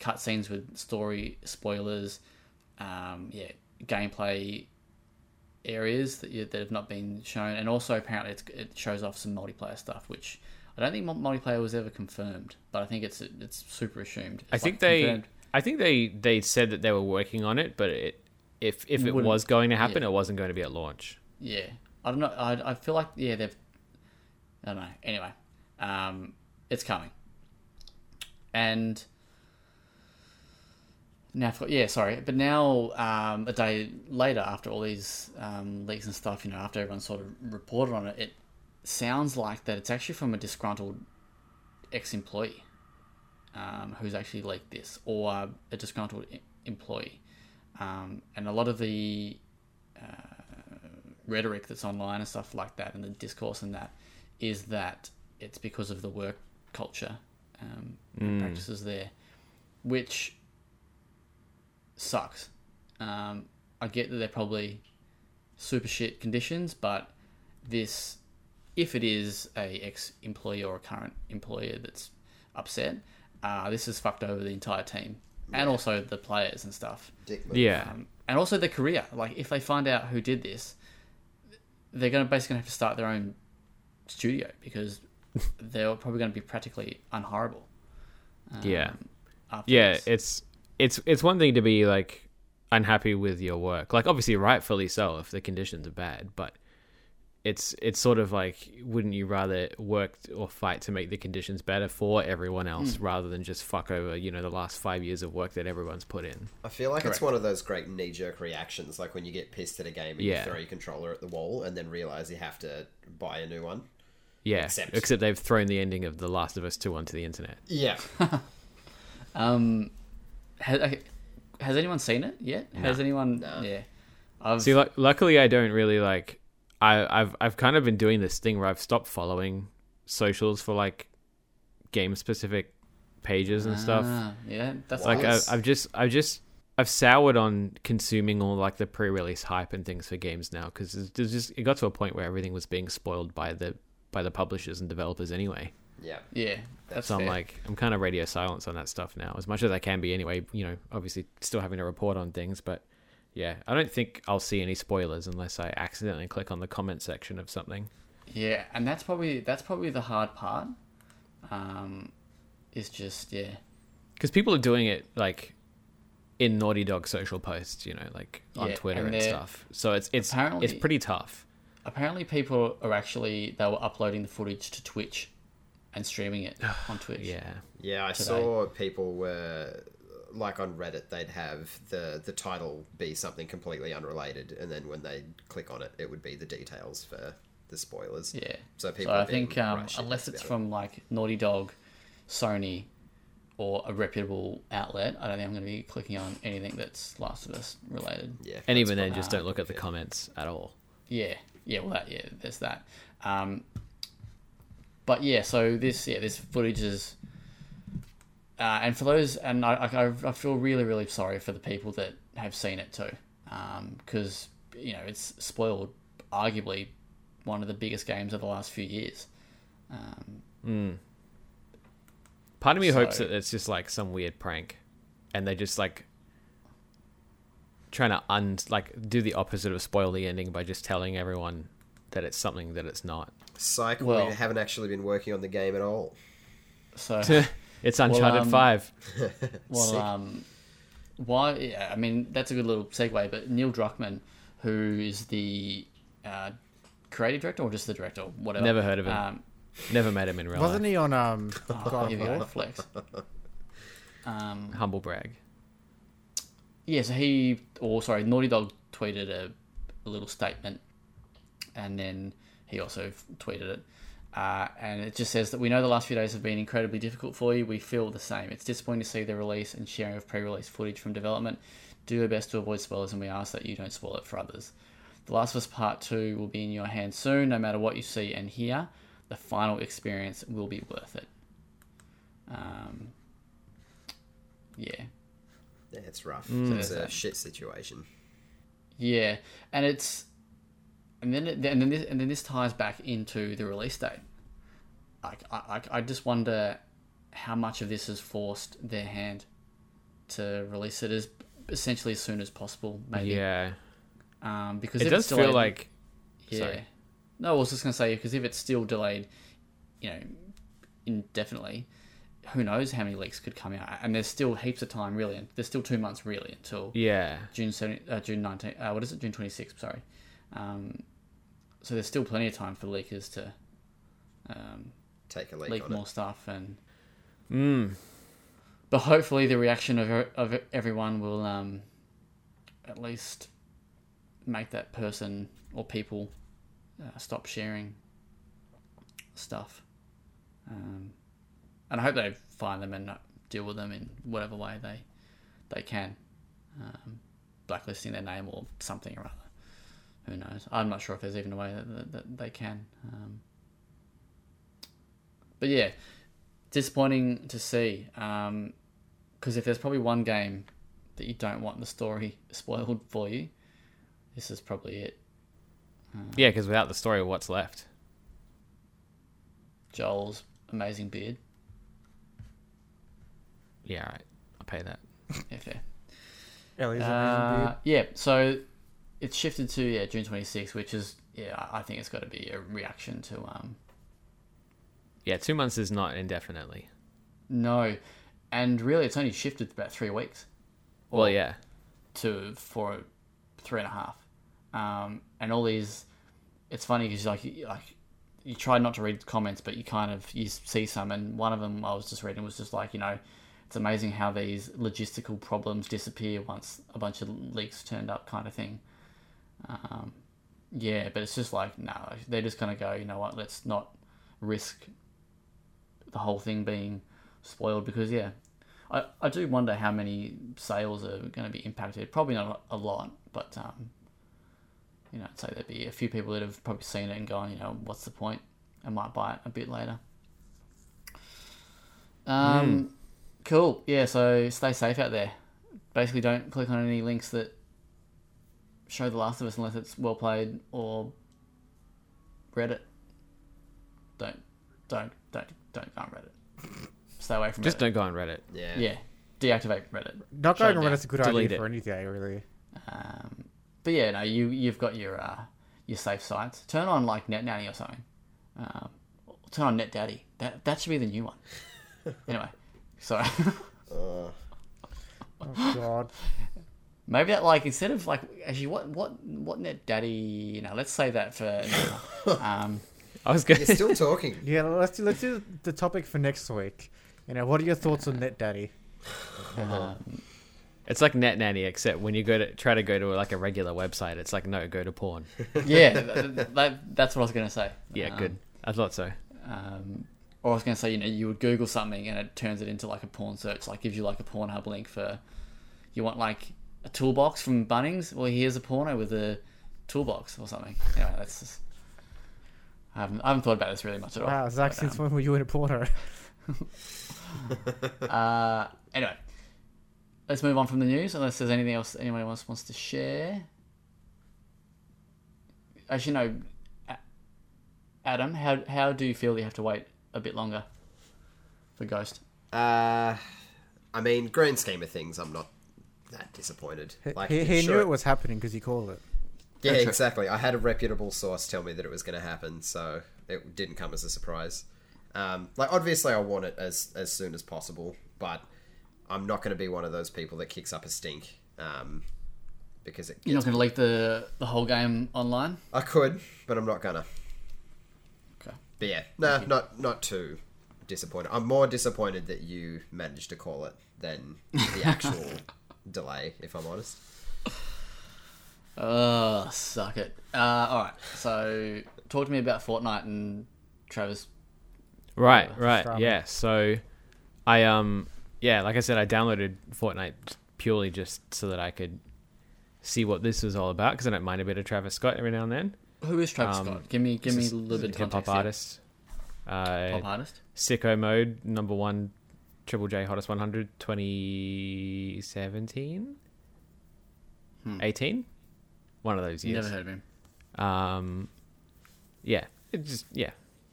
cutscenes with story spoilers, um, yeah, gameplay areas that you, that have not been shown, and also apparently it's, it shows off some multiplayer stuff, which I don't think multiplayer was ever confirmed, but I think it's it's super assumed.
I
It's,
think
like,
they,
confirmed.
I think they they said that they were working on it, but it if if it
Wouldn't-
was going to happen, it wasn't going to be at launch.
Yeah, I don't know. I, I feel like yeah they've. I don't know. Anyway, um, it's coming, and now I've yeah sorry, but now um, a day later after all these um, leaks and stuff, you know, after everyone sort of reported on it, it sounds like that it's actually from a disgruntled ex-employee um, who's actually leaked this, or a disgruntled employee, um, and a lot of the rhetoric that's online and stuff like that, and the discourse and that, is that it's because of the work culture um, and practices there, which sucks. Um, I get that they're probably super shit conditions, but this, if it is a ex employee or a current employer that's upset, uh, this has fucked over the entire team and also the players and stuff.
Dick.
Yeah,
Um, and also their career. Like, if they find out who did this, they're going to basically have to start their own studio because they're probably going to be practically unhirable. Um,
Yeah.
after
yeah.
this.
It's it's it's one thing to be like unhappy with your work, like obviously rightfully so if the conditions are bad, but it's it's sort of like wouldn't you rather work or fight to make the conditions better for everyone else
Hmm.
rather than just fuck over you know the last five years of work that everyone's put in?
I feel like
Correct.
it's one of those great knee jerk reactions, like when you get pissed at a game and
Yeah.
you throw your controller at the wall and then realize you have to buy a new one.
Yeah,
Except-
except they've thrown the ending of The Last of Us two onto the internet.
Yeah.
Um, has, has anyone seen it yet? Has anyone?
No.
Yeah. I've,
See, lu- luckily, I don't really like. I, I've I've kind of been doing this thing where I've stopped following socials for like game specific pages and stuff.
Ah, yeah, that's
Like I,
Nice.
I've just I've just I've soured on consuming all like the pre-release hype and things for games now because there's just it got to a point where everything was being spoiled by the by the publishers and developers anyway.
Yeah.
yeah. That's
So I'm
fair.
like I'm kind of radio silence on that stuff now as much as I can be anyway. You know, obviously still having to report on things, but yeah, I don't think I'll see any spoilers unless I accidentally click on the comment section of something.
Yeah, and that's probably that's probably the hard part. Um, is just yeah,
because people are doing it like in Naughty Dog social posts, you know, like on
Yeah,
Twitter
and
and, stuff. So it's it's
Apparently-
it's pretty tough.
apparently people are actually they were uploading the footage to Twitch and streaming it on Twitch.
Yeah,
Yeah, I
Today.
saw people were like on Reddit, they'd have the the title be something completely unrelated, and then when they click on it, it would be the details for the spoilers.
Yeah.
So
So I think um, unless
about
it's
it.
from like Naughty Dog, Sony, or a reputable outlet, I don't think I'm going to be clicking on anything that's Last of Us related.
yeah,
and even then, just don't look at the comments at all.
Yeah, yeah, well, that, yeah, there's that. Um, but yeah, so this, yeah, this footage is, uh, and for those, and I, I, I feel really, really sorry for the people that have seen it too, because you know it's spoiled, arguably, one of the biggest games of the last few years. Um,
Part of me hopes that it's just like some weird prank, and they just like trying to un like do the opposite of spoil the ending by just telling everyone that it's something that it's not.
Psych,
Well-
we haven't actually been working on the game at all.
so
it's Uncharted
um,
Five.
Well, um, why? Yeah, I mean, that's a good little segue. But Neil Druckmann, who is the uh, creative director or just the director, whatever.
Never heard of him.
Um,
Never met him in real life.
Wasn't he on um,
oh,
God
here
of
we go,
War?
flex. Um,
Humble brag.
yeah, so he, or sorry, Naughty Dog tweeted a, a little statement, and then he also f- tweeted it. Uh, and it just says that we know the last few days have been incredibly difficult for you. We feel the same. It's disappointing to see the release and sharing of pre-release footage from development. Do your best to avoid spoilers, and we ask that you don't spoil it for others. The Last of Us Part Two will be in your hands soon. No matter what you see and hear, the final experience will be worth it. Um, yeah,
Yeah, it's rough.
Mm.
It's a shit situation.
Yeah, and it's and then it, and then this, and then this ties back into the release date. Like I, I, I just wonder how much of this has forced their hand to release it as essentially as soon as possible. Maybe.
Yeah.
um, because
It does feel
delayed-
like
yeah.
sorry.
No, I was just gonna say because if it's still delayed, you know, indefinitely, who knows how many leaks could come out? And there's still heaps of time, really. There's still two months, really, until
yeah,
June 70, uh, June 19, uh, what is it? June 26th, sorry. Um, so there's still plenty of time for leakers to um,
Take a leak,
leak
on
more stuff and
mm,
but hopefully the reaction of, of everyone will um, at least make that person or people uh, stop sharing stuff. Um, and I hope they find them and uh, deal with them in whatever way they they can, um, blacklisting their name or something or other. Who knows? I'm not sure if there's even a way that, that, that they can. Um, but yeah, disappointing to see. Because if there's probably one game that you don't want the story spoiled for you, this is probably it.
yeah. Because without the story, what's left?
Joel's amazing beard.
Yeah, right. I'll pay that.
Yeah, fair.
Ellie's amazing
Uh,
beard.
yeah, so it's shifted to yeah June 26th, which is yeah I think it's got to be a reaction to um
Yeah, two months is not indefinitely.
no, and really it's only shifted about three weeks.
Well, yeah,
to for three and a half, um, and all these. It's funny because like you- like you try not to read comments, but you kind of you see some, and one of them I was just reading was just like you know, it's amazing how these logistical problems disappear once a bunch of leaks turned up, kind of thing. Um, yeah, but it's just like no, they're just gonna go. You know what? Let's not risk the whole thing being spoiled because yeah, I, I do wonder how many sales are going to be impacted. Probably not a lot, but um, you know, I'd say there'd be a few people that have probably seen it and gone, you know, what's the point? I might buy it a bit later. Um, cool. Yeah. So stay safe out there. Basically, don't click on any links that show The Last of Us unless it's well played or Reddit. Don't, don't, don't, don't go on Reddit. Stay away from
just
Reddit.
don't go on Reddit.
Yeah.
Yeah, deactivate Reddit.
Not going on
down.
Reddit's a good
Delete
idea
it.
for any day, really.
Um, but yeah, no, you you've got your uh, your safe sites. Turn on like NetNanny or something. Um, turn on NetDaddy. That that should be the new one. anyway, so
Uh,
Oh god.
Maybe that like instead of like actually what what what net daddy You know, let's say that for. um,
I was good.
you're still talking.
Yeah, let's do, let's do the topic for next week. You know, what are your thoughts on NetDaddy?
um,
It's like Net Nanny, except when you go to try to go to like a regular website, it's like no, go to porn.
yeah, that, that, that's what I was gonna say.
Yeah,
Um,
good. I thought so.
Um, or I was going to say, you know, you would Google something and it turns it into like a porn search, like gives you like a Pornhub link for, you want like a toolbox from Bunnings? Well, here's a porno with a toolbox or something. Anyway, that's just, I haven't, I haven't thought about this really much at all.
Wow, Zach,
But,
since
um,
when were you in a porno?
uh, anyway, let's move on from the news unless there's anything else anyone else wants to share. Actually, no. A- Adam, how how do you feel you have to wait a bit longer for Ghost?
Uh, I mean, grand scheme of things, I'm not that disappointed. Like,
he he
sure-
knew it was happening because he called it.
Yeah, exactly. I had a reputable source tell me that it was going to happen, so it didn't come as a surprise. Um, like, obviously, I want it as as soon as possible, but I'm not going to be one of those people that kicks up a stink. Um, because it
You're not
gets,
going to leak the the whole game online.
I could, but I'm not gonna.
Okay.
But yeah, no, not not too disappointed. I'm more disappointed that you managed to call it than the actual delay. If I'm honest.
Oh, suck it. Uh, all right. So, talk to me about Fortnite and Travis.
Right, right,
drama.
yeah. So, I um, yeah, like I said, I downloaded Fortnite purely just so that I could see what this was all about because I don't mind a bit of Travis Scott every now and then.
Who is Travis
Um,
Scott? Give me give me a little bit of
hip hop
context. here.
artist. Uh,
Pop artist.
Sicko Mode, number one, Triple J Hottest 100, 2017?
Hmm.
18? One of those years.
Never heard of him.
Um, yeah, it just, yeah,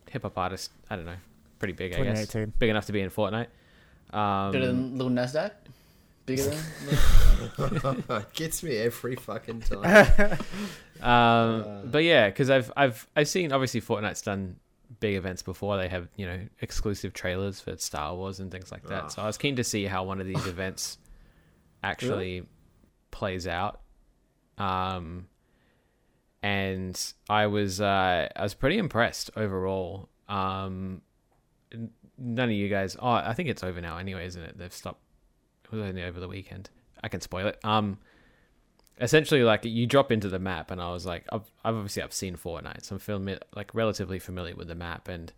hip hop artist. I don't know. Pretty big, I guess.
2018.
Big enough to be in Fortnite. Um,
Better than Little Nasdaq. bigger than?
it gets me every fucking time.
Um, but yeah, because I've I've I've seen obviously Fortnite's done big events before. They have you know exclusive trailers for Star Wars and things like that.
Ah.
So I was keen to see how one of these events actually plays out. Um, and I was uh, I was pretty impressed overall. Um, none of you guys. Oh, I think it's over now anyway, isn't it? They've stopped. It was only over the weekend. I can spoil it. Um, essentially, like you drop into the map, and I was like, I've, I've obviously I've seen Fortnite, so I'm fami- like relatively familiar with the map, and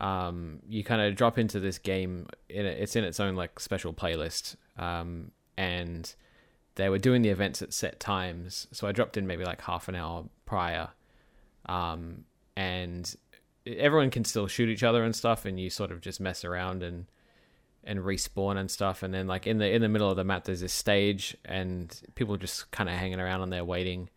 um, you kind of drop into this game. In a, it's in its own like special playlist, um, and they were doing the events at set times. So I dropped in maybe like half an hour prior, um, and everyone can still shoot each other and stuff, and you sort of just mess around and and respawn and stuff. And then like in the in the middle of the map, there's this stage, and people just kind of hanging around on there waiting.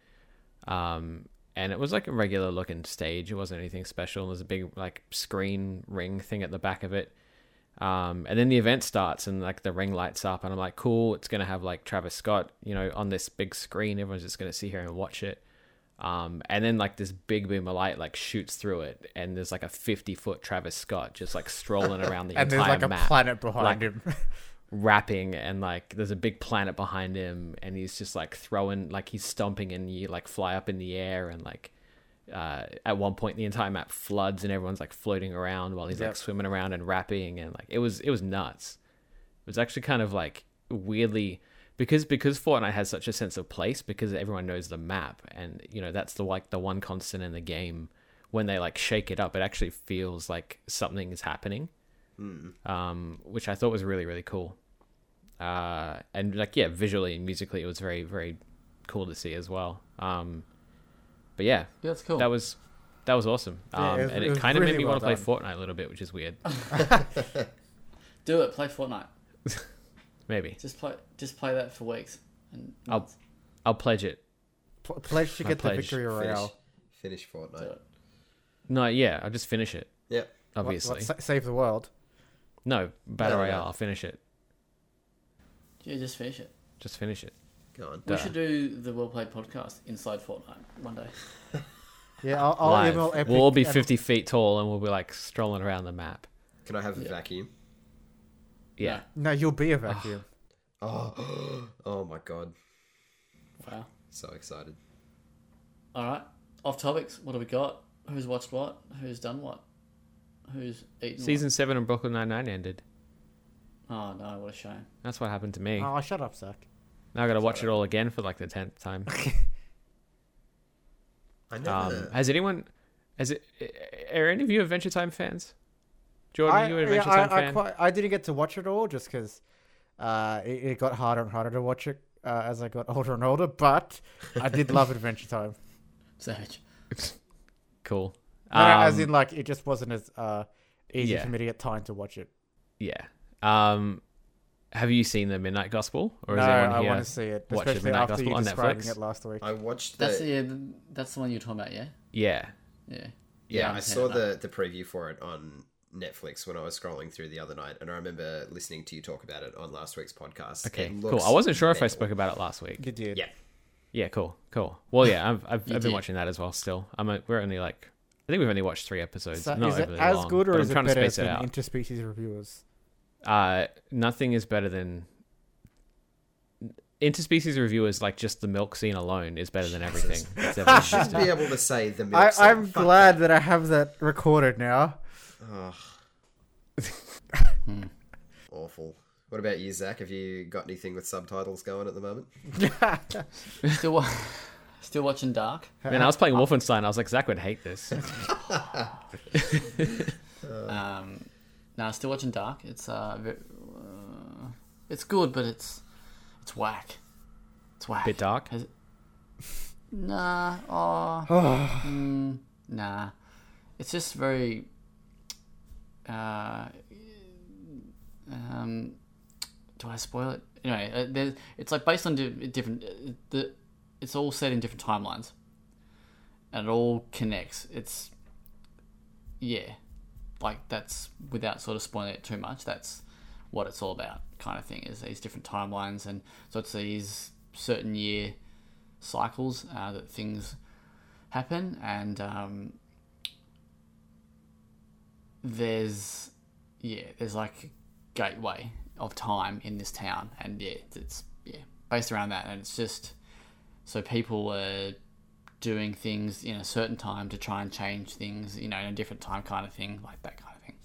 Um, and it was like a regular looking stage. It wasn't anything special. There's a big like screen ring thing at the back of it. Um, and then the event starts and like the ring lights up and I'm like, cool, it's gonna have like Travis Scott, you know, on this big screen. Everyone's just gonna sit here and watch it. Um, and then like this big beam of light like shoots through it, and there's like a 50 foot Travis Scott just like strolling around the
and there's
entire
like a
map,
planet behind
Like-
him.
rapping, and like there's a big planet behind him, and he's just like throwing, like he's stomping, and you like fly up in the air, and like uh, at one point the entire map floods, and everyone's like floating around while he's
Yep.
like swimming around and rapping, and like it was it was nuts. It was actually kind of like weirdly because because Fortnite has such a sense of place because everyone knows the map and you know that's the like the one constant in the game when they like shake it up it actually feels like something is happening um which I thought was really really cool uh and like yeah visually and musically it was very very cool to see as well um but yeah
Yeah, that's cool.
that was that was awesome
Yeah,
um
it was-
and
it
it kind of
really
made me
well
want to play. Fortnite a little bit which is weird
Do it. Play Fortnite.
maybe
Just play. Just play that for weeks. And
I'll I'll pledge it
Pl- pledge to
My
get the victory
Finish,
royale.
finish
do
Fortnite.
no yeah I'll just finish it
Yep.
Obviously
what, sa- save the world.
No, Battle
No, no.
Royale. I'll finish it.
Yeah, just finish it.
Just finish it.
Go on.
We
Duh.
should do the Well Played podcast inside Fortnite one day.
Yeah, I'll, I'll email Epic.
We'll all be
and-
50 feet tall and we'll be like strolling around the map.
Can I have a
Yeah.
vacuum?
Yeah.
No, you'll be a vacuum.
Oh, oh my god.
Wow.
So excited.
All right. Off topics. What have we got? Who's watched what? Who's done what? Who's eaten
Season 7 of Brooklyn Nine-Nine ended.
Oh no! What a shame.
That's what happened to me.
Oh, shut up, Zach.
Now i got to watch it all again for like the 10th time.
I never.
Um, has anyone... Has it... Are any of you Adventure Time fans? Jordan,
I,
are you an
yeah,
Adventure
I,
Time
I,
fan?
quite, I didn't get to watch it all just because uh, it, it got harder and harder to watch it uh, as I got older and older. But I did love Adventure Time.
Savage.
Cool.
No, no, as
Um,
in, like, it just wasn't as uh, easy
yeah.
for me to get time to watch it.
Yeah. Um, have you seen the Midnight Gospel? Or
no,
is anyone
I
here...
want to see it,
watch the
especially
Midnight
after
Gospel
you
on Netflix?
it last week.
I watched
That's
the.
the yeah, that's the one you're talking about, yeah.
Yeah.
Yeah.
Yeah,
I'm
I
a fan
saw
of that.
the, the preview for it on Netflix when I was scrolling through the other night, and I remember listening to you talk about it on last week's podcast.
Okay, cool. I wasn't sure if I spoke about it last week.
You did.
Yeah,
Yeah, cool, cool. Well, yeah, I've I've, I've been watching that as well. Still, I'm a, we're only like I think we've only watched three episodes.
So
not
is it as
long,
good or is
I'm
it better
space it
than interspecies reviewers?
uh, nothing is better than interspecies reviewers. Like just the milk scene alone is better than everything. that's ever
you should be able to say the milk.
I,
scene.
I'm
Fuck
glad that I have that recorded now.
Ugh. Awful. What about you, Zach? Have you got anything with subtitles going at the moment?
Still, wa- still watching Dark.
Man, I was playing Wolfenstein. I was like, Zach would hate this.
Um, no, still watching Dark. It's uh, ve- uh, it's good, but it's it's whack. It's whack.
Bit dark.
Has it- Nah. Oh. mm, nah. It's just very. Uh, um, do I spoil it? Anyway, uh, it's like based on di- different. The, it's all set in different timelines, and it all connects. It's yeah, like that's without sort of spoiling it too much. That's what it's all about, kind of thing. Is these different timelines, and so it's these certain year cycles uh, that things happen, and um, there's yeah, there's like a gateway of time in this town, and yeah, it's yeah based around that, and it's just so people are doing things in a certain time to try and change things, you know, in a different time, kind of thing, like that kind of thing.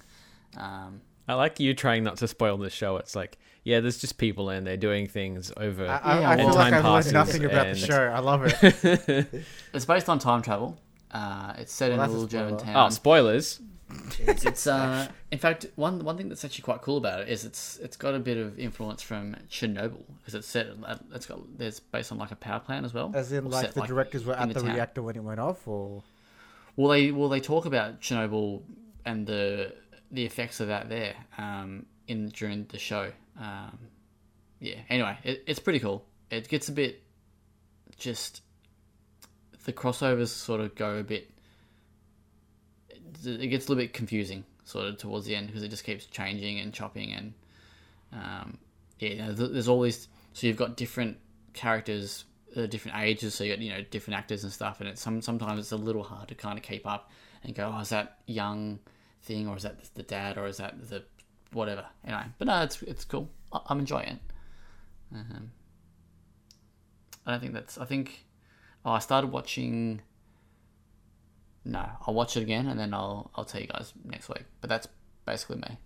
Um,
I like you trying not to spoil the show. It's like, yeah, there's just people and they're doing things over.
I, I,
Yeah,
I
well-
feel like I've learned nothing about the show. I love it.
it's based on time travel. Uh, it's set
Well,
in a
that's a
little German town.
oh, spoilers!
It's, it's uh, in fact one one thing that's actually quite cool about it is it's it's got a bit of influence from Chernobyl because it's set it's got there's based on like a power plant as well.
As in, like
set,
the directors were at the,
town.
reactor when it went off, or
Well, they well they talk about Chernobyl and the the effects of that there um, in during the show. Um, yeah. Anyway, it, it's pretty cool. It gets a bit just the crossovers sort of go a bit. It gets a little bit confusing sort of towards the end because it just keeps changing and chopping and um, yeah, there's all these. So you've got different characters, uh, different ages. So you got you know different actors and stuff, and it's some sometimes it's a little hard to kind of keep up and go, oh, is that young thing or is that the dad or is that the whatever? Know, but no, it's it's cool. I'm enjoying it. Um, I don't think that's. I think. Oh, I started watching. No, I'll watch it again and then I'll I'll tell you guys next week. But that's basically me.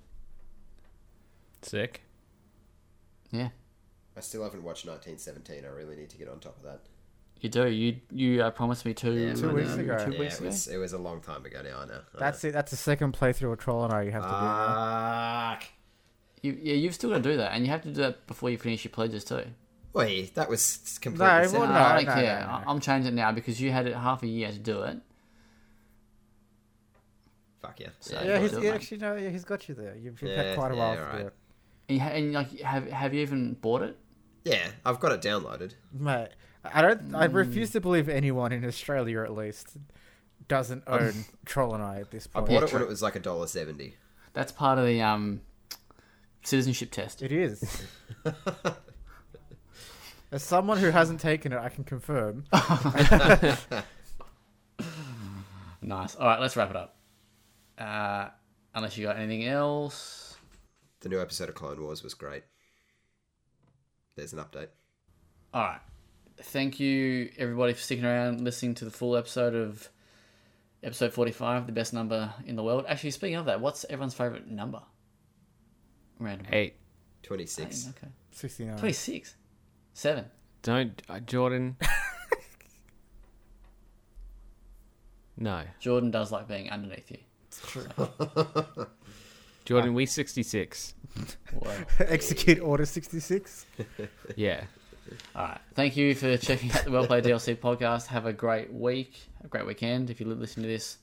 Sick.
Yeah.
I still haven't watched 1917. I really need to get on top of that.
You do. You you uh, promised me two
Yeah,
Two weeks ago.
Two
yeah,
weeks
it
ago.
was, it was a long time ago now. I know. I
that's
know.
it. That's the second playthrough of Troll and I you have to do. now.
Fuck.
You, yeah, you've still got to do that, and you have to do that before you finish your pledges too.
Wait, that was completely
No,
separate.
well,
No, I don't
no,
care.
no, no.
I- I'm changing it now because you had it half a year to do it.
Fuck yeah.
So-
yeah.
Yeah,
I've
he's
got to do
yeah, actually no, yeah, he's got you there. You've, you've
Yeah,
had quite a while
yeah,
while to
right.
do it,
And, you ha- and like, have have you even bought it?
Yeah, I've got it downloaded.
mate. I don't. I
Mm.
refuse to believe anyone in Australia, at least, doesn't own Troll and I at this point.
I
point.
bought it when it was like a dollar seventy.
That's part of the um citizenship test.
It is. As someone who hasn't taken it, I can confirm.
Nice. All right, let's wrap it up. Uh, unless you got anything else.
The new episode of Clone Wars was great. There's an update.
All right. Thank you, everybody, for sticking around, listening to the full episode of episode 45, the best number in the world. Actually, speaking of that, what's everyone's favorite number? Random.
Eight.
Twenty six.
Okay.
Sixty-nine.
26. 7.
Don't, uh, Jordan. no,
Jordan does like being underneath you.
Jordan. We sixty six.
Execute Order sixty-six.
Yeah.
All right. Thank you for checking out the Well Played DLC podcast. Have a great week, a great weekend if you listen to this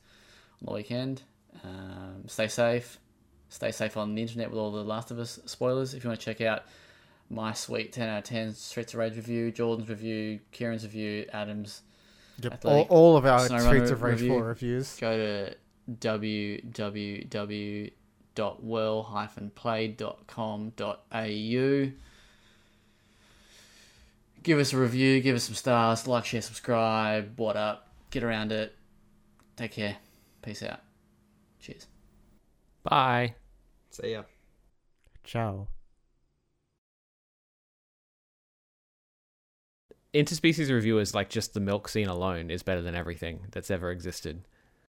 on the weekend. Um, stay safe. Stay safe on the internet with all the Last of Us spoilers. If you want to check out my sweet 10 out of 10 Streets of Rage review, Jordan's review, Kieran's review, Adam's,
Yep. All, all of our
Snow
Streets
Runner
of Rage
review.
4 reviews.
go to www.well-played.com.au. Give us a review, give us some stars, like, share, subscribe, what up, get around it. Take care. Peace out. Cheers.
Bye.
See ya.
Ciao.
Interspecies review is like just the milk scene alone is better than everything that's ever existed.